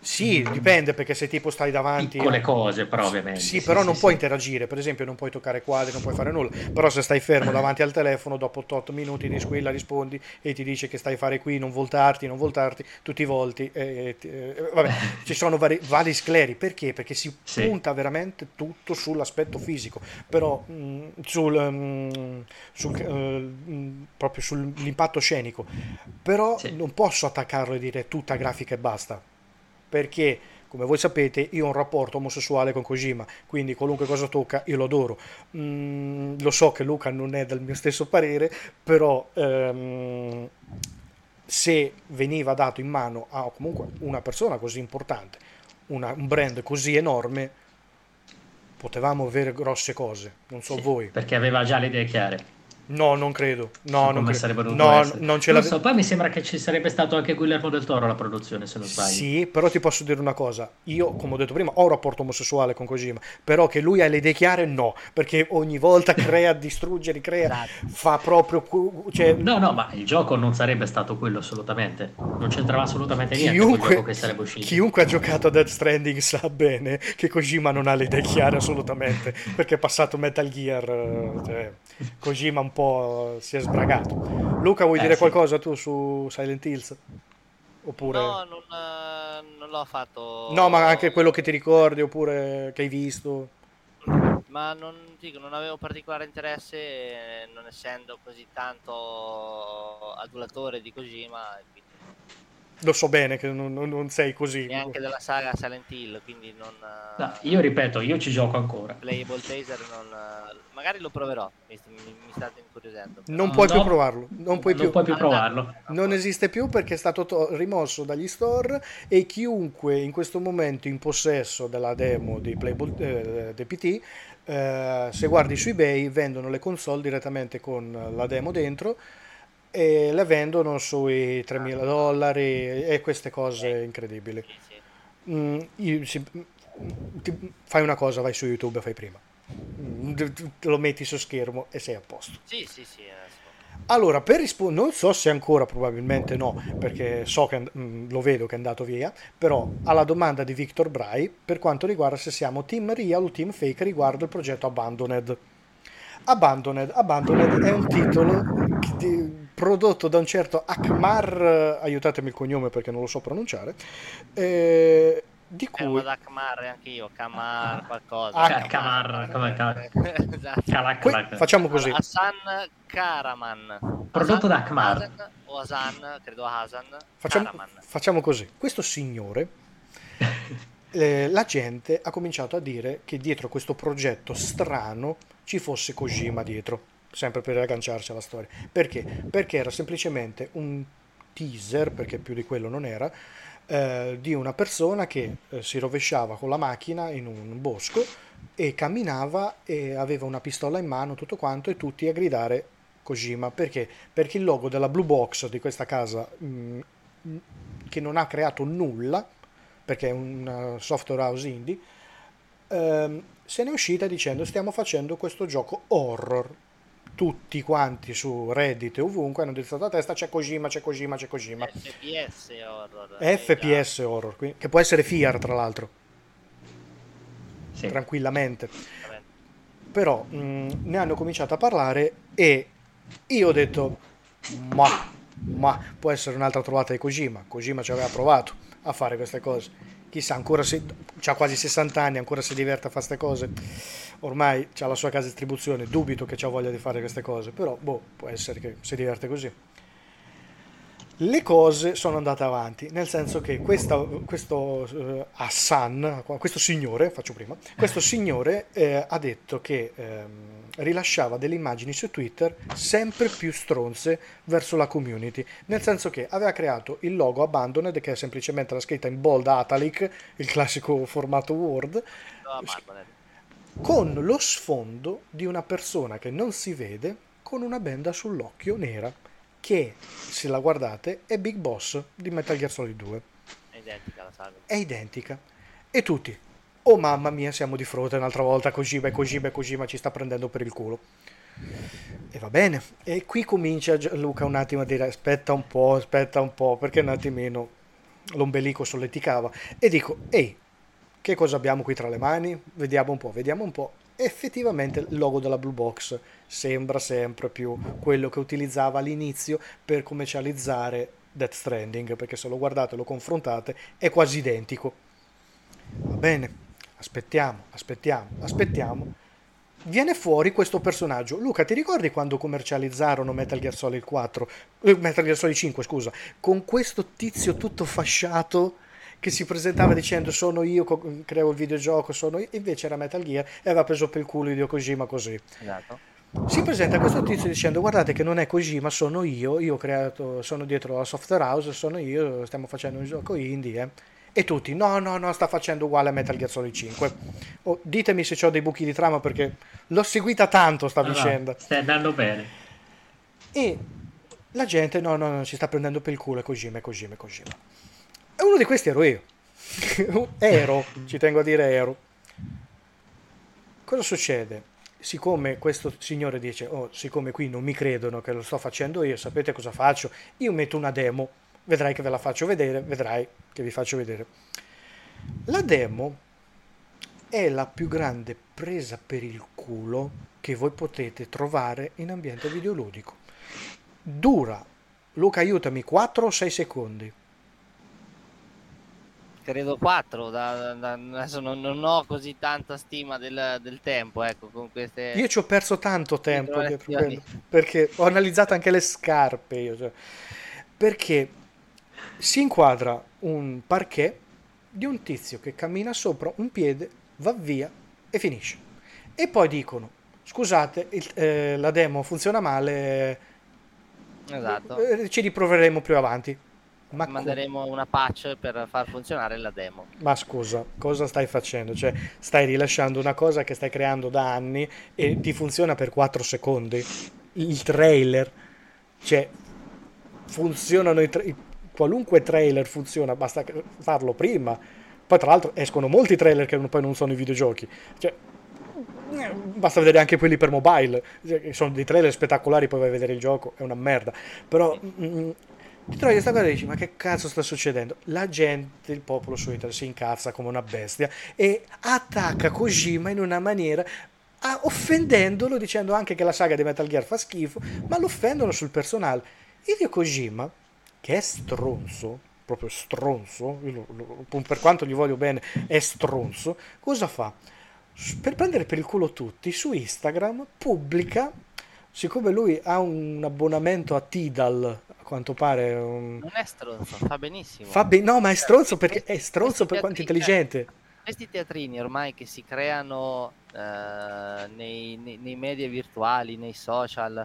Sì, dipende perché se tipo stai davanti... Piccole cose, però ovviamente. Sì, sì però sì, non sì, puoi interagire, per esempio non puoi toccare quadri, non puoi fare nulla, però se stai fermo davanti al telefono, dopo 8 minuti di squilla rispondi e ti dice che stai a fare qui, non voltarti, non voltarti, tutti i volti. E, e, vabbè, ci sono vari, vari, scleri, perché? Perché si punta veramente tutto sull'aspetto fisico, però mh, mm, sul... Mh, mm, sul uh, proprio sull'impatto scenico, però sì. non posso attaccarlo e dire tutta grafica e basta, perché come voi sapete io ho un rapporto omosessuale con Kojima, quindi qualunque cosa tocca io lo adoro. Mm, lo so che Luca non è del mio stesso parere, però ehm, se veniva dato in mano a comunque una persona così importante, una, un brand così enorme, potevamo avere grosse cose, non so sì, voi. Perché aveva già le idee chiare. No, non credo. No, non, come credo. no, non ce Non so, poi mi sembra che ci sarebbe stato anche Guillermo del Toro alla produzione, se non sbaglio. Sì, però ti posso dire una cosa. Io, come ho detto prima, ho un rapporto omosessuale con Kojima, però che lui ha le idee chiare, no, perché ogni volta crea, distrugge, ricrea, Esatto. fa proprio... Cioè, No, no, ma il gioco non sarebbe stato quello assolutamente. Non c'entrava assolutamente niente con il Chiunque, gioco che sarebbe uscito. chiunque ha giocato a Death Stranding sa bene che Kojima non ha le idee chiare assolutamente, perché è passato Metal Gear, eh, cioè, Kojima un po' si è sbragato. Luca, vuoi Eh, dire sì. qualcosa tu su Silent Hills? Oppure... No, non, eh, non l'ho fatto. No, ma anche quello che ti ricordi, oppure che hai visto. Ma non dico, non avevo particolare interesse, eh, non essendo così tanto adulatore di Kojima, quindi Lo so bene che non, non- non sei così. neanche della saga Silent Hill, quindi non. eh, No, io ripeto, io ci gioco ancora. Playable Taser non. eh, magari lo proverò, mi, mi, mi state incuriosendo. però- Non puoi No, più provarlo. Non puoi più. puoi più provarlo. Non esiste più perché è stato to- rimosso dagli store e chiunque in questo momento in possesso della demo di Playable eh, DPT, eh, se guardi su eBay vendono le console direttamente con la demo dentro e le vendono sui 3.000 dollari e queste cose incredibili. Mm, io- si- ti- fai una cosa, vai su YouTube fai prima. Mm, lo metti su schermo e sei a posto. Sì, sì, sì. Allora, per rispondere, non so se ancora, probabilmente no, perché so che mm, lo vedo che è andato via, però alla domanda di Victor Bray, per quanto riguarda se siamo team real o team fake riguardo il progetto Abandoned. Abandoned, Abandoned è un titolo di- prodotto da un certo Akmar, eh, aiutatemi il cognome perché non lo so pronunciare, eh, di una cui... da Kamar anche io, Kamar qualcosa. Ah, Ca- Kamar, come esatto. Calac- que- calac. facciamo così. Hassan Karaman. Prodotto Hassan- da Akmar. Hasan o Hasan, credo Hasan. Facciamo, Karaman. facciamo così. Questo signore, eh, la gente ha cominciato a dire che dietro questo progetto strano ci fosse Kojima dietro, sempre per agganciarci alla storia. Perché? Perché era semplicemente un teaser, perché più di quello non era, eh, di una persona che eh, si rovesciava con la macchina in un bosco e camminava e aveva una pistola in mano, tutto quanto, e tutti a gridare Kojima. Perché? Perché il logo della Blue Box di questa casa, mh, mh, che non ha creato nulla, perché è una software house indie, ehm, se ne è uscita dicendo stiamo facendo questo gioco horror. Tutti quanti su Reddit e ovunque hanno detto a testa c'è Kojima, c'è Kojima, c'è Kojima. FPS horror. eh, FPS horror, quindi- che può essere FIAR tra l'altro, Sì. tranquillamente. già, Però mh, ne hanno cominciato a parlare e io ho detto, ma, ma può essere un'altra trovata di Kojima. Kojima ci aveva provato a fare queste cose. Chissà, ancora se ha quasi 60 anni, ancora si diverte a fare queste cose. Ormai ha la sua casa di distribuzione, dubito che ha voglia di fare queste cose, però boh, può essere che si diverte così. Le cose sono andate avanti, nel senso che questa- questo eh, Hassan, questo signore, faccio prima, questo signore eh, ha detto che ehm, rilasciava delle immagini su Twitter sempre più stronze verso la community, nel senso che aveva creato il logo Abandoned, che è semplicemente la scritta in bold italic, il classico formato Word, con lo sfondo di una persona che non si vede con una benda sull'occhio nera che se la guardate è Big Boss di Metal Gear Solid 2 È identica la saga. è identica. E tutti oh mamma mia siamo di fronte un'altra volta Kojima e Kojima e Kojima ci sta prendendo per il culo e va bene e qui comincia Luca un attimo a dire aspetta un po' aspetta un po' perché un attimino l'ombelico solleticava e dico ehi che cosa abbiamo qui tra le mani? Vediamo un po', vediamo un po'. Effettivamente il logo della Blue Box sembra sempre più quello che utilizzava all'inizio per commercializzare Death Stranding, perché se lo guardate e lo confrontate è quasi identico. Va bene, aspettiamo, aspettiamo, aspettiamo. Viene fuori questo personaggio. Luca, ti ricordi quando commercializzarono Metal Gear Solid 4? eh, Metal Gear Solid 5, scusa, con questo tizio tutto fasciato che si presentava dicendo sono io, co- creo il videogioco, sono io, invece era Metal Gear e aveva preso per il culo Hideo Kojima così. Esatto. Si presenta questo tizio dicendo guardate che non è Kojima, sono io, io ho creato, sono dietro la software house, sono io, stiamo facendo un gioco indie, eh. E tutti, no, no, no, sta facendo uguale a Metal Gear Solid 5. Oh, ditemi se ho dei buchi di trama perché l'ho seguita tanto sta No, no, vicenda. stai andando bene. E la gente, no, no, no, si sta prendendo per il culo, è Kojima, è Kojima, è Kojima. E uno di questi ero io. ero, ci tengo a dire ero. Cosa succede? Siccome questo signore dice, oh, siccome qui non mi credono che lo sto facendo io, sapete cosa faccio? Io metto una demo, vedrai che ve la faccio vedere, vedrai che vi faccio vedere. La demo è la più grande presa per il culo che voi potete trovare in ambiente videoludico. Dura, Luca aiutami, 4 o 6 secondi credo 4 da, da, adesso non, non, ho così tanta stima del, del, tempo ecco con queste io ci ho perso tanto tempo perché, perché ho analizzato anche le scarpe io, cioè, perché si inquadra un parquet di un tizio che cammina sopra un piede va via e finisce e poi dicono scusate il, eh, la demo funziona male esatto. Eh, ci riproveremo più avanti ma manderemo co- una patch per far funzionare la demo. Ma scusa, cosa stai facendo? Cioè, stai rilasciando una cosa che stai creando da anni e ti funziona per 4 secondi? Il trailer, cioè, funzionano i tra- qualunque trailer funziona, basta farlo prima. Poi, tra l'altro, escono molti trailer che poi non sono i videogiochi. Cioè, basta vedere anche quelli per mobile. Cioè, sono dei trailer spettacolari, poi vai a vedere il gioco, è una merda. Però. Sì. Mm, ti trovi questa cosa e dici ma che cazzo sta succedendo? La gente, il popolo su internet si incazza come una bestia e attacca Kojima in una maniera offendendolo dicendo anche che la saga di Metal Gear fa schifo ma lo offendono sul personale Hideo Kojima che è stronzo proprio stronzo lo, lo, per quanto gli voglio bene è stronzo cosa fa? per prendere per il culo tutti su Instagram pubblica siccome lui ha un abbonamento a Tidal quanto pare. Um... Non è stronzo, fa benissimo. Fa be- no, ma è stronzo perché è stronzo per quanto intelligente. Questi teatrini ormai che si creano eh, nei, nei, nei, media virtuali, nei social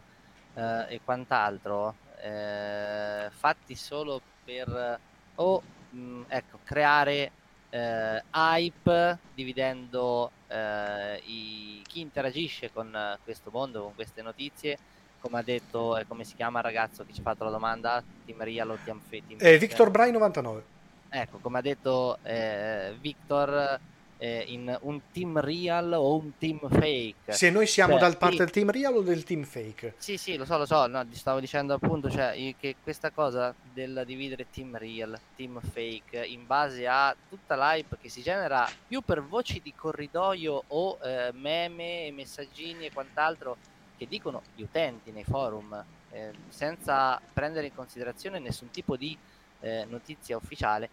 eh, e quant'altro, eh, fatti solo per o mh, ecco, creare eh, hype dividendo eh, i, chi interagisce con questo mondo, con queste notizie come ha detto, eh, come si chiama il ragazzo che ci ha fatto la domanda? Team Real o Team, team eh, Victor Bray 99. Ecco, come ha detto eh, Victor, eh, in un team real o un team fake. Se noi siamo cioè, dal parte sì. del team real o del team fake? Sì, sì, lo so, lo so, no, stavo dicendo appunto cioè, che questa cosa del dividere team real, team fake, in base a tutta l'hype che si genera più per voci di corridoio o eh, meme, messaggini e quant'altro, che dicono gli utenti nei forum, eh, senza prendere in considerazione nessun tipo di eh, notizia ufficiale,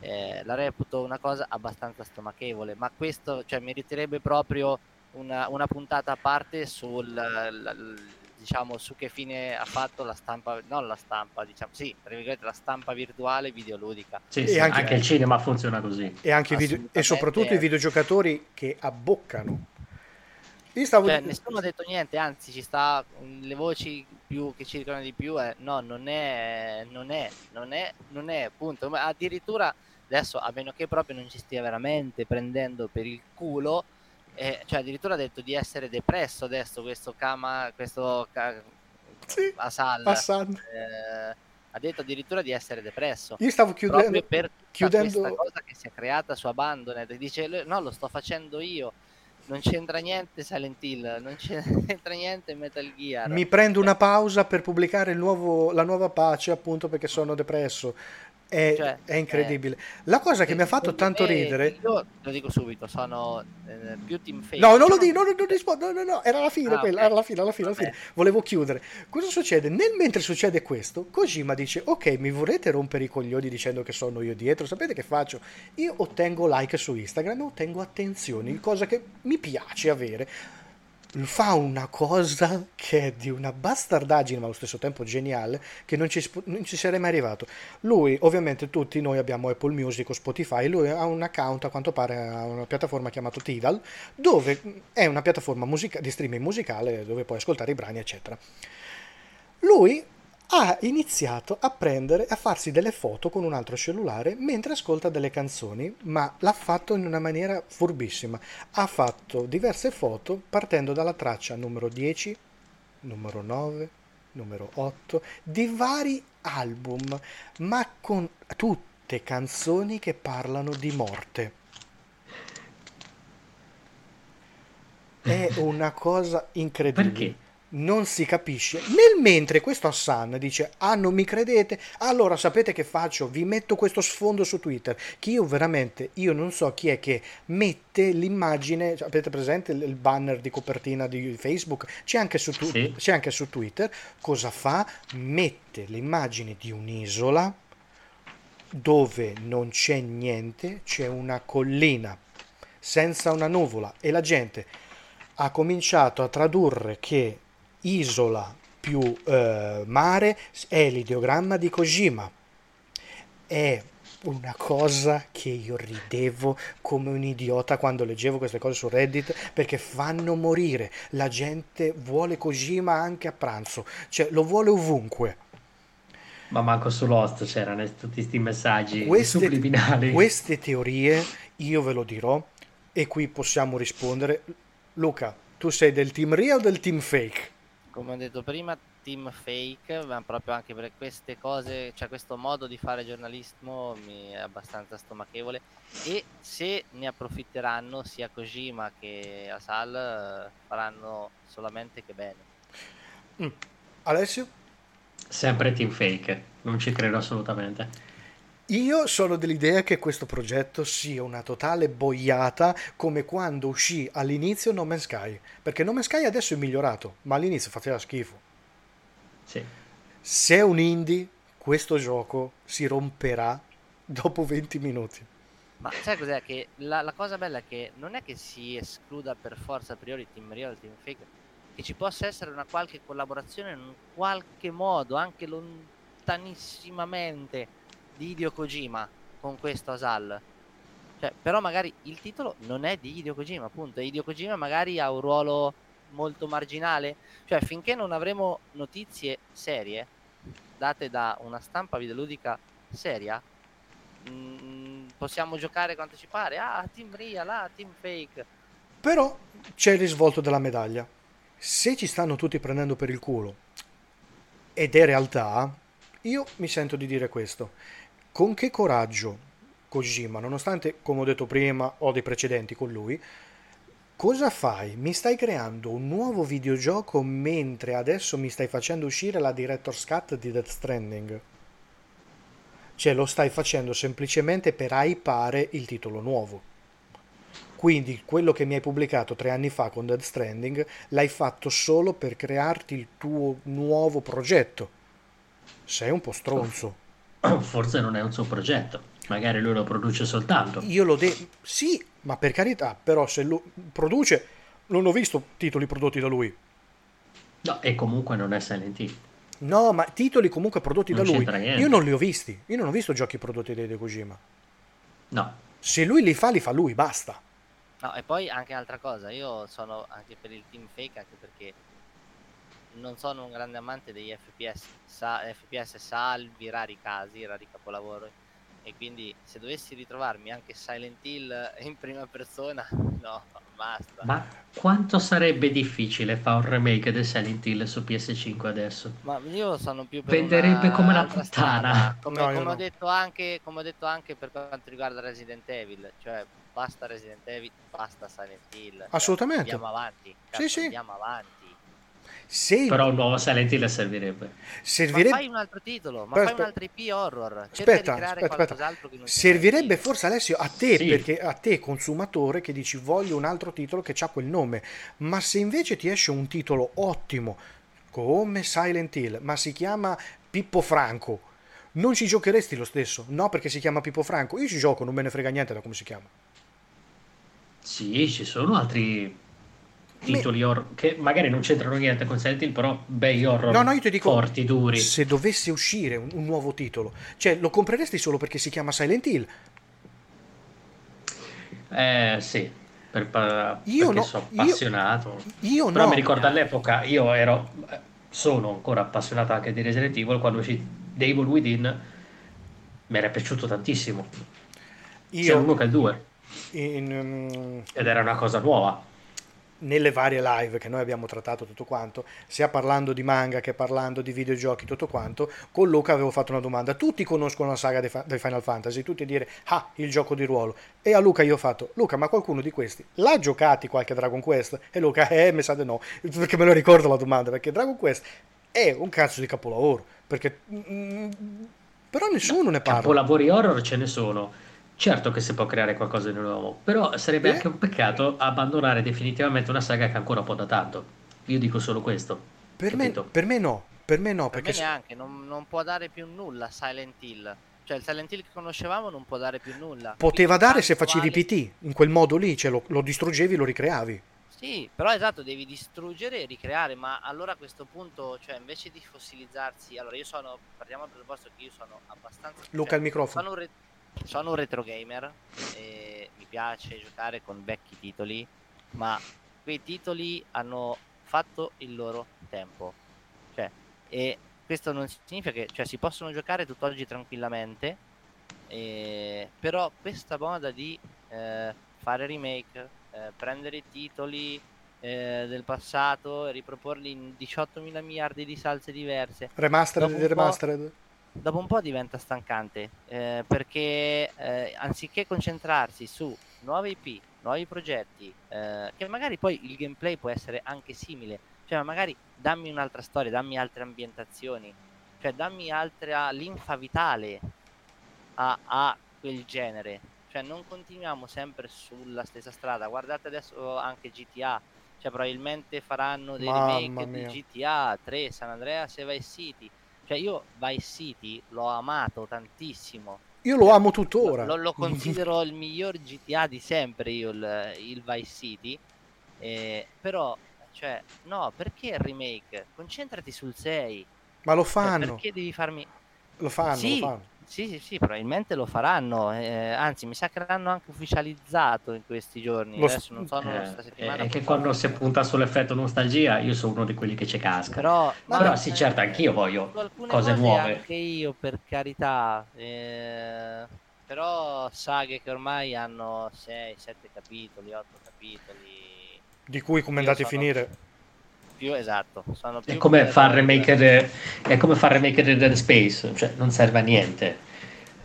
eh, la reputo una cosa abbastanza stomachevole, ma questo cioè, meriterebbe proprio una, una puntata a parte sul, la, diciamo, su che fine ha fatto la stampa, non la stampa, diciamo, sì, la stampa virtuale videoludica. Sì, sì anche, anche, il cinema funziona così. E, anche video, e soprattutto i videogiocatori che abboccano io stavo... Cioè, nessuno ha detto niente, anzi ci sta le voci più che circolano di più è no, non è, non è, non è, non è, appunto. Ma addirittura adesso, a meno che proprio non ci stia veramente prendendo per il culo, eh, cioè addirittura ha detto di essere depresso adesso questo Kama, questo Ka, sì, Asal. Eh, ha detto addirittura di essere depresso. Io stavo chiudendo, per chiudendo... questa cosa che si è creata su Abandoned. Dice, no, lo sto facendo io non c'entra niente Silent Hill, non c'entra niente Metal Gear. Mi prendo una pausa per pubblicare nuovo, la nuova pace appunto perché sono depresso. È, cioè, è incredibile. Eh, la cosa che mi ha fatto tanto me, ridere. Io lo dico subito: sono eh, più team fake. No, non lo dico, non, non rispondo. No, no, no, era la fine ah, quella. Okay. Era la fine, alla fine, alla fine. Volevo chiudere. Cosa succede? Nel mentre succede questo, Kojima dice: Ok, mi vorrete rompere i coglioni dicendo che sono io dietro? Sapete che faccio? Io ottengo like su Instagram e ottengo attenzioni, cosa che mi piace avere fa una cosa che è di una bastardaggine ma allo stesso tempo geniale che non ci, non ci sarei mai arrivato. Lui ovviamente tutti noi abbiamo Apple Music o Spotify lui ha un account a quanto pare a una piattaforma chiamata Tidal dove è una piattaforma musica- di streaming musicale dove puoi ascoltare i brani eccetera. Lui ha iniziato a prendere, a farsi delle foto con un altro cellulare mentre ascolta delle canzoni, ma l'ha fatto in una maniera furbissima. Ha fatto diverse foto partendo dalla traccia numero 10, numero 9, numero 8, di vari album, ma con tutte canzoni che parlano di morte. È una cosa incredibile. Perché? Non si capisce. Nel mentre questo Hassan dice: Ah, non mi credete? Allora sapete che faccio? Vi metto questo sfondo su Twitter. Che io veramente, io non so chi è che mette l'immagine. cioè, Avete presente il banner di copertina di Facebook? C'è anche su, tu- Sì. c'è anche su Twitter. Cosa fa? Mette l'immagine di un'isola dove non c'è niente, c'è una collina senza una nuvola e la gente ha cominciato a tradurre che isola più eh, mare è l'ideogramma di Kojima. È una cosa che io ridevo come un idiota quando leggevo queste cose su Reddit perché fanno morire. La gente vuole Kojima anche a pranzo, cioè lo vuole ovunque. Ma manco su Lost c'erano tutti questi messaggi Queste, subliminali. queste teorie io ve lo dirò e qui possiamo rispondere. Luca, tu sei del team real o del team fake? Come ho detto prima, team fake, ma proprio anche per queste cose, cioè questo modo di fare giornalismo mi è abbastanza stomachevole e se ne approfitteranno sia Kojima che Asal eh, faranno solamente che bene. Mm. Alessio? Sempre team fake, non ci credo assolutamente. Io sono dell'idea che questo progetto sia una totale boiata come quando uscì all'inizio No Man's Sky, perché No Man's Sky adesso è migliorato, ma all'inizio faceva schifo. Sì. Se è un indie, questo gioco si romperà dopo 20 minuti. Ma sai cos'è? Che la, la cosa bella è che non è che si escluda per forza a priori team real e team fake, che ci possa essere una qualche collaborazione in un qualche modo, anche lontanissimamente, di Hideo Kojima con questo Asal. Cioè, però magari il titolo non è di Hideo Kojima, appunto. E Hideo Kojima magari ha un ruolo molto marginale. Cioè, finché non avremo notizie serie date da una stampa videoludica seria, mm, possiamo giocare quanto ci pare. Ah, team real, ah, team fake. Però c'è il risvolto della medaglia. Se ci stanno tutti prendendo per il culo ed è realtà, io mi sento di dire questo. Con che coraggio Kojima, nonostante, come ho detto prima, ho dei precedenti con lui, cosa fai? Mi stai creando un nuovo videogioco mentre adesso mi stai facendo uscire la Director's Cut di Death Stranding. Cioè lo stai facendo semplicemente per hypare il titolo nuovo. Quindi quello che mi hai pubblicato tre anni fa con Death Stranding l'hai fatto solo per crearti il tuo nuovo progetto. Sei un po' stronzo. Forse non è un suo progetto, magari lui lo produce soltanto. Io lo de... Sì, ma per carità, però se lo produce... Non ho visto titoli prodotti da lui. No, e comunque non è Silent Hill. No, ma titoli comunque prodotti Non da lui. niente. Io non li ho visti. Io non ho visto giochi prodotti da Hideo Kojima. No, Se lui li fa, li fa lui, basta. No, e poi anche un'altra cosa, io sono anche per il team fake anche perché non sono un grande amante degli FPS, sa, FPS salvi rari casi, rari capolavori e quindi se dovessi ritrovarmi anche Silent Hill in prima persona, no, basta. ma quanto sarebbe difficile fare un remake del Silent Hill su PS5 adesso? Ma io sono più per Venderebbe una come la altra puttana. Come, No, come no. ho detto anche, come ho detto anche per quanto riguarda Resident Evil, cioè basta Resident Evil, basta Silent Hill. cioè, Assolutamente. Andiamo avanti. Sì, cazzo, sì. Andiamo avanti. Se Però un nuovo Silent Hill servirebbe. Ma servirebbe... fai un altro titolo, ma Però fai aspe- un'altra IP horror. Cerca Aspetta, aspetta, aspetta. qualcos'altro che non sia Servirebbe forse Alessio a te, Sì. perché a te consumatore che dici voglio un altro titolo che ha quel nome, ma se invece ti esce un titolo ottimo come Silent Hill, ma si chiama Pippo Franco, non ci giocheresti lo stesso? No, perché si chiama Pippo Franco. Io ci gioco, non me ne frega niente da come si chiama. Sì, ci sono altri titoli horror che magari non c'entrano niente con Silent Hill, però bei horror No, no, io ti dico, forti, duri. se dovesse uscire un, un nuovo titolo, cioè lo compreresti solo perché si chiama Silent Hill? Eh, sì, per, pa- Io perché no, sono io- appassionato. Io Però no. mi ricordo all'epoca, io ero, sono ancora appassionato anche di Resident Evil, quando uscì Devil Within mi era piaciuto tantissimo, sia Io l'uno che il due, in, mm, ed era una cosa nuova. Nelle varie live che noi abbiamo trattato tutto quanto, sia parlando di manga che parlando di videogiochi, tutto quanto, con Luca avevo fatto una domanda. Tutti conoscono la saga dei, dei Final Fantasy, tutti dire, ah, il gioco di ruolo. E a Luca io ho fatto, Luca, ma qualcuno di questi l'ha giocati qualche Dragon Quest? E Luca, eh, mi sa di no, perché me lo ricordo la domanda, perché Dragon Quest è un cazzo di capolavoro, perché... Mm, però nessuno no, ne parla. Capolavori horror ce ne sono Certo che si può creare qualcosa di nuovo, però sarebbe eh? anche un peccato abbandonare definitivamente una saga che ancora può da tanto. Io dico solo questo. Per, me, per me, no, per me no, per perché... me neanche, non, non, può dare più nulla Silent Hill. Cioè il Silent Hill che conoscevamo non può dare più nulla. Poteva Quindi dare se facevi. PT, in quel modo lì, cioè lo, lo distruggevi, lo ricreavi. Sì, però esatto, devi distruggere e ricreare, ma allora a questo punto, cioè invece di fossilizzarsi, allora io sono, partiamo dal presupposto che io sono abbastanza... Luca cioè, il microfono. Sono un, re- sono un retro gamer e mi piace giocare con vecchi titoli, ma quei titoli hanno fatto il loro tempo. Cioè, e questo non significa che cioè, si possono giocare tutt'oggi tranquillamente, e, però questa moda di eh, fare remake, eh, prendere i titoli eh, del passato e riproporli in 18.000 miliardi di salse diverse. Remastered, remastered dopo un po' diventa stancante eh, perché eh, anziché concentrarsi su nuove IP, nuovi progetti, eh, che magari poi il gameplay può essere anche simile, cioè magari dammi un'altra storia, dammi altre ambientazioni, cioè dammi altra linfa vitale a, a quel genere, cioè non continuiamo sempre sulla stessa strada, guardate adesso anche GTA, cioè probabilmente faranno dei Mamma remake mia. di GTA 3, San Andreas e Vice City cioè io Vice City l'ho amato tantissimo. Io lo amo tuttora. Lo, lo considero il miglior GTA di sempre io il, il Vice City. Eh, però, cioè, no, perché il remake? Concentrati sul 6. Ma lo cioè, fanno. Cioè, perché devi farmi... Lo fanno, sì, lo fanno. Sì, sì, sì, probabilmente lo faranno. Eh, anzi, mi sa che l'hanno anche ufficializzato in questi giorni. Lo Adesso non so, eh, settimana. È che quando si punta sull'effetto nostalgia, io sono uno di quelli che ci casca. Però, Però sì, certo, anch'io voglio cose nuove. Anche io, per carità. Eh, però saghe che ormai hanno 6, 7 capitoli, 8 capitoli. Di cui come andate a finire? Più esatto. Più è, come far remake de, è come far remake di Dead Space, cioè non serve a niente.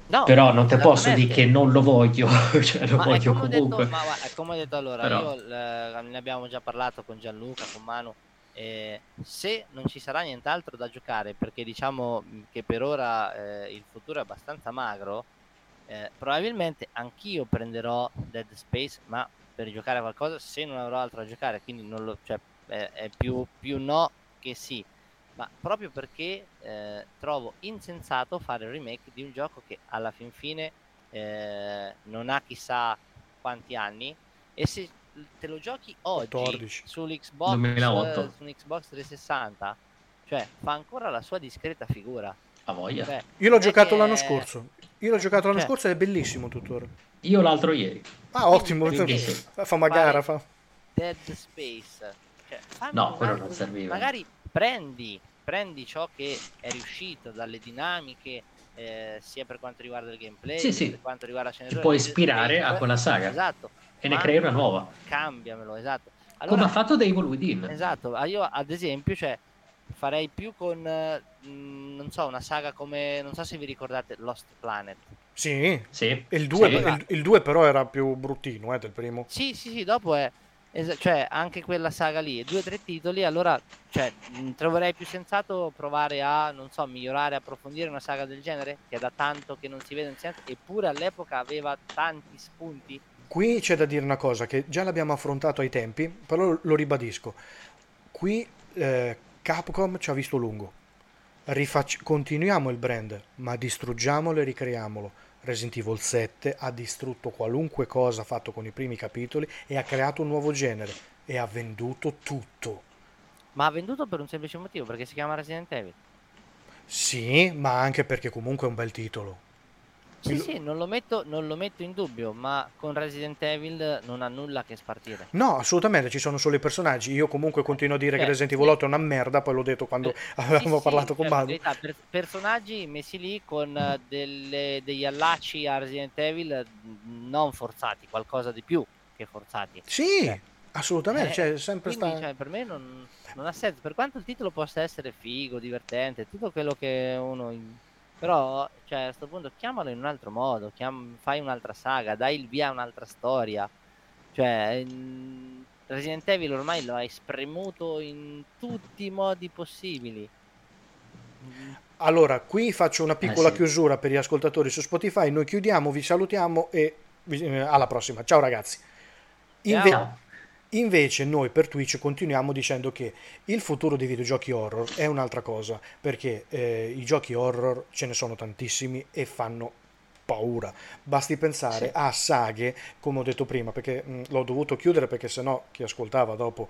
No, Però non ti posso dire che non lo voglio, cioè lo ma voglio comunque. Detto, ma, ma, come ho detto allora, Però... io, eh, ne abbiamo già parlato con Gianluca, con Manu. Eh, se non ci sarà nient'altro da giocare, perché diciamo che per ora eh, il futuro è abbastanza magro, eh, probabilmente anch'io prenderò Dead Space, ma per giocare a qualcosa se non avrò altro da giocare, quindi non lo, cioè, eh, è più, più, no che sì, ma proprio perché eh, trovo insensato fare il remake di un gioco che alla fin fine eh, non ha chissà quanti anni e se te lo giochi oggi 14. sull'Xbox, eh, su Xbox 360, cioè fa ancora la sua discreta figura. A voglia. Cioè, Io l'ho giocato che... l'anno scorso. Io l'ho giocato l'anno cioè, scorso ed è bellissimo tuttora. Io l'altro ieri. Ah, ottimo. Fa una gara, fa. Dead Space cioè, no, quello non serviva. Magari prendi, prendi ciò che è riuscito dalle dinamiche, eh, sia per quanto riguarda il gameplay, sì, sì. per quanto riguarda la sceneggiatura. Ti puoi ispirare a quella saga. Esatto. E ne crei una nuova. Cambiamelo, esatto. Allora, Come ha fatto Devil Within. Esatto, ah, io ad esempio, cioè, farei più con, mh, mm, non so, una saga come, non so se vi ricordate, Lost Planet. Sì, sì. Il 2 sì. però era più bruttino eh, del primo. Sì, sì, sì, dopo è Es- cioè, anche quella saga lì, due o tre titoli, allora cioè, troverei più sensato provare a, non so, migliorare, approfondire una saga del genere, che è da tanto che non si vede, senso, eppure all'epoca aveva tanti spunti. Qui c'è da dire una cosa, che già l'abbiamo affrontato ai tempi, però lo ribadisco. Qui eh, Capcom ci ha visto lungo. Rifacci- continuiamo il brand, ma distruggiamolo e ricreiamolo Resident Evil 7 ha distrutto qualunque cosa fatto con i primi capitoli e ha creato un nuovo genere e ha venduto tutto. Ma ha venduto per un semplice motivo, perché si chiama Resident Evil. Sì, ma anche perché comunque è un bel titolo. Sì, il... sì, non lo, metto, non lo, metto, in dubbio, ma con Resident Evil non ha nulla che spartire. No, assolutamente, ci sono solo i personaggi. Io comunque continuo a dire eh, che Resident Evil 8 è una merda, poi l'ho detto quando eh, avevamo sì, parlato sì, con cioè, Manu. Per, personaggi messi lì con eh, delle, degli allacci a Resident Evil non forzati, qualcosa di più che forzati. Sì, cioè, Assolutamente, Eh, cioè, sempre quindi sta... cioè, per me non, non ha senso. Per quanto il titolo possa essere figo, divertente, tutto quello che uno. Però, cioè, a questo punto chiamalo in un altro modo, chiam- fai un'altra saga, dai il via a un'altra storia. Cioè, in- Resident Evil ormai lo hai spremuto in tutti i modi possibili. Allora, qui faccio una piccola Eh, sì. chiusura per gli ascoltatori su Spotify, noi chiudiamo, vi salutiamo e vi- eh, alla prossima. Ciao ragazzi. Inve- Ciao. Invece noi per Twitch continuiamo dicendo che il futuro dei videogiochi horror è un'altra cosa, perché eh, i giochi horror ce ne sono tantissimi e fanno paura. Basti pensare Sì. a saghe, come ho detto prima, perché mh, l'ho dovuto chiudere perché sennò chi ascoltava dopo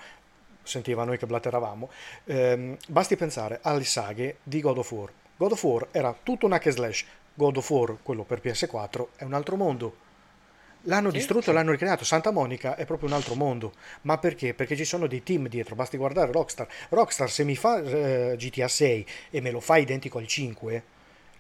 sentiva noi che blatteravamo. Ehm, basti pensare alle saghe di God of War. God of War era tutto un hack and slash. God of War, quello per PS4, è un altro mondo. L'hanno Sì, distrutto sì. e l'hanno ricreato. Santa Monica è proprio un altro mondo. Ma perché? Perché ci sono dei team dietro. Basti guardare Rockstar. Rockstar, se mi fa eh, GTA 6 e me lo fa identico al 5,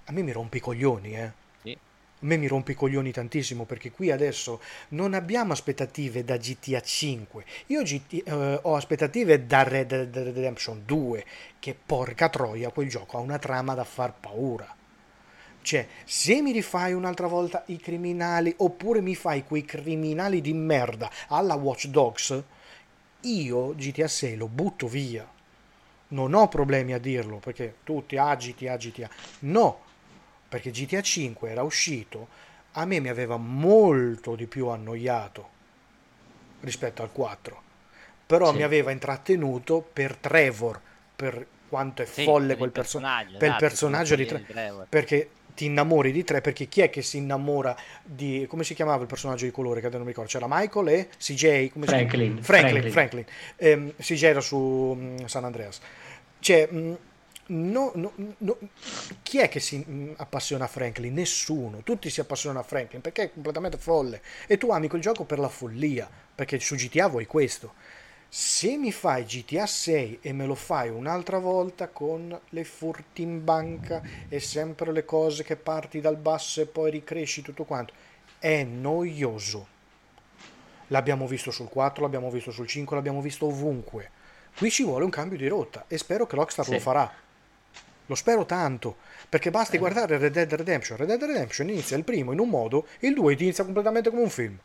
a me mi rompi i coglioni, eh. Sì. A me mi rompi i coglioni tantissimo perché qui adesso non abbiamo aspettative da GTA 5. Io GT eh, ho aspettative da Red Dead Redemption 2, che porca troia, quel gioco ha una trama da far paura. Cioè, se mi rifai un'altra volta i criminali oppure mi fai quei criminali di merda alla Watch Dogs, io GTA 6 lo butto via. Non ho problemi a dirlo perché tutti ah GTA GTA. No, perché GTA 5 era uscito, a me mi aveva molto di più annoiato rispetto al 4. Però Sì. mi aveva intrattenuto per Trevor, per quanto è Sì, folle per quel il perso- personaggio, per il esatto, personaggio Tre- follia di Trevor. perché ti innamori di tre perché chi è che si innamora di come si chiamava il personaggio di colore che non mi ricordo c'era Michael e CJ come si? Franklin, Franklin, Franklin. Franklin. Ehm, CJ era su mm, San Andreas cioè mm, no- no- no- chi è che si mm, appassiona a Franklin? Nessuno, tutti si appassionano a Franklin perché è completamente folle e tu ami quel gioco per la follia perché su GTA vuoi questo se mi fai GTA 6 e me lo fai un'altra volta con le furti in banca e sempre le cose che parti dal basso e poi ricresci tutto quanto, è noioso. L'abbiamo visto sul 4, l'abbiamo visto sul 5, l'abbiamo visto ovunque. Qui ci vuole un cambio di rotta e spero che Rockstar Sì. lo farà. Lo spero tanto, perché basti guardare Red Dead Redemption. Red Dead Redemption inizia il primo in un modo, il 2 inizia completamente come un film.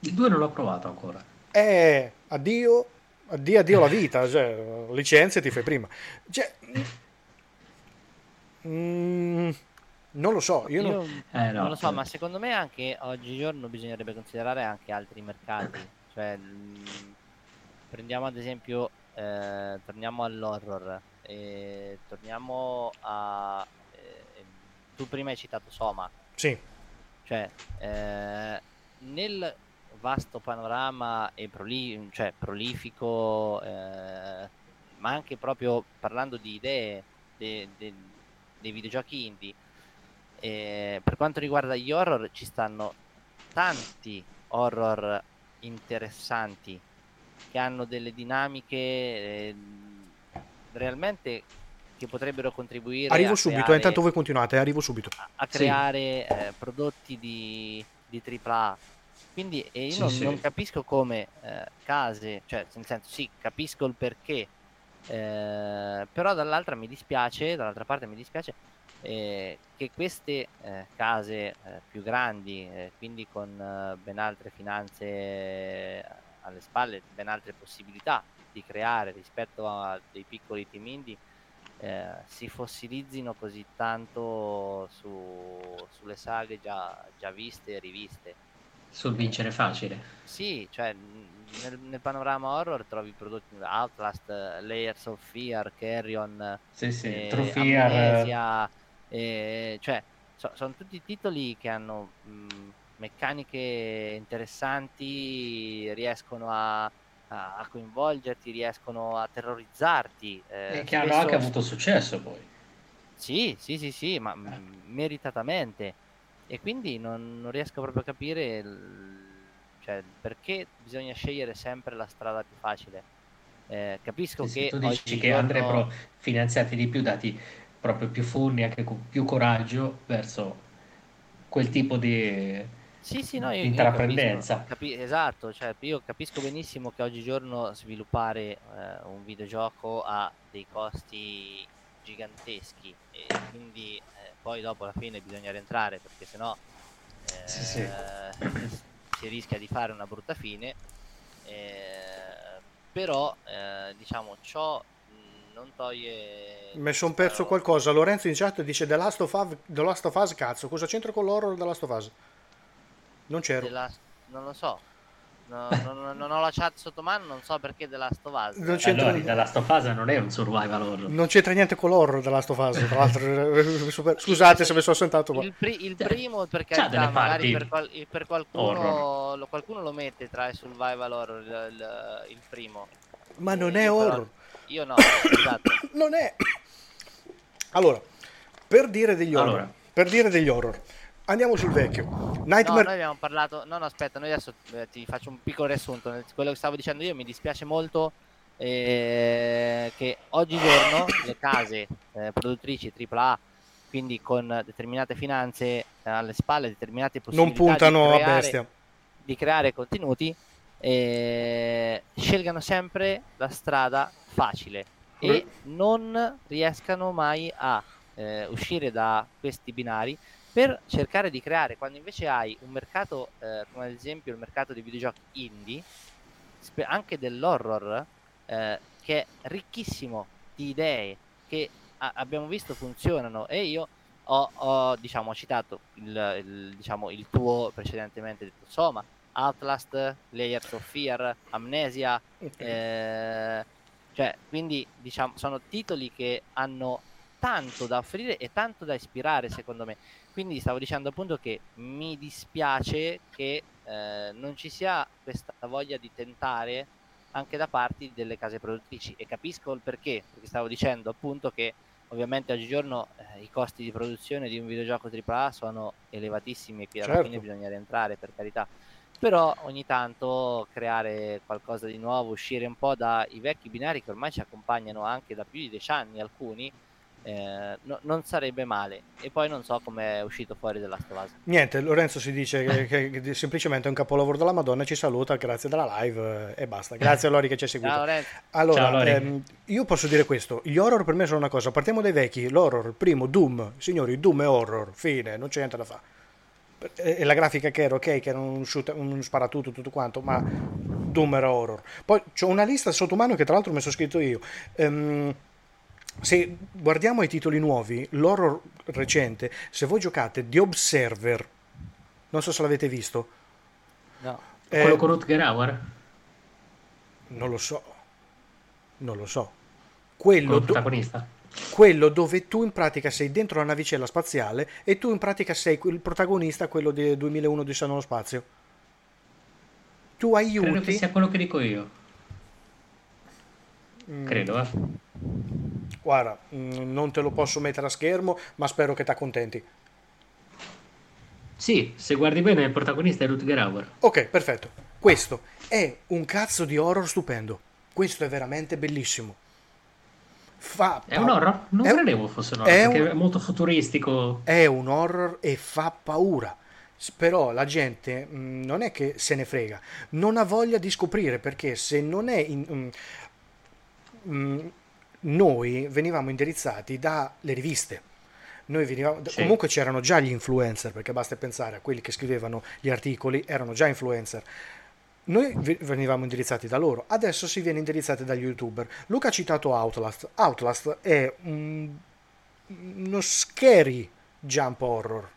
Il 2 non l'ho provato ancora. Eh, addio, addio, addio la vita, cioè, licenze ti fai prima. Cioè, mm, non lo so, io, Io non... Eh, no. non lo so, ma secondo me anche oggigiorno bisognerebbe considerare anche altri mercati. Cioè, mh, prendiamo ad esempio, eh, torniamo all'horror, e torniamo a... eh, tu prima hai citato Soma, Sì, cioè eh, nel vasto panorama e proli- cioè, prolifico, eh, ma anche proprio parlando di idee de- de- dei videogiochi indie, eh, per quanto riguarda gli horror ci stanno tanti horror interessanti che hanno delle dinamiche eh, realmente che potrebbero contribuire arrivo a subito, eh, creare- intanto voi continuate, arrivo subito. a- a Sì. creare eh, prodotti di, di AAA. Quindi e io Sì, non, sì. non capisco come eh, case, cioè nel senso sì, capisco il perché, eh, però dall'altra mi dispiace, dall'altra parte mi dispiace eh, che queste eh, case eh, più grandi, eh, quindi con eh, ben altre finanze eh, alle spalle, ben altre possibilità di creare rispetto a dei piccoli team indie, eh, si fossilizzino così tanto su- sulle saghe già, già viste e riviste. Sul vincere facile. Sì, cioè nel, nel panorama horror trovi prodotti Outlast, eh, Layers of Fear, Carrion, Sì, sì. eh, True Fear, eh, Amnesia, eh, cioè sono tutti titoli che hanno mh, meccaniche interessanti, riescono a, a- a coinvolgerti, riescono a terrorizzarti. eh, e che hanno anche avuto successo poi. sì, sì, sì, sì, ma mh, meritatamente. E quindi non, non riesco proprio a capire il- cioè, perché bisogna scegliere sempre la strada più facile. Eh, capisco Sì, che tu dici che andrebbero finanziati di più, dati proprio più fondi, anche con più coraggio verso quel tipo di, Sì, sì, no, io, io Intraprendenza. capisco, capi- esatto, cioè io capisco benissimo che oggigiorno sviluppare eh, un videogioco ha dei costi giganteschi e quindi poi dopo alla fine bisogna rientrare perché sennò eh, Sì, sì. si rischia di fare una brutta fine. eh, però eh, diciamo ciò non toglie Mi sono perso qualcosa. Lorenzo in chat dice The Last of Us, The Last of Us cazzo. Cosa c'entra con l'horror The Last of Us? Non c'ero. della- non lo so. No, non, non ho la chat sotto mano, non so perché della Last of Us. Non c'entra- Allora, dalla stofasa non è un survival horror. Non c'entra niente con l'horror The Last of Us. Tra l'altro, eh, super- scusate se mi sono sentato qua. Il, pri- il Cioè, primo per c'ha carità, delle magari per, qual- per qualcuno, lo, qualcuno lo mette tra i survival horror il, il- il primo. Ma non è horror. Io no, esatto. Non è. Allora, per dire degli horror, Allora. per dire degli horror, andiamo sul vecchio. No, Nightmare. noi abbiamo parlato. No, no, aspetta, noi adesso eh, ti faccio un piccolo riassunto. Quello che stavo dicendo io mi dispiace molto eh, che oggigiorno le case eh, produttrici AAA, quindi con determinate finanze eh, alle spalle, determinate non possibilità puntano di a creare, bestia. di creare contenuti, eh, scelgano sempre la strada facile e non riescano mai a eh, uscire da questi binari per cercare di creare, quando invece hai un mercato, eh, come ad esempio il mercato dei videogiochi indie, spe- anche dell'horror, eh, che è ricchissimo di idee che a- abbiamo visto funzionano e io ho, ho, diciamo, citato il, il, diciamo, il tuo precedentemente detto Soma, Outlast, Layers of Fear, Amnesia, eh, cioè, quindi diciamo, sono titoli che hanno tanto da offrire e tanto da ispirare, secondo me. Quindi stavo dicendo appunto che mi dispiace che eh, non ci sia questa voglia di tentare anche da parte delle case produttrici e capisco il perché, perché stavo dicendo appunto che ovviamente oggigiorno eh, i costi di produzione di un videogioco AAA sono elevatissimi e qui alla Certo. fine bisogna rientrare per carità però ogni tanto creare qualcosa di nuovo, uscire un po' dai vecchi binari che ormai ci accompagnano anche da più di dieci anni alcuni, eh, no- non sarebbe male. E poi non so come è uscito fuori della Stovasa. Niente, Lorenzo si dice che, che- che semplicemente è un capolavoro della Madonna, ci saluta, grazie della live eh, e basta. Grazie a Lori che ci ha seguito. Ciao. Allora, Ciao, Lori. ehm, io posso dire questo, gli horror per me sono una cosa, partiamo dai vecchi, l'horror, il primo, Doom, signori, Doom è horror, fine, non c'è niente da fare. E e la grafica che era ok, che era un, shoot, un sparatutto tutto quanto, ma Doom era horror. Poi c'ho una lista sotto mano che tra l'altro mi sono scritto io. Ehm, se guardiamo i titoli nuovi, l'horror recente, se voi giocate The Observer, non so se l'avete visto, No. eh, Quello con Rutger Hauer? non lo so, non lo so. Quello do- protagonista? quello dove tu in pratica sei dentro la navicella spaziale e tu in pratica sei il protagonista, quello del 2001 di nello spazio. Tu Credo che aiuti, sia quello che dico io. Mm, Credo, eh. Guarda, mm, non te lo posso mettere a schermo, ma spero che ti accontenti. Sì, se guardi bene il protagonista è Rutger Hauer. Ok, perfetto. Questo è un cazzo di horror stupendo. Questo è veramente bellissimo. Fa È un horror? Non è un- credevo fosse un horror, è perché un- è molto futuristico. è un horror e fa paura. Però la gente mh, non è che se ne frega, non ha voglia di scoprire perché se non è in- mh, mh, noi venivamo indirizzati dalle riviste. Noi venivamo, Sì. Comunque c'erano già gli influencer, perché basta pensare a quelli che scrivevano gli articoli, erano già influencer. Noi ve- venivamo indirizzati da loro, adesso si viene indirizzati dagli youtuber. Luca ha citato Outlast. Outlast è un- uno scary jump horror.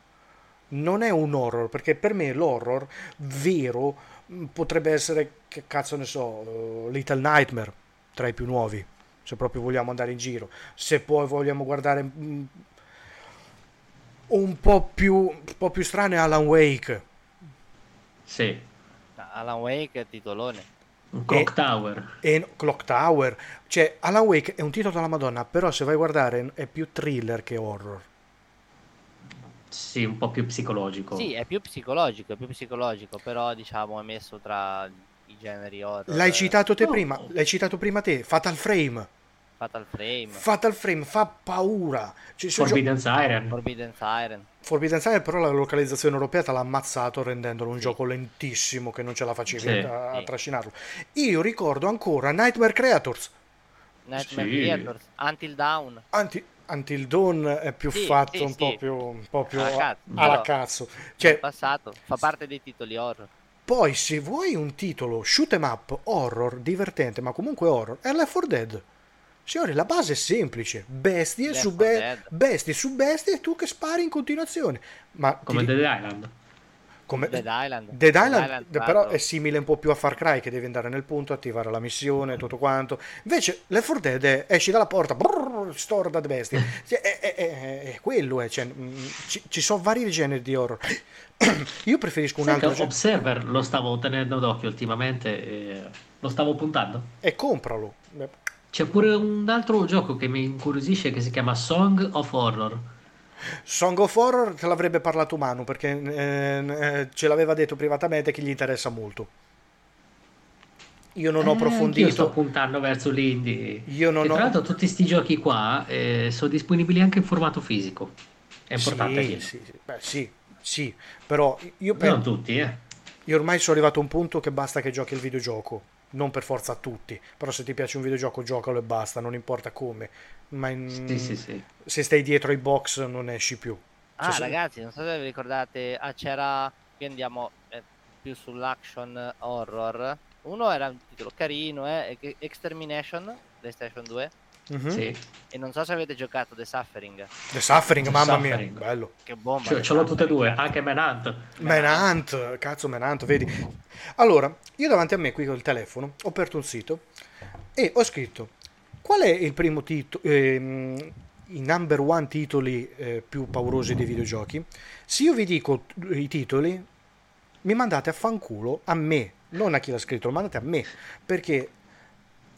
Non è un horror, perché per me l'horror vero mh, potrebbe essere, che cazzo ne so, eh, Little Nightmare, tra i più nuovi, se proprio vogliamo andare in giro. Se poi vogliamo guardare mh, un po' più, un po' più strano è Alan Wake. Sì, Alan Wake è titolone. Clock E- Tower. e Clock Tower. Cioè, Alan Wake è un titolo della Madonna, però se vai a guardare è più thriller che horror. Sì, un po' più psicologico. Sì, è più psicologico, è più psicologico, però diciamo è messo tra i generi horror. L'hai citato te No. prima, l'hai citato prima te, Fatal Frame. Fatal Frame. Fatal Frame fa paura. Ci sono gio- Forbidden Siren. Forbidden Siren. Forbidden Siren però la localizzazione europea te l'ha ammazzato rendendolo un Sì. gioco lentissimo che non ce la facevi Sì. a, a Sì. trascinarlo. Io ricordo ancora Nightmare Creators. Nightmare Sì. Creators. Until Dawn. Anti- Until Dawn è più Sì, fatto sì, un, sì. Po più, un po' più Alla cazzo, alla cazzo. Cioè, Passato. Fa parte dei titoli horror. Poi se vuoi un titolo shoot 'em up horror divertente, ma comunque horror, è Left 4 Dead. Signori, la base è semplice: bestie su 4 be- bestie su bestie e tu che spari in continuazione. Ma ti Come di- Dead Island. Come- Dead Island. Dead Dead Island, Island però 4. è simile un po' più a Far Cry che devi andare nel punto, attivare la missione, tutto quanto. Invece Left 4 Dead è, esci dalla porta, brrr, storda di bestie. Cioè, È, è- è- è quello, è, cioè, mm, ci, ci sono vari generi di horror. Io preferisco un Sai altro che genere. Observer lo stavo tenendo d'occhio ultimamente e lo stavo puntando. E compralo. C'è pure un altro gioco che mi incuriosisce che si chiama Song of Horror. Song of Horror te l'avrebbe parlato Manu perché eh, eh, ce l'aveva detto privatamente che gli interessa molto. Io non ho Eh, anch'io sto approfondito. puntando verso l'indie. Io non e tra ho- l'altro tutti questi giochi qua eh, sono disponibili anche in formato fisico. È importante Sì, sì, sì. Beh, sì, sì, però io, Non penso, tutti, eh. io ormai sono arrivato a un punto che basta che giochi il videogioco, non per forza a tutti, però se ti piace un videogioco giocalo e basta, non importa come, ma in- Sì, sì, sì. se stai dietro ai box non esci più. Ah, Cioè, se- ragazzi, non so se vi ricordate. Ah, c'era. Qui andiamo eh, più sull'action horror. Uno era un titolo carino, eh, Extermination, PlayStation 2. Mhm. Sì. E non so se avete giocato The Suffering. The Suffering, The mamma Suffering. mia, bello. Che bomba! Ce, The ce l'ho tutte e due, anche Manhunt. Manhunt, cazzo Manhunt, vedi? Allora, io davanti a me qui col telefono ho aperto un sito e ho scritto qual è il primo titolo, i number one titoli eh, più paurosi dei videogiochi. Se io vi dico i titoli, mi mandate a fanculo a me, non a chi l'ha scritto, lo mandate a me, perché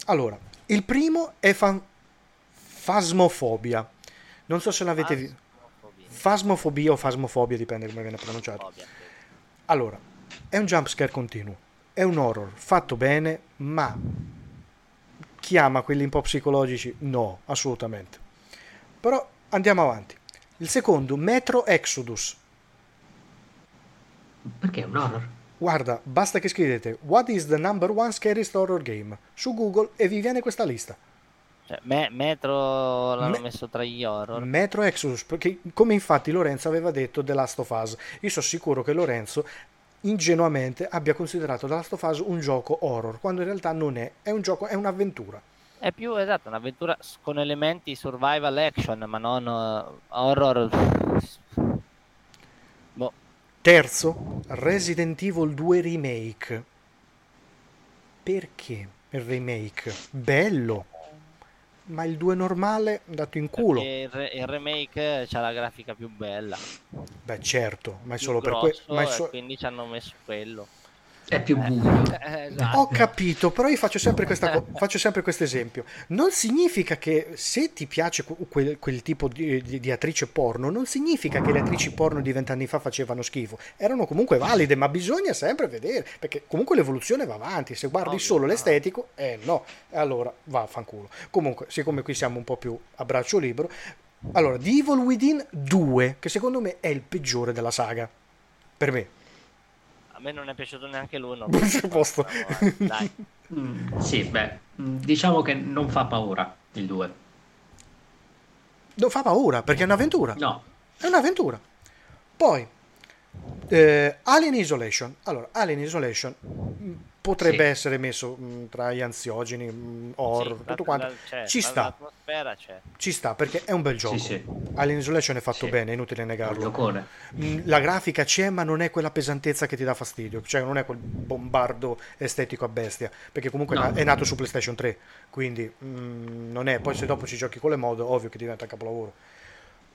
allora, il primo è fan- Phasmophobia. Non so se l'avete visto. Fasmofobia. Fasmofobia o fasmofobia, dipende come viene pronunciato. Allora, è un jumpscare continuo, è un horror fatto bene, ma chiama quelli un po' psicologici? No, assolutamente. Però andiamo avanti. Il secondo, Metro Exodus. Perché è un horror? Guarda, basta che scrivete What is the number one scariest horror game su Google e vi viene questa lista. Cioè, me- Metro l'hanno Me- messo tra gli horror. Metro Exodus, perché come infatti Lorenzo aveva detto The Last of Us. Io sono sicuro che Lorenzo ingenuamente abbia considerato The Last of Us un gioco horror, quando in realtà non è, è un gioco, è un'avventura. È più esatto, un'avventura con elementi survival action, ma non eh, horror. Boh, Terzo, Resident Evil 2 Remake. Perché il remake? Bello, ma il 2 normale dato in culo. il, re- il remake c'ha la grafica più bella, Beh, certo, ma è più solo per grosso, è e so- quindi ci hanno messo quello. È più buio. Eh, esatto. Ho capito, però io faccio sempre, questa co- faccio sempre questo esempio. Non significa che se ti piace que- quel, quel tipo di, di- di attrice porno, non significa che le attrici porno di vent'anni fa facevano schifo. Erano comunque valide, ma bisogna sempre vedere, perché comunque l'evoluzione va avanti. Se guardi Ovvio, solo no. l'estetico, eh no, e allora va a fanculo. Comunque, siccome qui siamo un po' più a braccio libero, allora, The Evil Within 2, che secondo me è il peggiore della saga. Per me. A me non è piaciuto neanche l'uno. Posto. Dai. Mm, sì, beh, mm, diciamo che non fa paura il 2. Non fa paura, perché è un'avventura. No, È un'avventura. Poi, eh, Alien Isolation. Allora, Alien Isolation mh, potrebbe Sì. essere messo mh, tra gli ansiogeni, mh, horror, Sì, tutto la- quanto. la- c'è, Ci sta, L'atmosfera c'è. ci sta, perché è un bel gioco. Sì, sì. Alien Isolation è fatto Sì. bene, è inutile negarlo. Mh, La grafica c'è, ma non è quella pesantezza che ti dà fastidio, cioè non è quel bombardo estetico a bestia, perché comunque No. è na- è nato su PlayStation 3, quindi mh, non è. Poi se dopo ci giochi con le mod, ovvio che diventa capolavoro.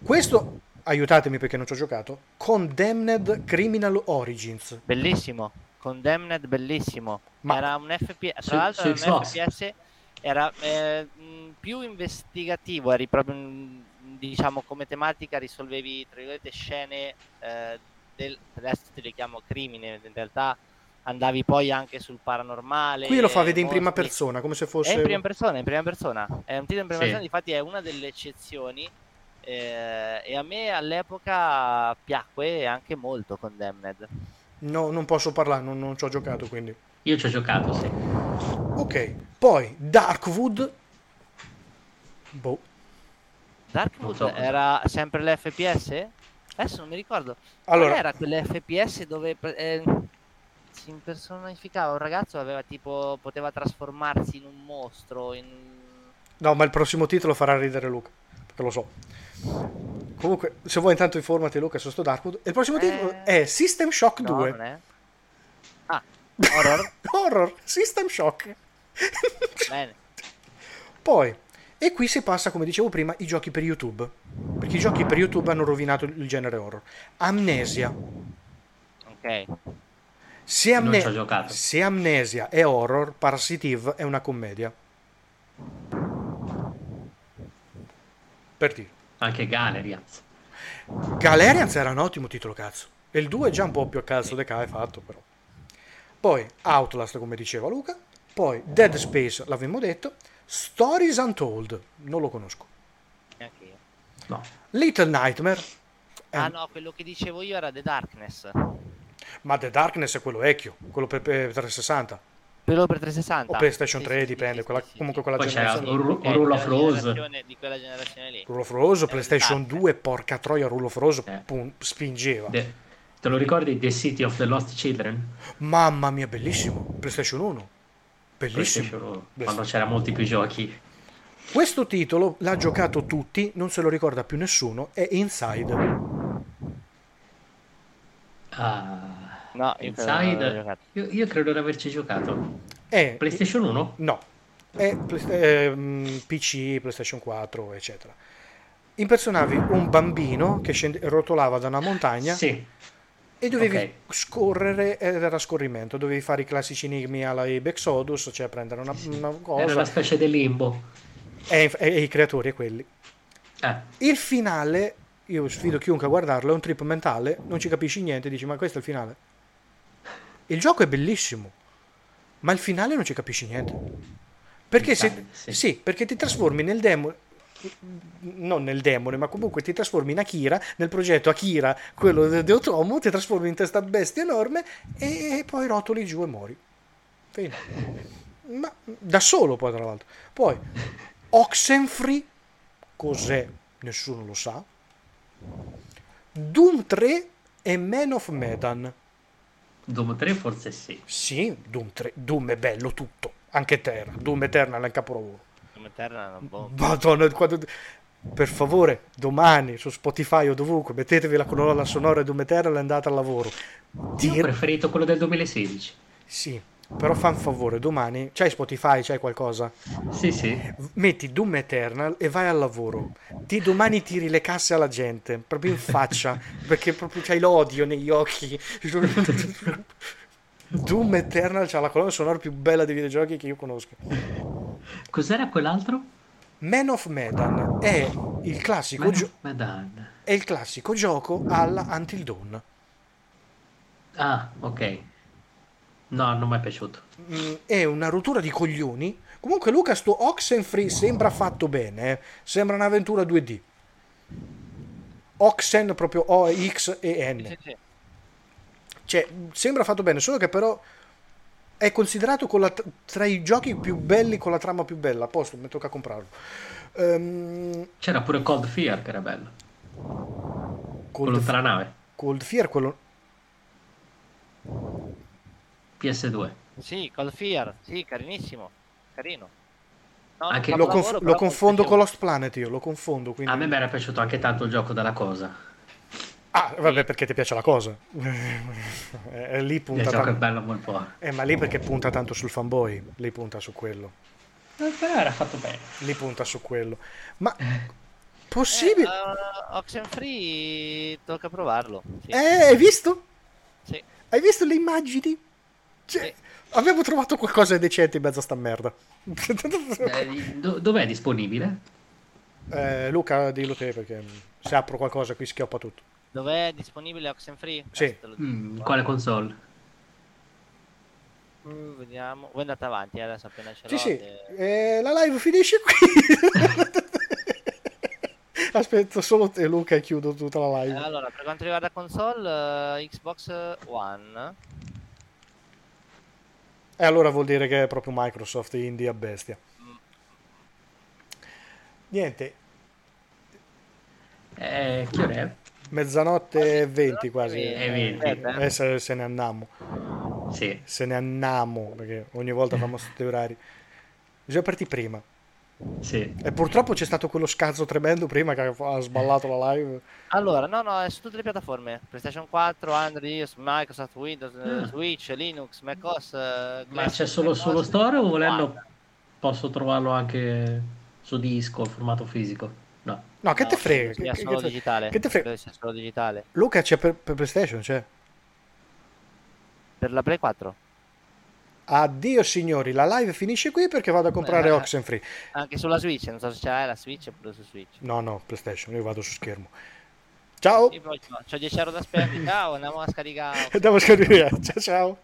Questo, aiutatemi perché non ci ho giocato, Condemned Criminal Origins. Bellissimo. Condemned, bellissimo. Ma- Era un FPS. Tra l'altro, su era un. FPS. Era eh, mh, più investigativo. Eri proprio, mh, diciamo, come tematica risolvevi, tra virgolette, scene. Eh, del, adesso te le chiamo crimine. In realtà andavi poi anche sul paranormale. Qui lo fa vedere in prima persona, come se È fosse... in prima persona, è in prima persona. È un titolo in prima Sì. persona, infatti è una delle eccezioni. eh, e a me all'epoca piacque anche molto Condemned. No, non posso parlare, non, non ci ho giocato, quindi... Io ci ho giocato, sì. Ok, poi Darkwood. Boh. Darkwood so. era sempre l'FPS? Adesso non mi ricordo. Allora, Qual era quell'FPS dove eh, si impersonificava un ragazzo aveva tipo poteva trasformarsi in un mostro in no, ma il prossimo titolo farà ridere Luca, perché lo so. Comunque, se vuoi intanto informati Luca su sto Darkwood. E il prossimo Eh. titolo è System Shock no, 2. non è? Ah, horror. Horror, System Shock. Bene. Poi, e qui si passa, come dicevo prima, i giochi per YouTube. Perché i giochi per YouTube hanno rovinato il genere horror. Amnesia. Ok. Se, Amne- se Amnesia è horror, Parasitive è una commedia. Per dire. Anche Galerians. Galerians era un ottimo titolo, cazzo. E il 2 è già un po' più a cazzo de è fatto, però. Poi Outlast, come diceva Luca. Poi Dead Space, l'avevamo detto. Stories Untold, non lo conosco. Neanche io. No. Little Nightmare. eh, Ah no, quello che dicevo io era The Darkness. Ma The Darkness è quello vecchio, quello per, per 360. Quello per 360. O PlayStation Sì, 3, sì, dipende, sì, quella- sì, comunque quella generazione. Rule di of quella Rose. generazione- Di quella generazione lì. Rule of Rose, PlayStation Dark. 2, porca troia, Rule of Rose Eh. pum, spingeva. The- te lo ricordi The City of the Lost Children? Mamma mia, bellissimo. PlayStation 1. Bellissimo. PlayStation Quando c'era molti più giochi. Questo titolo l'ha giocato tutti, non se lo ricorda più nessuno, è Inside. Ah, No, Inside. Io, io credo di averci giocato. È PlayStation 1? No, è Play- ehm, PC, PlayStation 4, eccetera. Impersonavi un bambino che scende- rotolava da una montagna Sì. e dovevi ok. scorrere, era scorrimento, dovevi fare i classici enigmi alla Abe Exodus, cioè prendere una, una Era cosa una specie di limbo. e, e i creatori quelli. Eh, Il finale, io sfido chiunque a guardarlo, è un trip mentale, non ci capisci niente, dici ma questo è il finale. Il gioco è bellissimo, ma il finale non ci capisci niente. Perché, se, sì. sì, perché ti trasformi nel demone, non nel demone, ma comunque ti trasformi in Akira, nel progetto Akira, quello di Otomo, ti trasformi in testa bestia enorme e poi rotoli giù e muori. Fine. Ma da solo poi tra l'altro. Poi Oxenfree, cos'è? Nessuno lo sa. Doom 3 e Man of Medan. Doom 3 forse sì. Sì, Doom 3. Doom è bello tutto. Anche Terra. Doom Eternal è un capolavoro. Come Terra non boh. Madonna, quando- Per favore, domani su Spotify o dovunque, mettetevi la colonna sonora di Doom Eternal e andate al lavoro. Io Dir- ho preferito quello del 2016. Sì, però fa un favore, domani c'hai Spotify, c'hai qualcosa? Sì, sì. Metti Doom Eternal e vai al lavoro. Di domani tiri le casse alla gente, proprio in faccia, perché proprio c'hai l'odio negli occhi. Doom Eternal c'ha la colonna sonora più bella dei videogiochi che io conosco. Cos'era quell'altro? Man of Medan è il classico, gio- Madonna. è il classico gioco alla Until Dawn. Ah, ok. No, non mi è piaciuto. Mm, è una rottura di coglioni. Comunque, Luca, sto Oxenfree sembra fatto bene. eh. Sembra un'avventura 2D. Oxen proprio O-X e N. Sì, sì. Cioè, sembra fatto bene, solo che però è considerato con la- tra i giochi più belli con la trama più bella. A posto, mi tocca comprarlo. Ehm, C'era pure Cold Fear che era bello. Quello Cold, tra la nave. Cold Fear, quello... PS2. Sì, Cold Fear, sì, carinissimo. Carino. No, Anche- Lo, conf- lo confondo con Lost Planet io, lo confondo. Quindi... A me mi era piaciuto anche tanto il gioco della cosa. Ah, vabbè, perché ti piace la cosa. Eh, lì Il punta gioco è bello un po'. Eh, ma lì perché punta tanto sul fanboy, lì punta su quello. Eh, Però era fatto bene. Lì punta su quello. Ma Eh, possibile? uh, Oxenfree tocca provarlo. Sì. Eh, hai visto? sì. Hai visto le immagini? Cioè, Sì. abbiamo trovato qualcosa di decente in mezzo a sta merda. Eh, do- dov'è disponibile? Eh, Luca, dillo te perché se apro qualcosa qui schioppa tutto. Dov'è disponibile Oxenfree? Sì. Dico. Mm, quale console? Mm, vediamo. Voi andate avanti, eh, adesso appena ce l'ho. Sì, sì, e- eh, la live finisce qui. Aspetto solo te Luca e chiudo tutta la Eh, live. Allora, per quanto riguarda console, eh, Xbox One. E allora vuol dire che è proprio Microsoft indie a bestia. Niente, Eh, che ora è? mezzanotte e 20 quasi. E 20. Eh, Eh, se, se ne andiamo. Sì. Se ne andiamo, perché ogni volta fanno questi orari. Bisogna partire prima. Sì. E purtroppo c'è stato quello scazzo tremendo prima che ha sballato la live. Allora, no, no, è su tutte le piattaforme. PlayStation 4, Android, Microsoft, Windows, eh, Ah. Switch, Linux, macOS. eh, Ma c'è solo macOS, sullo store o volendo One. posso trovarlo anche su disco, formato fisico? No. No, che No, te frega? Che- solo che te- digitale. che te frega? Sia solo digitale. Luca c'è per, per PlayStation, c'è. Per la Play 4. Addio signori, la live finisce qui perché vado a comprare Eh. Oxenfree. Anche sulla Switch, non so se c'è la Switch pure su Switch. No, no, PlayStation, io vado su schermo. Ciao, Io poi ho 10 euro da spendere, ciao, andiamo a scaricare. andiamo a scaricare. Ciao ciao.